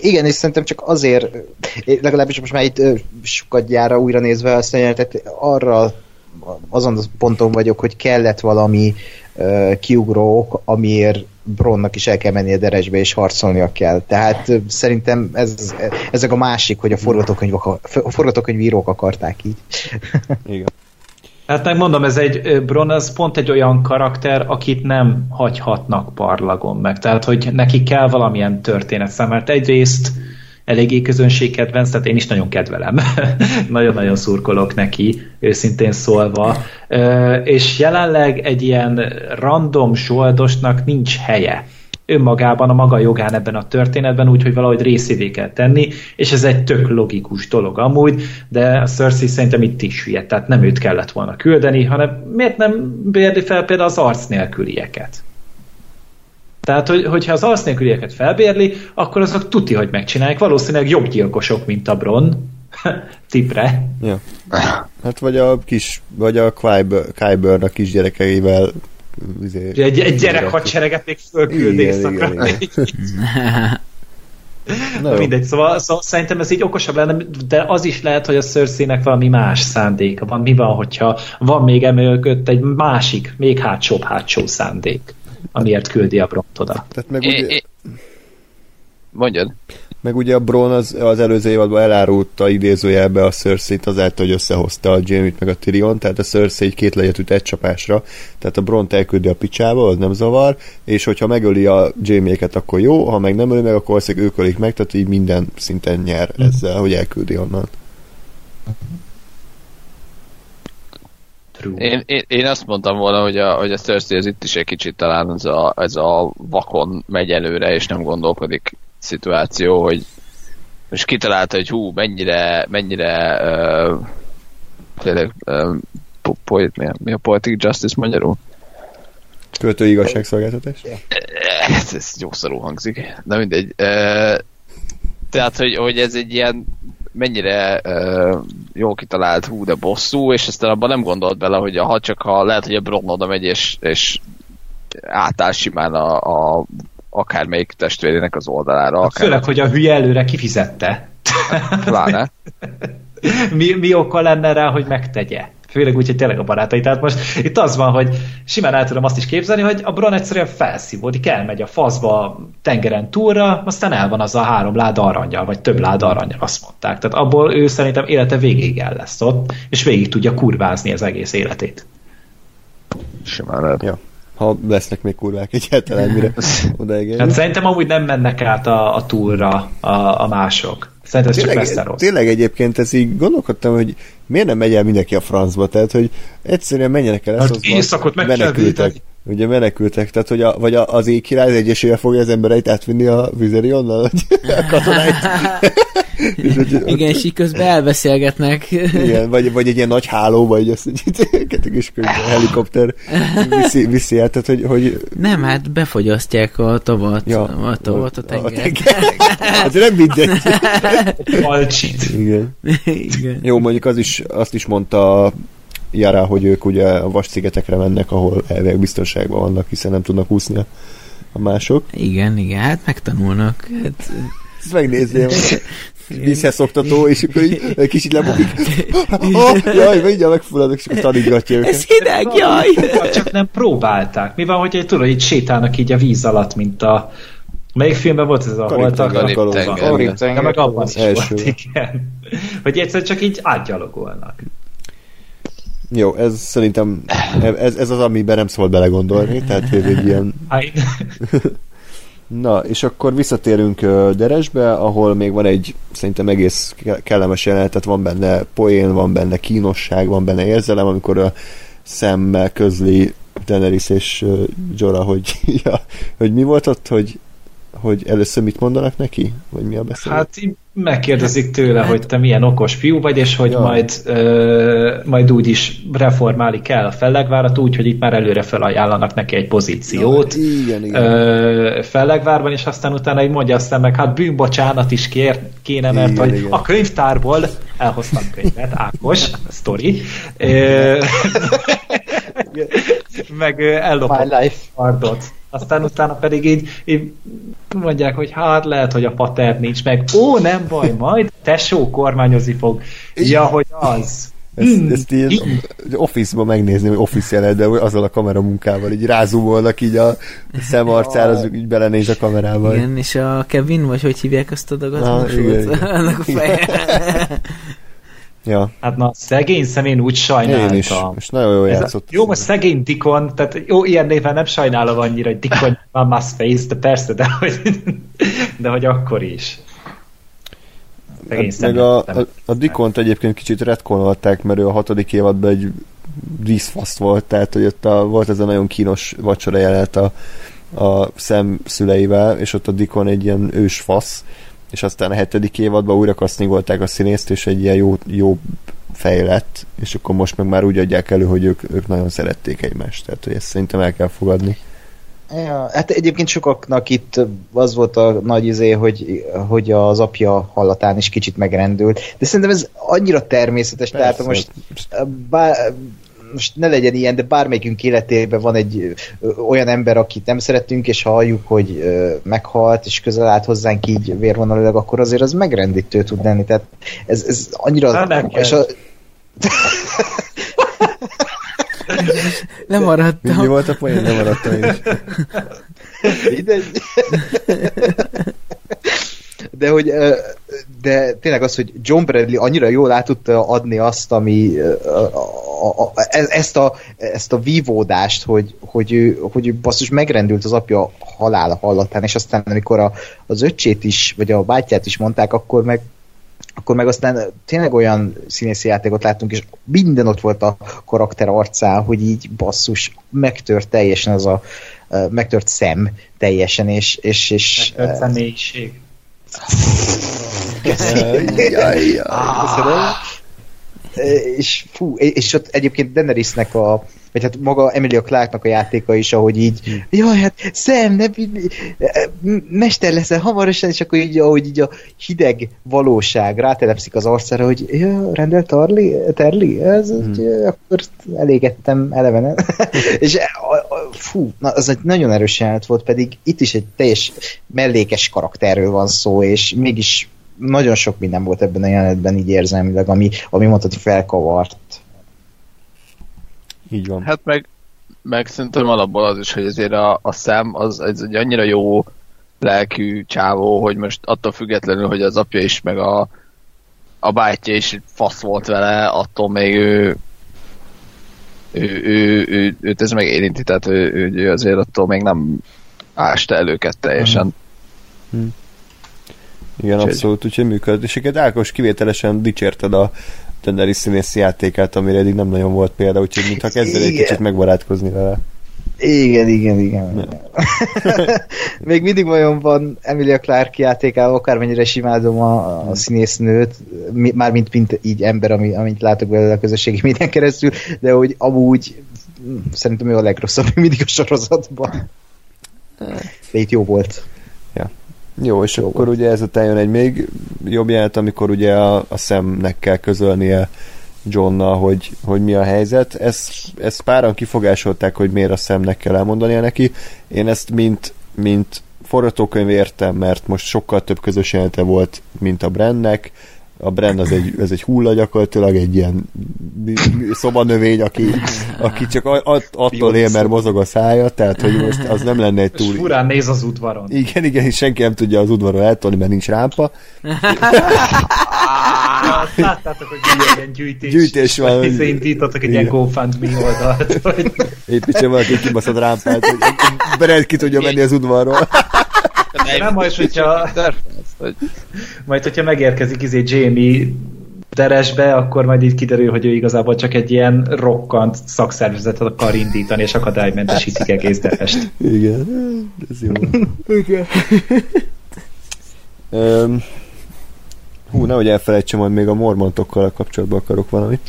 igen, és szerintem csak azért, legalábbis most már itt sokat gyára újra nézve azt mondja, arra azon a ponton vagyok, hogy kellett valami uh, kiugró ok, amiért Bronnak is el kell menni a deresbe, és harcolnia kell. Tehát szerintem ez, ezek a másik, hogy a forgatókönyvok, a forgatókönyvírók akarták így. Igen. Hát megmondom, ez egy, Bron az pont egy olyan karakter, akit nem hagyhatnak parlagon meg. Tehát, hogy neki kell valamilyen történet mert egyrészt eléggé közönségkedvenc, tehát én is nagyon kedvelem. Nagyon-nagyon szurkolok neki, őszintén szólva. És jelenleg egy ilyen random soldosnak nincs helye önmagában a maga jogán ebben a történetben, úgyhogy valahogy részévé kell tenni, és ez egy tök logikus dolog amúgy, de a Cersei szerintem itt is hülye, tehát nem őt kellett volna küldeni, hanem miért nem bérdi fel például az arc nélkülieket? Tehát, hogy, hogyha az arc nélkülieket felbérli, akkor azok tuti, hogy megcsinálják. Valószínűleg jobb gyilkosok, mint a Bron. Tipre. Ja. Hát vagy a kis, vagy a Kyburn a kisgyerekeivel izé, egy, egy gyerek hadsereget még fölküld éjszakra. Na mindegy, szóval, szóval szerintem ez így okosabb lenne, de az is lehet, hogy a cersei valami más szándéka van. Mi van, hogyha van még emögött egy másik, még hátsóbb hátsó szándék? Amiért küldi a Bront oda. Tehát meg ugye... É, Mondjad. Meg ugye a Bron az, az előző évadban elárulta idézőjelbe a cersei azáltal, hogy összehozta a Jamie-t meg a Tyrion, tehát a Cersei két legyet üt egy csapásra, tehát a Bron elküldi a picsába, az nem zavar, és hogyha megöli a Jamie-ket, akkor jó, ha meg nem öli meg, akkor valószínűleg ők ölik meg, tehát így minden szinten nyer ezzel, hogy elküldi onnan. True. Én, én, én azt mondtam volna, hogy a, hogy a Cersei az itt is egy kicsit talán ez a, ez a vakon megy előre, és nem gondolkodik szituáció, hogy és kitalálta, hogy hú, mennyire, mennyire uh, tényleg uh, po, po, mi, a, mi a poetic justice magyarul? Költői igazságszolgáltatás? Ez, ez jószarú hangzik. Na mindegy. Uh, tehát, hogy, hogy ez egy ilyen mennyire uh, jó kitalált hú, de bosszú, és aztán abban nem gondolt bele, hogy ha csak ha lehet, hogy a Bron oda megy, és, és átáll simán a, a akármelyik testvérének az oldalára. Hát Akár, főleg, hogy a hülye előre kifizette. pláne. mi, mi oka lenne rá, hogy megtegye? Főleg úgy, hogy tényleg a barátai. Tehát most itt az van, hogy simán el tudom azt is képzelni, hogy a Bron egyszerűen felszívódik, elmegy a faszba tengeren túlra, aztán el van az a három láda aranyjal, vagy több láda aranyjal, azt mondták. Tehát abból ő szerintem élete végéig el lesz ott, és végig tudja kurvázni az egész életét. Simán lehet. Ja. Ha lesznek még kurvák egyáltalán, mire odaegérni. Hát szerintem amúgy nem mennek át a, a túlra a, a mások. Szerintem ez csak Tényleg, Westeros. tényleg egyébként ez így gondolkodtam, hogy miért nem megy el mindenki a francba, tehát hogy egyszerűen menjenek el Hát Eszosba, éjszakot meg kell védeni. Ugye menekültek, tehát hogy a, vagy a, az éjkirály az egyesével fogja az embereit átvinni a vizerionnal, vagy a katonáit. És hogy- Igen, és így közben elbeszélgetnek. Igen, vagy, vagy egy ilyen nagy háló, vagy azt egy és helikopter viszi, viszi el, tehát hogy, hogy Nem, hát befogyasztják a tavat, ja, a tavat a tenger. tenger. Hát nem mindegy. Balcsit. Igen. Igen. Jó, mondjuk az is, azt is mondta Jara, hogy ők ugye a vas-szigetekre mennek, ahol elvileg biztonságban vannak, hiszen nem tudnak úszni a, a mások. Igen, igen, hát megtanulnak. Hát, Ezt megnézném. Vízhez-szoktató, és akkor így egy kicsit lebukik. Oh, jaj, mindjárt megfulladok, és akkor tanítgatja őket. ez hideg, jaj! Csak nem próbálták. Mi van, hogy tudod, így sétálnak így a víz alatt, mint a... Melyik filmben volt ez a voltak? Karib-tenger. Karib-tenger. Meg abban is első. volt, igen. Hogy egyszer csak így átgyalogolnak. Jó, ez szerintem ez, ez az, amiben nem szabad belegondolni, tehát hogy egy ilyen Na, és akkor visszatérünk Deresbe, ahol még van egy szerintem egész ke- kellemes jelenet, tehát van benne poén, van benne kínosság, van benne érzelem, amikor a szemmel közli Daenerys és Jorah, hogy, ja, hogy mi volt ott, hogy, hogy először mit mondanak neki? Vagy mi a beszélés? Hát így megkérdezik tőle, hogy te milyen okos fiú vagy, és hogy Ja. majd, ö, majd úgy is reformálni kell a fellegvárat, úgy, hogy itt már előre felajánlanak neki egy pozíciót. igen, igen. Ö, fellegvárban, és aztán utána így mondja aztán meg, hát bűnbocsánat is kér, kéne, mert Igen, hogy igen. a könyvtárból elhoztam könyvet, Ákos, sztori, Ö, meg ellopott life. kardot. Aztán utána pedig így, így mondják, hogy hát lehet, hogy a pater nincs meg. Ó, nem baj, majd tesó kormányozni fog. Ja, hogy az. Ezt, ezt így office-ban megnézni, hogy office de azzal a kameramunkával, így rázumolnak így a szemarcára, az így belenéz a kamerába. Igen, és a Kevin, vagy hogy hívják azt a igen. annak a feje. Ja, Hát na, szegény szemén úgy sajnáltam. én is. És nagyon jól Ez a, játszott. jó, most szegény Dikon, tehát jó, ilyen néven nem sajnálom annyira, hogy Dikon Mama's Face, de persze, de hogy, de hogy akkor is. Szegény Hát, meg a, a, a Dikont egyébként kicsit retkonolták, mert ő a hatodik évadban egy vízfaszt volt, tehát hogy ott a, volt ez a nagyon kínos vacsora jelenet a, a szem szüleivel, és ott a Dikon egy ilyen ős fasz, és aztán a hetedik évadban újra kasztingolták a színészt, és egy ilyen jó, jó fej lett, és akkor most meg már úgy adják elő, hogy ők, ők nagyon szerették egymást, tehát hogy ezt szerintem el kell fogadni. Ja, hát egyébként sokaknak itt az volt a nagy izé, hogy, hogy az apja hallatán is kicsit megrendült, de szerintem ez annyira természetes, Persze. tehát most bár, most ne legyen ilyen, de bármelyikünk életében van egy ö, olyan ember, akit nem szeretünk, és halljuk, hogy ö, meghalt, és közel állt hozzánk így vérvonalilag, akkor azért az megrendítő tud lenni. Tehát ez, ez annyira... Nem és a, Mi, Lemaradtam. mi volt a poén? Nem maradtam én is. De hogy de tényleg az, hogy John Bradley annyira jól át tudta adni azt, ami e- ezt, a, ezt a vívódást, hogy, hogy, ő, hogy ő basszus megrendült az apja halála hallatán, és aztán amikor a, az öccsét is, vagy a bátyját is mondták, akkor meg akkor meg aztán tényleg olyan színészi játékot láttunk, és minden ott volt a karakter arcán, hogy így basszus, megtört teljesen az a megtört szem teljesen, és, és, és Megtört személyiség. Jaj, jaj, köszönöm. És fú, és ott egyébként Daenerysnek a vagy hát maga Emilia Clarknak a játéka is, ahogy így, jaj, hát Sam, ne, mester leszel hamarosan, és akkor így, ahogy így a hideg valóság rátelepszik az arcára, hogy ja, rendel Tarli, Terli, ez, hmm. így, akkor elégettem elevenen. és a, a, fú, na, az egy nagyon erős jelenet volt, pedig itt is egy teljes mellékes karakterről van szó, és mégis nagyon sok minden volt ebben a jelenetben így érzelmileg, ami, ami mondhatni felkavart. Így van. Hát meg, meg szerintem alapból az is, hogy azért a, a szem az, az egy annyira jó lelkű csávó, hogy most attól függetlenül, hogy az apja is, meg a, a bátyja is fasz volt vele, attól még ő, ő, ő, ő őt ez megérinti, tehát ő, ő, ő azért attól még nem ásta el őket teljesen. Hmm. Igen, úgyhogy... abszolút, úgyhogy működött. És egyébként Ákos kivételesen dicsérted a Daenerys színész játékát, amire eddig nem nagyon volt példa, úgyhogy mintha kezdene egy kicsit megbarátkozni vele. Igen, igen, igen. Még mindig vajon van Emilia Clarke játékával, akármennyire simádom a, a színésznőt, mármint mint így ember, ami, amit látok belőle a közösségi minden keresztül, de hogy amúgy szerintem ő a legrosszabb mindig a sorozatban. De itt jó volt. Jó, és Jó akkor ugye ezután jön egy még jobb jelent, amikor ugye a, a szemnek kell közölnie Johnnal, hogy, hogy mi a helyzet. Ezt, ezt páran kifogásolták, hogy miért a szemnek kell elmondania neki. Én ezt mint, mint forgatókönyv értem, mert most sokkal több közös jelente volt, mint a Brennek a Bren az egy, ez egy hulla gyakorlatilag, egy ilyen szobanövény, aki, aki csak att, attól él, mert mozog a szája, tehát hogy most az nem lenne egy túl... És furán néz az udvaron. Igen, igen, és senki nem tudja az udvaron eltolni, mert nincs rámpa. Azt láttátok, hogy ilyen gyűjtés, gyűjtés van. És indítottak egy ilyen GoFundMe oldalt. Hogy... Építsen valaki kibaszott rámpát, hogy Bren ki tudja menni az udvarról. Nem majd, hogyha, majd, hogyha megérkezik izé Jamie teresbe, akkor majd így kiderül, hogy ő igazából csak egy ilyen rokkant szakszervezetet akar indítani, és akadálymentesítik egész derest. Igen, ez jó. Igen. um, hú, nehogy elfelejtsem, hogy még a mormontokkal kapcsolatban akarok valamit.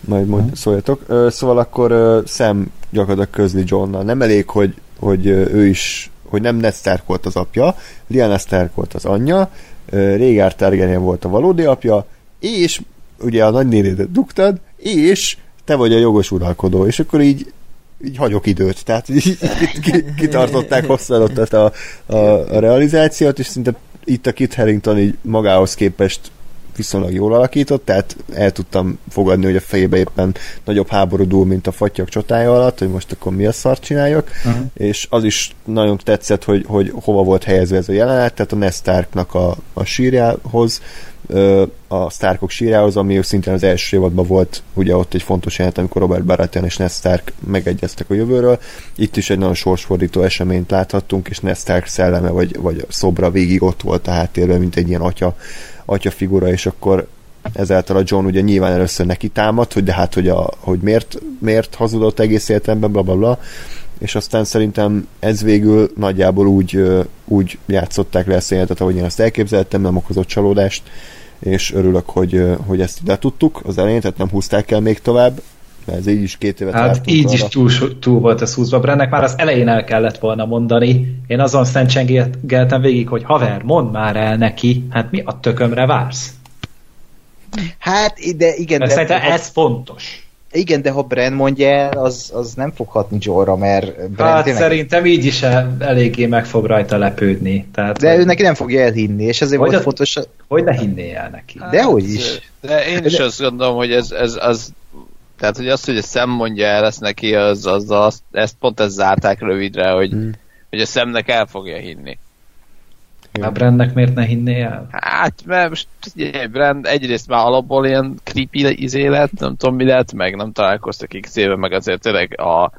Majd, majd szóljatok. Uh, szóval akkor uh, Sam gyakorlatilag közli Johnnal. Nem elég, hogy, hogy uh, ő is hogy nem Ned Stark volt az apja, Lyanna Stark volt az anyja, Rhaegar Targaryen volt a valódi apja, és ugye a nagynénédet duktad, és te vagy a jogos uralkodó, és akkor így így hagyok időt, tehát így, kitartották hosszan ott a, a, a realizációt, és szinte itt a Kit Harington így magához képest viszonylag jól alakított, tehát el tudtam fogadni, hogy a fejébe éppen nagyobb háború dúl, mint a fatyak csatája alatt, hogy most akkor mi a szart csináljak, uh-huh. és az is nagyon tetszett, hogy, hogy hova volt helyezve ez a jelenet, tehát a Ned Starknak a, a sírjához, a Starkok sírjához, ami szintén az első évadban volt, ugye ott egy fontos jelent, amikor Robert Baratheon és Ned Stark megegyeztek a jövőről. Itt is egy nagyon sorsfordító eseményt láthattunk, és Ned Stark szelleme vagy, vagy szobra végig ott volt a háttérben, mint egy ilyen atya atya figura, és akkor ezáltal a John ugye nyilván először neki támad, hogy de hát, hogy, a, hogy miért, miért hazudott egész életemben, bla, bla, bla, és aztán szerintem ez végül nagyjából úgy, úgy játszották le ezt a jelentet, ahogy én ezt elképzeltem, nem okozott csalódást, és örülök, hogy, hogy ezt ide tudtuk az elején, tehát nem húzták el még tovább, mert ez így is két évet Hát így arra. is túl, túl volt ez húzva. Brennek már az elején el kellett volna mondani. Én azon szentsengeltem végig, hogy haver, mondd már el neki, hát mi a tökömre vársz? Hát, de igen. Mert de szerintem ez fontos. Igen, de ha Bren mondja el, az, az nem fog hatni Joe-ra, mert Bren hát tényleg... szerintem így is el, eléggé meg fog rajta lepődni. Tehát, de ő neki nem fogja elhinni, és ezért volt a, fontos... Hogy ne hinné el neki. Hát, de hogy is. De én is de... azt gondolom, hogy ez, ez az tehát, hogy azt, hogy a szem mondja el ezt neki, az, az, az, ezt pont ezt zárták rövidre, hogy, hmm. hogy a szemnek el fogja hinni. A Brandnek miért ne hinné el? Hát, mert most ugye, Brand egyrészt már alapból ilyen creepy izé lett, nem tudom mi lett, meg nem találkoztak x éve, meg azért tényleg a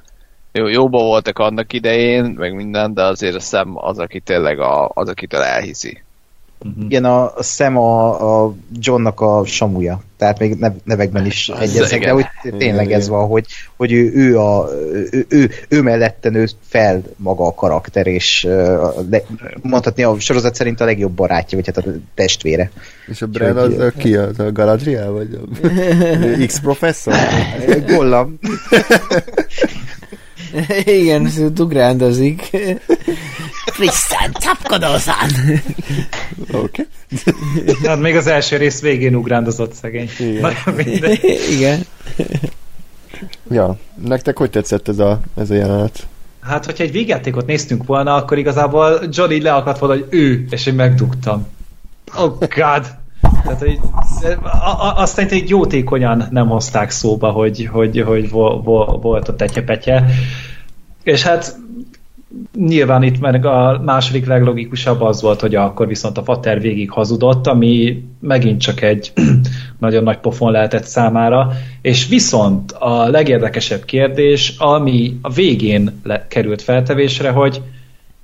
jó, jóban voltak annak idején, meg minden, de azért a szem az, aki tényleg a, az, akitől elhiszi. Igen, a, a Sam a, a Johnnak a samuja. Tehát még nev, nevekben is egyeznek, de hogy tényleg Igen, ez van, hogy, hogy ő, ő, a, ő, ő, ő mellette nő fel maga a karakter, és le, mondhatni a sorozat szerint a legjobb barátja, vagy hát a testvére. És a Bren az a, ki az? A Galadriel? Vagy a X-professzor? Gollam. Igen, ez ugrándozik. Krisztán, csapkodózán! Oké. Hát még az első rész végén ugrándozott szegény. Igen. Igen. Ja, nektek hogy tetszett ez a, ez a jelenet? Hát, hogyha egy végjátékot néztünk volna, akkor igazából John így leakadt volna, hogy ő, és én megdugtam. Oh god! Tehát, hogy a- a- azt szerintem így jótékonyan nem hozták szóba, hogy, hogy, hogy vo, vo, volt ott egyepetje. És hát nyilván itt meg a második leglogikusabb az volt, hogy akkor viszont a Fater végig hazudott, ami megint csak egy nagyon nagy pofon lehetett számára, és viszont a legérdekesebb kérdés, ami a végén le- került feltevésre, hogy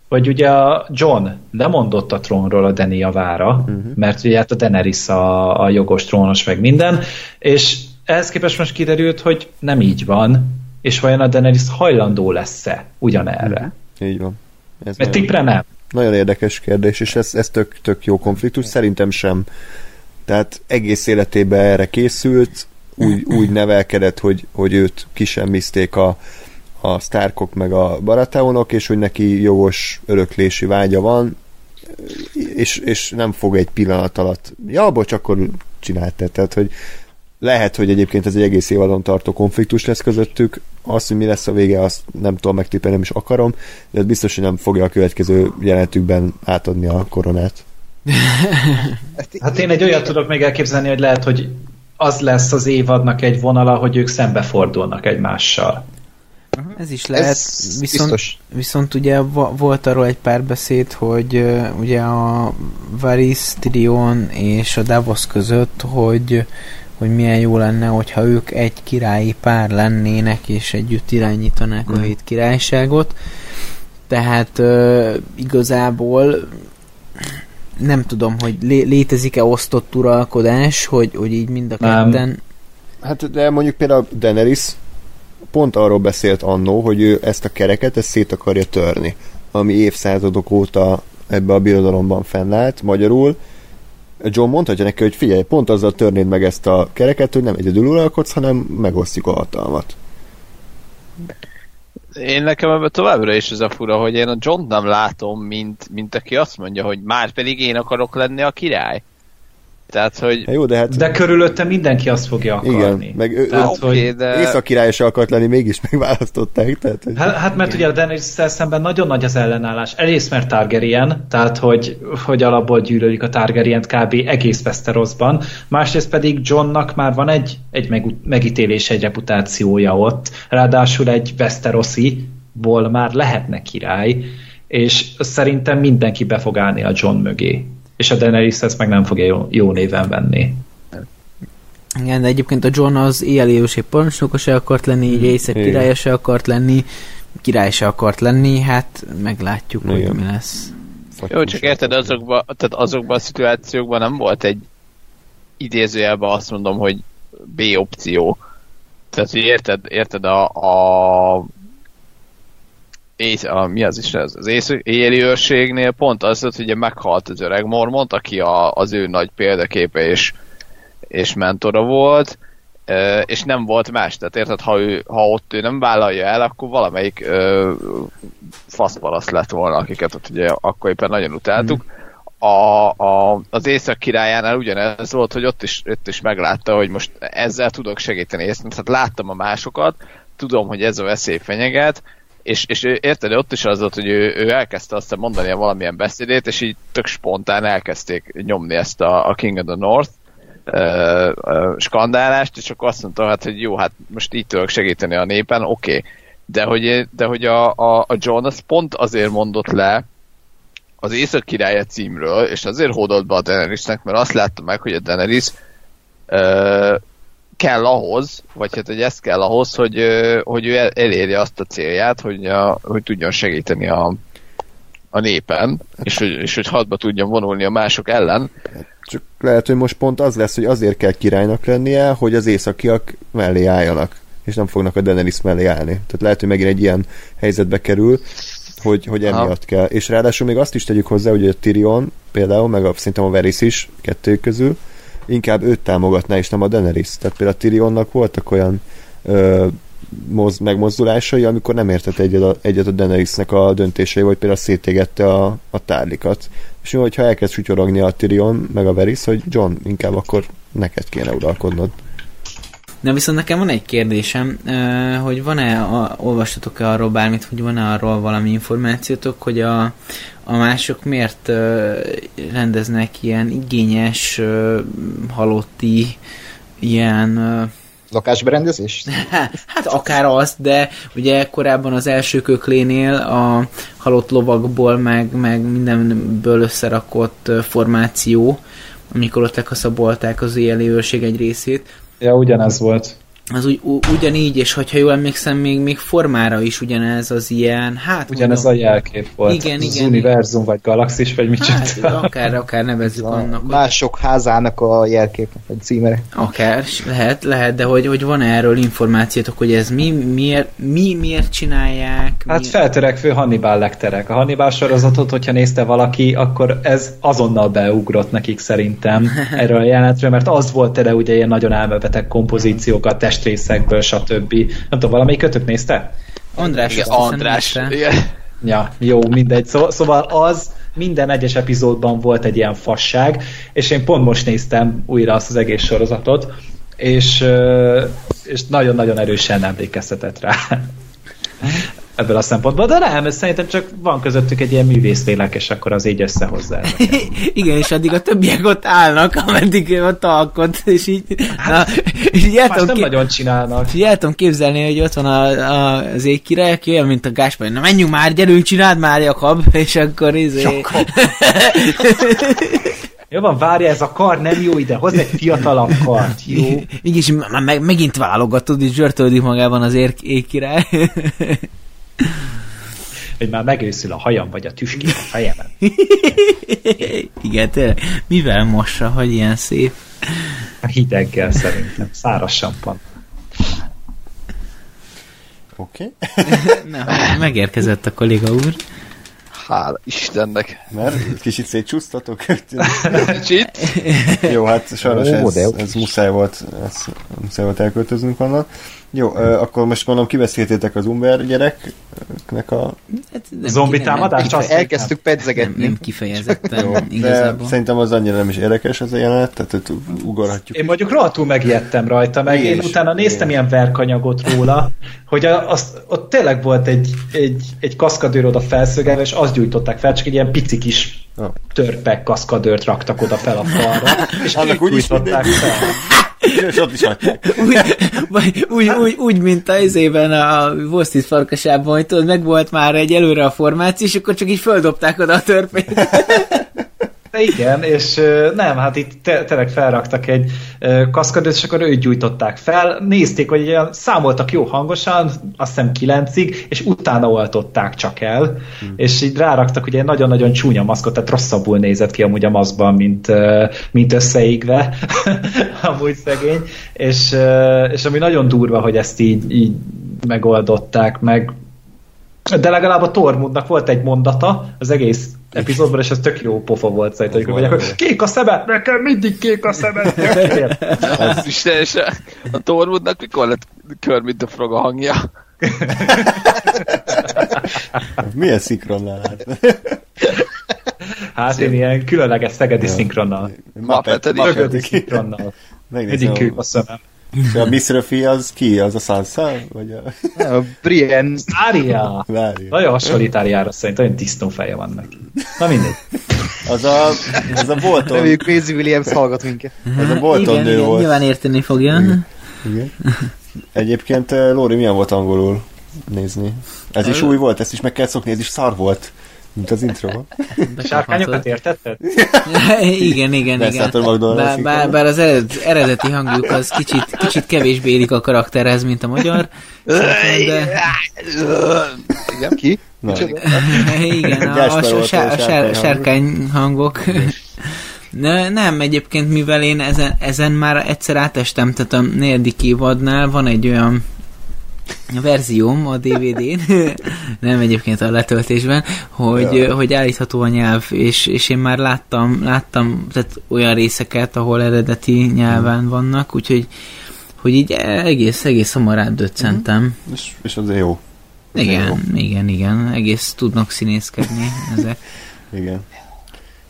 hogy ugye a John lemondott a trónról a Dany javára, uh-huh. mert ugye hát a Daenerys a, a jogos trónos meg minden, és ehhez képest most kiderült, hogy nem így van, és vajon a Daenerys hajlandó lesz-e ugyanerre? Így van. Ez Mert nagyon, nem. nagyon érdekes kérdés, és ez, ez tök, tök jó konfliktus. Szerintem sem. Tehát egész életében erre készült, úgy, úgy nevelkedett, hogy, hogy őt kisemmizték a, a Starkok meg a Baratheonok, és hogy neki jogos öröklési vágya van, és, és nem fog egy pillanat alatt, ja, bocs, akkor csinálta. Tehát, hogy lehet, hogy egyébként ez egy egész évadon tartó konfliktus lesz közöttük, az, hogy mi lesz a vége, azt nem tudom megtippelni, nem is akarom, de ez biztos, hogy nem fogja a következő jelenetükben átadni a koronát. Hát én egy olyat tudok még elképzelni, hogy lehet, hogy az lesz az évadnak egy vonala, hogy ők szembefordulnak egymással. Ez is lehet, Ez viszont, biztos. viszont ugye volt arról egy pár beszéd, hogy uh, ugye a Varys, Tyrion és a Davos között, hogy hogy milyen jó lenne, hogyha ők egy királyi pár lennének, és együtt irányítanák a hét királyságot. Tehát uh, igazából nem tudom, hogy lé- létezik-e osztott uralkodás, hogy, hogy így mind a ketten... Hát de mondjuk például Daenerys pont arról beszélt annó, hogy ő ezt a kereket ezt szét akarja törni, ami évszázadok óta ebbe a birodalomban fennállt, magyarul John mondhatja neki, hogy figyelj, pont azzal törnéd meg ezt a kereket, hogy nem egyedül uralkodsz, hanem megosztjuk a hatalmat. Én nekem ebben továbbra is ez a fura, hogy én a John nem látom, mint, mint aki azt mondja, hogy már pedig én akarok lenni a király. Tehát, hogy Hát jó, de hát De körülötte mindenki azt fogja akarni. igen, meg ő, Tehát, ő oké, hogy, de... északkirály se akart lenni, mégis megválasztották. Tehát, hogy... Hát, hát mert ugye a daenerys szemben nagyon nagy az ellenállás. Egyrészt mert Targaryen, tehát hogy, hogy alapból gyűlölik a Targaryen kb. egész Westerosban, másrészt pedig Johnnak már van egy, egy meg, megítélés, egy reputációja ott, ráadásul egy Westerosi-ból már lehetne király, és szerintem mindenki be fog állni a John mögé. És a Daenerys ezt meg nem fogja jó, jó néven venni. Igen, de egyébként a John az éjjelélőség parancsnoka se akart lenni, így éjszak Igen. királya se akart lenni, király se akart lenni, hát meglátjuk, Igen. hogy mi lesz. Jó, csak érted, azokban, tehát azokban a szituációkban nem volt egy idézőjelben azt mondom, hogy B opció. Tehát, hogy érted, érted a, a ész, a, mi az is ez? Az ész, éjjeli őrségnél pont az, hogy ugye meghalt az öreg Mormont, aki a, az ő nagy példaképe és, és mentora volt, és nem volt más. Tehát érted, ha, ő, ha ott ő nem vállalja el, akkor valamelyik ö, faszpalasz lett volna, akiket ott ugye akkor éppen nagyon utáltuk. A, a, az észak királyánál ugyanez volt, hogy ott is, ott is meglátta, hogy most ezzel tudok segíteni. Ezt, tehát láttam a másokat, tudom, hogy ez a veszély fenyeget, és, és ő, érted, ott is az volt, hogy ő, ő elkezdte azt mondani valamilyen beszédét, és így tök spontán elkezdték nyomni ezt a, a King of the North skandálást, és akkor azt mondta, hát, hogy jó, hát most így tudok segíteni a népen, oké. Okay. De hogy, de hogy a, a, a John az pont azért mondott le az Észak királya címről, és azért hódolt be a Daenerysnek, mert azt látta meg, hogy a Daenerys kell ahhoz, vagy hát, hogy ez kell ahhoz, hogy, hogy ő el- elérje azt a célját, hogy, a, hogy tudjon segíteni a, a népen, és hogy, és hogy hadba tudjon vonulni a mások ellen. Csak lehet, hogy most pont az lesz, hogy azért kell királynak lennie, hogy az északiak mellé álljanak, és nem fognak a Daenerys mellé állni. Tehát lehet, hogy megint egy ilyen helyzetbe kerül, hogy, hogy emiatt kell. És ráadásul még azt is tegyük hozzá, hogy a Tyrion például, meg a, szerintem a Varys is kettőjük közül, inkább őt támogatná, és nem a Daenerys. Tehát például a Tyrionnak voltak olyan ö, moz, megmozdulásai, amikor nem értett egyet a, egyet a Daenerysnek a döntései, vagy például szétégette a, a tárlikat. És jó, hogyha elkezd sutyorogni a Tyrion, meg a Varys, hogy John, inkább akkor neked kéne uralkodnod. Na viszont nekem van egy kérdésem, hogy van-e, a, olvastatok-e arról bármit, hogy van-e arról valami információtok, hogy a, a mások miért rendeznek ilyen igényes, halotti, ilyen Lakásberendezés? Hát akár azt, de ugye korábban az első köklénél a halott lovakból, meg, meg mindenből összerakott formáció, amikor ott lekaszabolták az éjjeli őrség egy részét. Ja, ugyanez volt az úgy, ugyanígy, és hogyha jól emlékszem, még, még formára is ugyanez az ilyen, hát... Ugyanez mondom, a jelkép volt. Igen, az igen. univerzum, vagy galaxis, vagy mit hát, akár, akár nevezzük a annak. Mások házának a jelkép, vagy címere. Akár, lehet, lehet, de hogy, hogy van erről információtok, hogy ez mi, miért, mi, miért csinálják? Hát mi... feltörekvő Hannibal lekterek. A Hannibal sorozatot, hogyha nézte valaki, akkor ez azonnal beugrott nekik szerintem erről a jelenetről, mert az volt tele ugye ilyen nagyon elmebeteg kompozíciókat, testrészekből, stb. Nem tudom, valamelyik kötök nézte? András. Igen, András. Igen. Ja, jó, mindegy. Szó, szóval az minden egyes epizódban volt egy ilyen fasság, és én pont most néztem újra azt az egész sorozatot, és, és nagyon-nagyon erősen emlékeztetett rá ebből a szempontból, de nem, szerintem csak van közöttük egy ilyen művészlélek, és akkor az így összehozza. Igen, és addig a többiek ott állnak, ameddig ott alkot, és így, hát, na, és így tudom, nem nagyon csinálnak. És el tudom képzelni, hogy ott van a, a, az égkirály, aki olyan, mint a Gáspár, na menjünk már, gyerünk, csináld már, Jakab, és akkor izé... Jó van, várja, ez a kar nem jó ide, hozz egy fiatalabb kart, jó? Így is meg, megint válogatod, és zsörtöldik magában az égkirály hogy már megőszül a hajam, vagy a tüském a fejemen. Igen, tényleg. Mivel mossa, hogy ilyen szép? A hideggel szerintem, száraz sampan. Oké. Okay. megérkezett a kolléga úr. Hála Istennek. Mert kicsit szétcsúsztatok? Kicsit? Jó, hát sajnos ez, ez muszáj volt, ez, muszáj volt elköltöznünk onnan. Jó, akkor most mondom, kibeszéltétek az Umber gyereknek a... Hát Zombi támadást? Csak elkezdtük pedzegetni. Nem, nem kifejezetten Jó, igazából. De szerintem az annyira nem is érdekes ez a jelenet, tehát hogy ugorhatjuk. Én mondjuk rohadtul megijedtem rajta, meg én, én utána néztem én. ilyen verkanyagot róla, hogy a, azt, ott tényleg volt egy, egy, egy kaszkadőr oda felszögelve, és azt gyújtották fel, csak egy ilyen pici kis törpek kaszkadőrt raktak oda fel a falra, és Annak úgy gyújtották fel. És ott is úgy, úgy, úgy, úgy, mint a izében a Wall farkasában, hogy tudod, meg volt már egy előre a formáció, és akkor csak így földobták oda a törpét. De igen, és nem, hát itt tényleg felraktak egy kaszkadőt, és akkor őt gyújtották fel, nézték, hogy olyan, számoltak jó hangosan, azt hiszem kilencig, és utána oltották csak el, hmm. és így ráraktak ugye egy nagyon-nagyon csúnya maszkot, tehát rosszabbul nézett ki amúgy a maszkban, mint, mint összeégve, amúgy szegény, és, és ami nagyon durva, hogy ezt így, így megoldották, meg. De legalább a Tormundnak volt egy mondata az egész epizódban, és ez tök jó pofa volt szerintem, hogy mondják, kék a szeme, nekem mindig kék a szeme. Az is teljesen. A Tormundnak mikor lett kör, mint a Frog a hangja? Milyen szinkronnál lát? Hát én ilyen különleges szegedi szinkronnal. Muppet, Muppet szinkronnal. Mindig kék a szemem. A Miss Ruffy az ki? Az a Sansa? Vagy a... a Brienne. Ária. Nagyon hasonlít Áriára szerintem, olyan disznó feje van neki. Na mindegy. Az a, az a Bolton. Reméljük Maisie Williams hallgat minket. Az a Bolton igen, nő igen, volt. Nyilván érteni fogja. Igen. igen. Egyébként eh, Lóri milyen volt angolul nézni? Ez is új volt, ezt is meg kell szokni, ez is szar volt Mint az intro. Sárkányokat értetted? igen, igen, igen. Bár, bár, bár az ered, eredeti hangjuk az kicsit, kicsit kevésbé érik a karakterhez, mint a magyar. De... Igen, ki? Igen, a, a, a, a, a sárkány hangok. Ne, nem, egyébként, mivel én ezen, ezen már egyszer átestem, tehát a negyedik évadnál van egy olyan verzióm a DVD-n, nem egyébként a letöltésben, hogy, ja. hogy állítható a nyelv, és, és én már láttam, láttam tehát olyan részeket, ahol eredeti nyelven hmm. vannak, úgyhogy hogy így egész, egész hamar átdöccentem. Hmm. És, és azért jó. Igen, jó. igen, igen, egész tudnak színészkedni ezek. igen.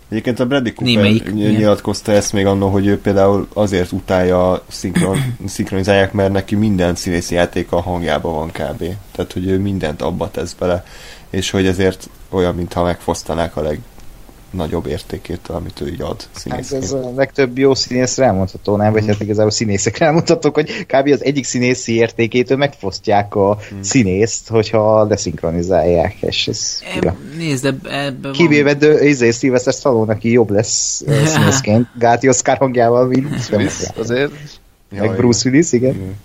Egyébként a Bradley Cooper Némelyik, nyilatkozta ezt még annól, hogy ő például azért utálja szinkron, szinkronizálják, mert neki minden színészi játék a hangjában van kb. Tehát, hogy ő mindent abba tesz bele, és hogy ezért olyan, mintha megfosztanák a leg, nagyobb értékét, amit ő így ad színészként. Hát ez a legtöbb jó színész rámondható, nem? Vagy hát igazából színészek rámondhatók, hogy kb. az egyik színészi értékét megfosztják a hmm. színészt, hogyha leszinkronizálják, és ez... E, nézd, ebbe, ebbe Kivéve de, izé, Sylvester Stallone, aki jobb lesz színészként, Gáti Oscar hangjával, mint azért. Meg Bruce Willis, igen.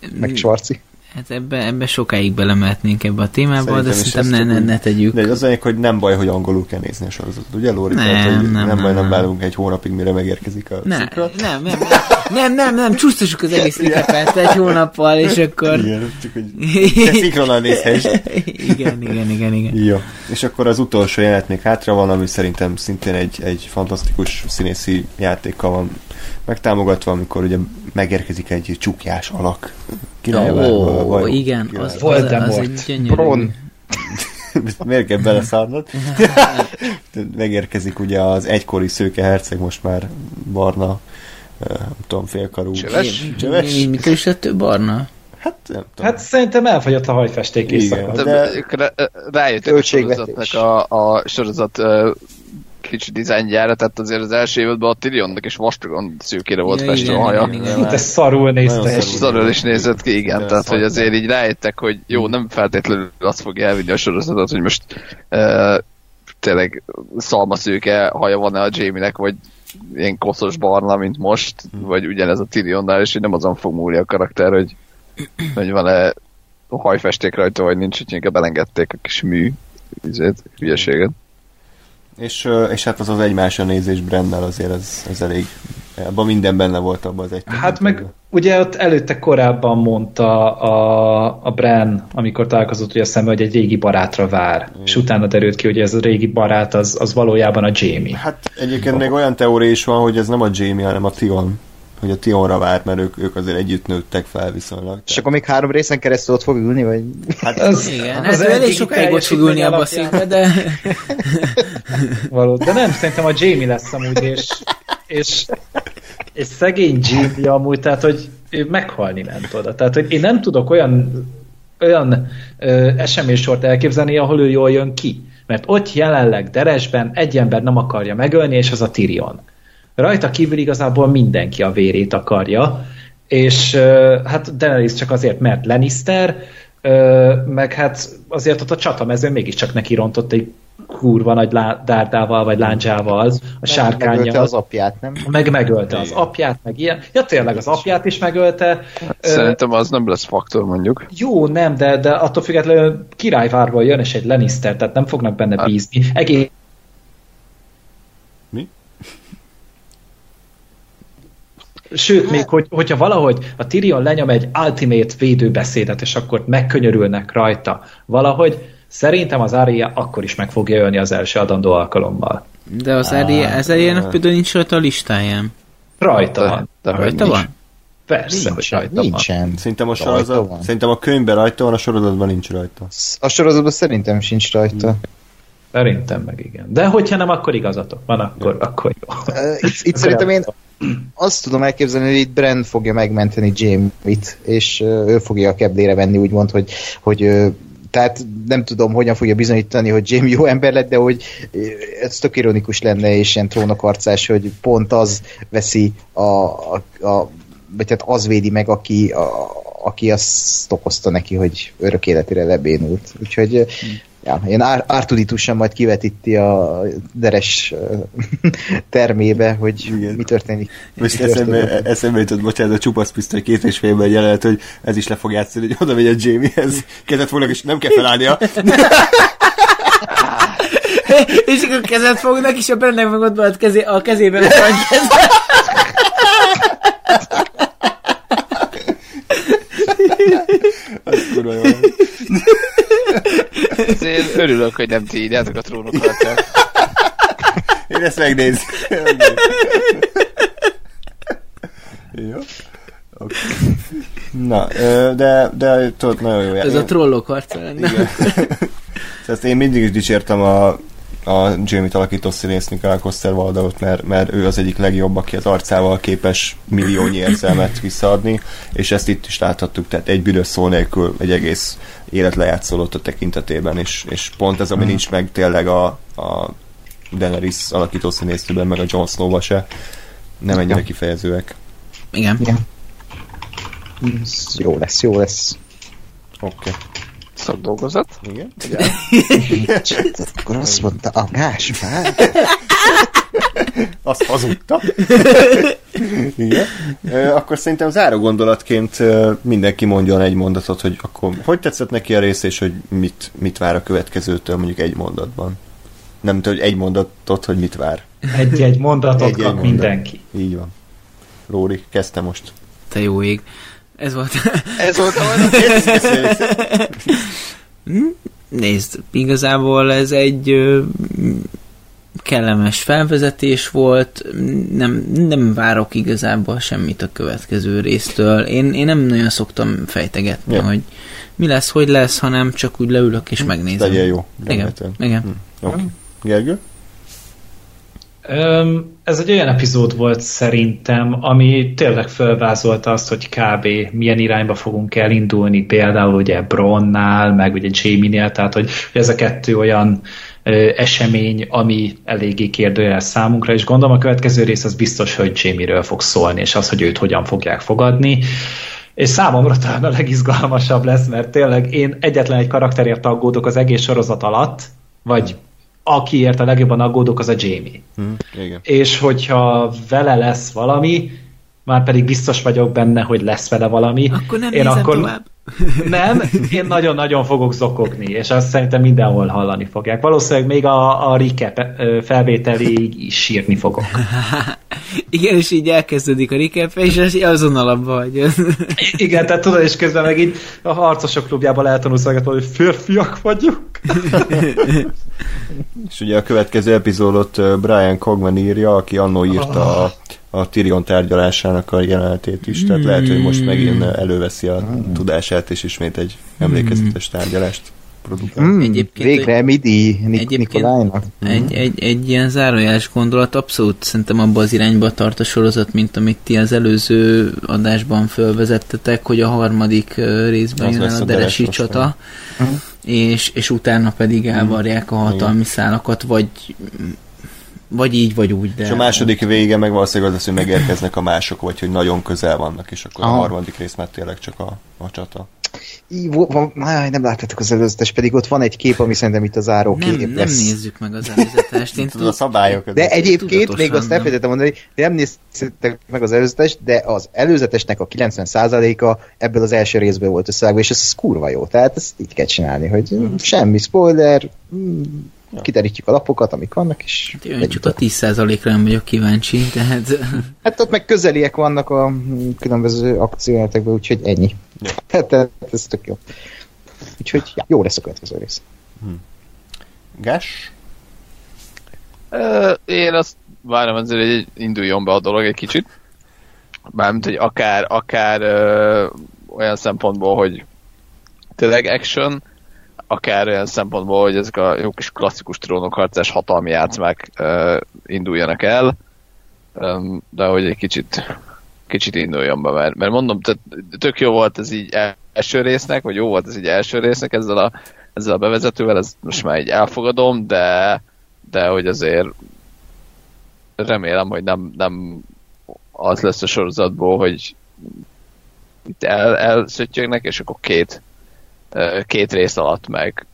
igen. Meg Schwarzi. Hát ebbe, ebbe sokáig belemehetnénk ebbe a témába, szerintem de szerintem ne, ne, ne tegyük. De az egyik, hogy nem baj, hogy angolul kell nézni a sorozatot, ugye Lóri? Nem, Tehát, hogy nem, nem, nem, baj, nem nem. várunk egy hónapig, mire megérkezik a Ne, szikra. nem, nem, nem, nem, nem, csúsztassuk az egész likepet egy hónappal, és akkor... Igen, csak hogy te szikronnal nézhess. igen, igen, igen, igen. Jó, és akkor az utolsó jelenet még hátra van, ami szerintem szintén egy, egy fantasztikus színészi játékkal van megtámogatva, amikor ugye megérkezik egy csukjás alak. Ó, oh, igen, az, az, az, az egy gyönyörű. Bron. Miért kell beleszárnod? Megérkezik ugye az egykori szőke herceg, most már barna, nem tudom, félkarú. Csöves? Csöves? Mi, mitől is lett ő barna? Hát nem tudom. Hát szerintem elfogyott a hajfesték éjszaka. De... De- Rájöttek a sorozatnak a, a sorozat uh, kicsi dizájnjára, tehát azért az első évadban a Tyrionnak és vastagon szűkére volt Ja, festve a haja. igen, igen. De szarul nézte. És szarul is nézett ki, igen. Igen, Tehát, hogy azért így rájöttek, hogy jó, nem feltétlenül azt fogja elvinni a sorozatot, hogy most uh, tényleg szalmaszőke haja van-e a Jamie-nek, vagy ilyen koszos barna, mint most, vagy ugyanez a Tyrionnál, és hogy nem azon fog múlni a karakter, hogy, hogy van-e hajfesték rajta, vagy nincs, hogy inkább elengedték a kis mű izét, hülyeséget. És, és hát az az egymásra nézés Brennel azért ez, ez elég, abban minden benne volt abban az egy Hát meg ugye ott előtte korábban mondta a, a Bran, amikor találkozott ugye szemben, hogy egy régi barátra vár. Mm. És utána derült ki, hogy ez a régi barát az, az valójában a Jamie. Hát egyébként még olyan teória is van, hogy ez nem a Jamie, hanem a Tion. Hogy a Tionra várt, mert ők, ők azért együtt nőttek fel viszonylag. És akkor még három részen keresztül ott fog ülni, vagy... Hát Az, Igen, az hát ő elég sokáig ott fog ülni abba a székbe, de... Való. De nem, szerintem a Jamie lesz amúgy, és, és, és szegény Jamie amúgy, tehát, hogy ő meghalni ment oda. Tehát, hogy én nem tudok olyan, olyan ö, eseménysort elképzelni, ahol ő jól jön ki. Mert ott jelenleg Deresben egy ember nem akarja megölni, és az a Tyrion. Rajta kívül igazából mindenki a vérét akarja, és ö, hát Daenerys csak azért, mert Lannister, ö, meg hát azért ott a csatamezőn mégiscsak neki rontott egy kurva nagy lá- dárdával, vagy láncsával, a Megölte sárkányjal. az apját, nem? Meg megölte az apját, meg ilyen. Ja, tényleg az apját is megölte. Ö, Szerintem az nem lesz faktor, mondjuk. jó, nem, de, de attól függetlenül királyvárból jön, és egy Lannister, tehát nem fognak benne bízni. Egész Mi? Sőt, még hogy, hogyha valahogy a Tyrion lenyom egy ultimate védőbeszédet, és akkor megkönyörülnek rajta valahogy, szerintem az Arya akkor is meg fogja ölni az első adandó alkalommal. De az Arya, ez Arya-nak például nincs rajta a listáján. Rajta van. de Rajta nincs. van? Persze, hogy rajta van. nincsen. Szerintem a, Rajta sorozat, van. szerintem a könyvben rajta van, a sorozatban nincs rajta. A sorozatban szerintem sincs rajta. Szerintem meg igen. De hogyha nem, akkor igazatok van, akkor, akkor jó. Itt, itt szerintem én azt tudom elképzelni, hogy itt Bran fogja megmenteni Jamie-t, és ő fogja a keblére venni, úgymond, hogy, hogy tehát nem tudom, hogyan fogja bizonyítani, hogy Jamie jó ember lett, de hogy ez tök ironikus lenne, és ilyen trónokarcás, hogy pont az veszi a, a, a vagy hát az védi meg, aki, a, aki azt okozta neki, hogy örök életére lebénult. Úgyhogy uh, Ja, én Artuditusan majd kivetíti a deres termébe, hogy Igen. mi történik. Most Mi történik. eszembe, eszembe jutott, bocsánat, a csupasz pisztoly két és félben jelenet, hogy ez is le fog játszani, hogy oda megy a Jamiehez, kezet fognak, és nem kell felállnia. és akkor kezet fognak, és a Brennek meg ott van a, kezé, a kezében a franchise. Az kurva jó. Ezért örülök, hogy nem ti írjátok a trónokat. Én ezt megnézni. jó. Okay. Na, de, de tudod, nagyon jó. Ez a trollok harca lenne. Igen. Ezt én mindig is dicsértem a, a Jamie-t alakító színész Nikolá Coster-Waldau-t, mert, mert ő az egyik legjobb, aki az arcával képes milliónyi érzelmet visszaadni, és ezt itt is láthattuk, tehát egy büdös szó nélkül egy egész élet lejátszolott a tekintetében, és, és pont ez, ami nincs meg tényleg a, a Daenerys alakító színésznőben, meg a Jon Snow-ba se, nem ennyire kifejezőek. Igen. Igen. Jó lesz, jó lesz. Oké. Okay. Szakdolgozat. Igen? Akkor azt mondta, a Gáspár. Azt hazudta. Igen. Akkor szerintem záró gondolatként mindenki mondjon egy mondatot, hogy akkor hogy tetszett neki a rész, és hogy mit, mit vár a következőtől mondjuk egy mondatban. Nem tudom, hogy egy mondatot, hogy mit vár. Egy-egy mondatot Egy-egy kap mondat. mindenki. Így van. Lóri, kezdte most. Te jó ég. Ez volt. Ez volt a Nézd, igazából ez egy ö, kellemes felvezetés volt, nem, nem várok igazából semmit a következő résztől. Én, én nem nagyon szoktam fejtegetni, Ja. hogy mi lesz, hogy lesz, hanem csak úgy leülök és megnézem. Legyen jó. Igen, remélhetően. igen. Hm. Oké. Gergő? Öm, ez egy olyan epizód volt szerintem, ami tényleg felvázolta azt, hogy kb. milyen irányba fogunk elindulni, például ugye Bronnál, meg ugye Jamie-nél, tehát hogy ez a kettő olyan ö, esemény, ami eléggé kérdőjel számunkra, és gondolom a következő rész az biztos, hogy Jamie-ről fog szólni, és az, hogy őt hogyan fogják fogadni. És számomra talán a legizgalmasabb lesz, mert tényleg én egyetlen egy karakterért aggódok az egész sorozat alatt, vagy akiért a legjobban aggódok, az a Jamie Hm. Igen. és hogyha vele lesz valami, már pedig biztos vagyok benne, hogy lesz vele valami. Akkor nem én akkor tovább. Nem, én nagyon-nagyon fogok zokogni, és azt szerintem mindenhol hallani fogják. Valószínűleg még a, a recap ö, felvételéig is sírni fogok. Igen, és így elkezdődik a recap, és az- azonnal abba vagy. Igen, tehát tudod, és közben meg így a harcosok klubjában lehet tanulni, hogy férfiak vagyunk. És ugye a következő epizódot Brian Cogman írja, aki annó írta a, a Tyrion tárgyalásának a jelenetét is, tehát lehet, hogy most megint ö, előveszi a tudását, és ismét egy emlékezetes tárgyalást produkál. Mm, Egyébként, végre Midi Nik- Egyébként- Nikolájnak. Egy, egy, egy ilyen zárójeles gondolat, abszolút szerintem abba az irányba tart a sorozat, mint amit ti az előző adásban fölvezettetek, hogy a harmadik részben Az jön el a a deresi csata, Mhm. és, és utána pedig elvarják a hatalmi szálakat, vagy vagy így, vagy úgy, de... És a második vége meg valószínűleg az lesz, hogy megérkeznek a mások, vagy hogy nagyon közel vannak, és akkor a Aha. harmadik rész már tényleg csak a, a csata. Van, nem láttátok az előzetes, pedig ott van egy kép, ami szerintem itt a záró nem, kép nem lesz. nézzük meg az előzetest. Én Tudod, a szabályok. De egyébként még azt nem. elfelejtettem mondani, hogy nem néztétek meg az előzetest, de az előzetesnek a 90%-a ebből az első részből volt összevágva, és ez, ez kurva jó. Tehát ezt így kell csinálni, hogy mm, semmi spoiler, mm, kiderítjük a lapokat, amik vannak, és Én Hát csak a 10%-ra nem vagyok kíváncsi, tehát Hát ott meg közeliek vannak a különböző akciójátekben, úgyhogy ennyi. Ja. Tehát tehát ez tök jó. Úgyhogy ja, jó lesz a következő rész. Gás? Ö, Én azt várom azért, hogy induljon be a dolog egy kicsit. Mármint, hogy akár, akár ö, olyan szempontból, hogy tényleg action, akár olyan szempontból, hogy ezek a jó kis klasszikus trónokharcás hatalmi játszmák ö, induljanak el, Öm, de hogy egy kicsit kicsit induljon be, mert, mert mondom, tehát tök jó volt ez így első résznek, vagy jó volt ez így első résznek ezzel a, ezzel a bevezetővel, ez most már így elfogadom, de de hogy azért remélem, hogy nem, nem az lesz a sorozatból, hogy itt el, elszöttyögnek, és akkor két, két rész alatt meg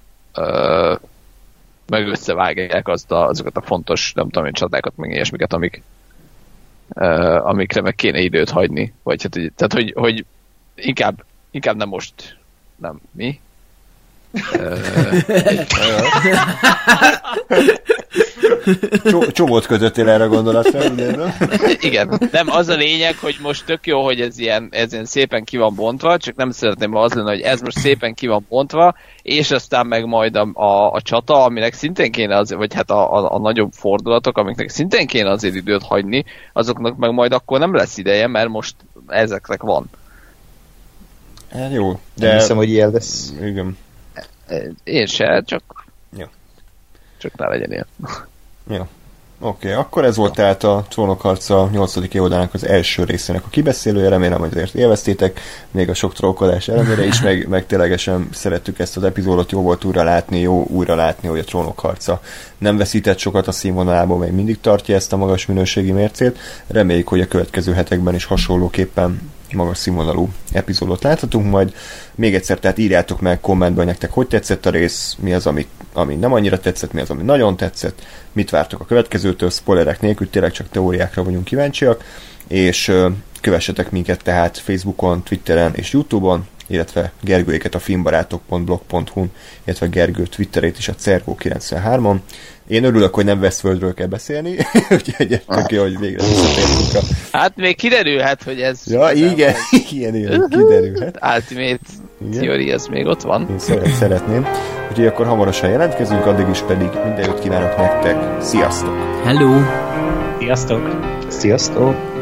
meg összevágják azt a, azokat a fontos, nem tudom én, csatákat, meg ilyesmiket, amik, amikre meg kéne időt hagyni. Vagy hát, így- tehát, hogy, hogy inkább, inkább nem most, nem, mi? Csomót kötöttél erre a gondolatra, nem? Igen, nem, az a lényeg, hogy most tök jó, hogy ez ilyen, ez ilyen szépen ki van bontva, csak nem szeretném, ha az lenne, hogy ez most szépen ki van bontva, és aztán meg majd a, a, a csata, aminek szintén kéne az, vagy hát a, a, a nagyobb fordulatok, amiknek szintén kéne azért időt hagyni, azoknak meg majd akkor nem lesz ideje, mert most ezeknek van. Hát jó, De... de... Nem hiszem, hogy ilyen lesz. Igen. Én se, csak Jó. csak ne legyen ilyen. Jó. Oké, okay, akkor ez volt tehát a Trónok harca 8. évadának az első részének a kibeszélője, remélem, hogy azért élveztétek, még a sok trókolás ellenére is, meg, meg ténylegesen szerettük ezt az epizódot, jó volt újra látni, jó újra látni, hogy a Trónok harca nem veszített sokat a színvonalából, még mindig tartja ezt a magas minőségi mércét. Reméljük, hogy a következő hetekben is hasonlóképpen magas színvonalú epizódot láthatunk majd. Még egyszer, tehát írjátok meg kommentben, hogy nektek hogy tetszett a rész, mi az, ami, ami nem annyira tetszett, mi az, ami nagyon tetszett, mit vártok a következőtől, spoilerek nélkül, tényleg csak teóriákra vagyunk kíváncsiak, és kövessetek minket tehát Facebookon, Twitteren és Youtube-on, illetve Gergőéket a filmbarátok.blog.hu-n, illetve Gergő Twitterét is a Cergo93-on. Én örülök, hogy nem Westworldről kell beszélni, úgyhogy tök jó, hogy végre visszatértünk a... Hát még kiderülhet, hogy ez... Ja, igen, igen, igen, kiderülhet. Ultimate Igen. Theory, ez még ott van. Én szeret, szeretném. Úgyhogy akkor hamarosan jelentkezünk, addig is pedig minden jót kívánok nektek. Sziasztok! Hello! Sziasztok! Sziasztok!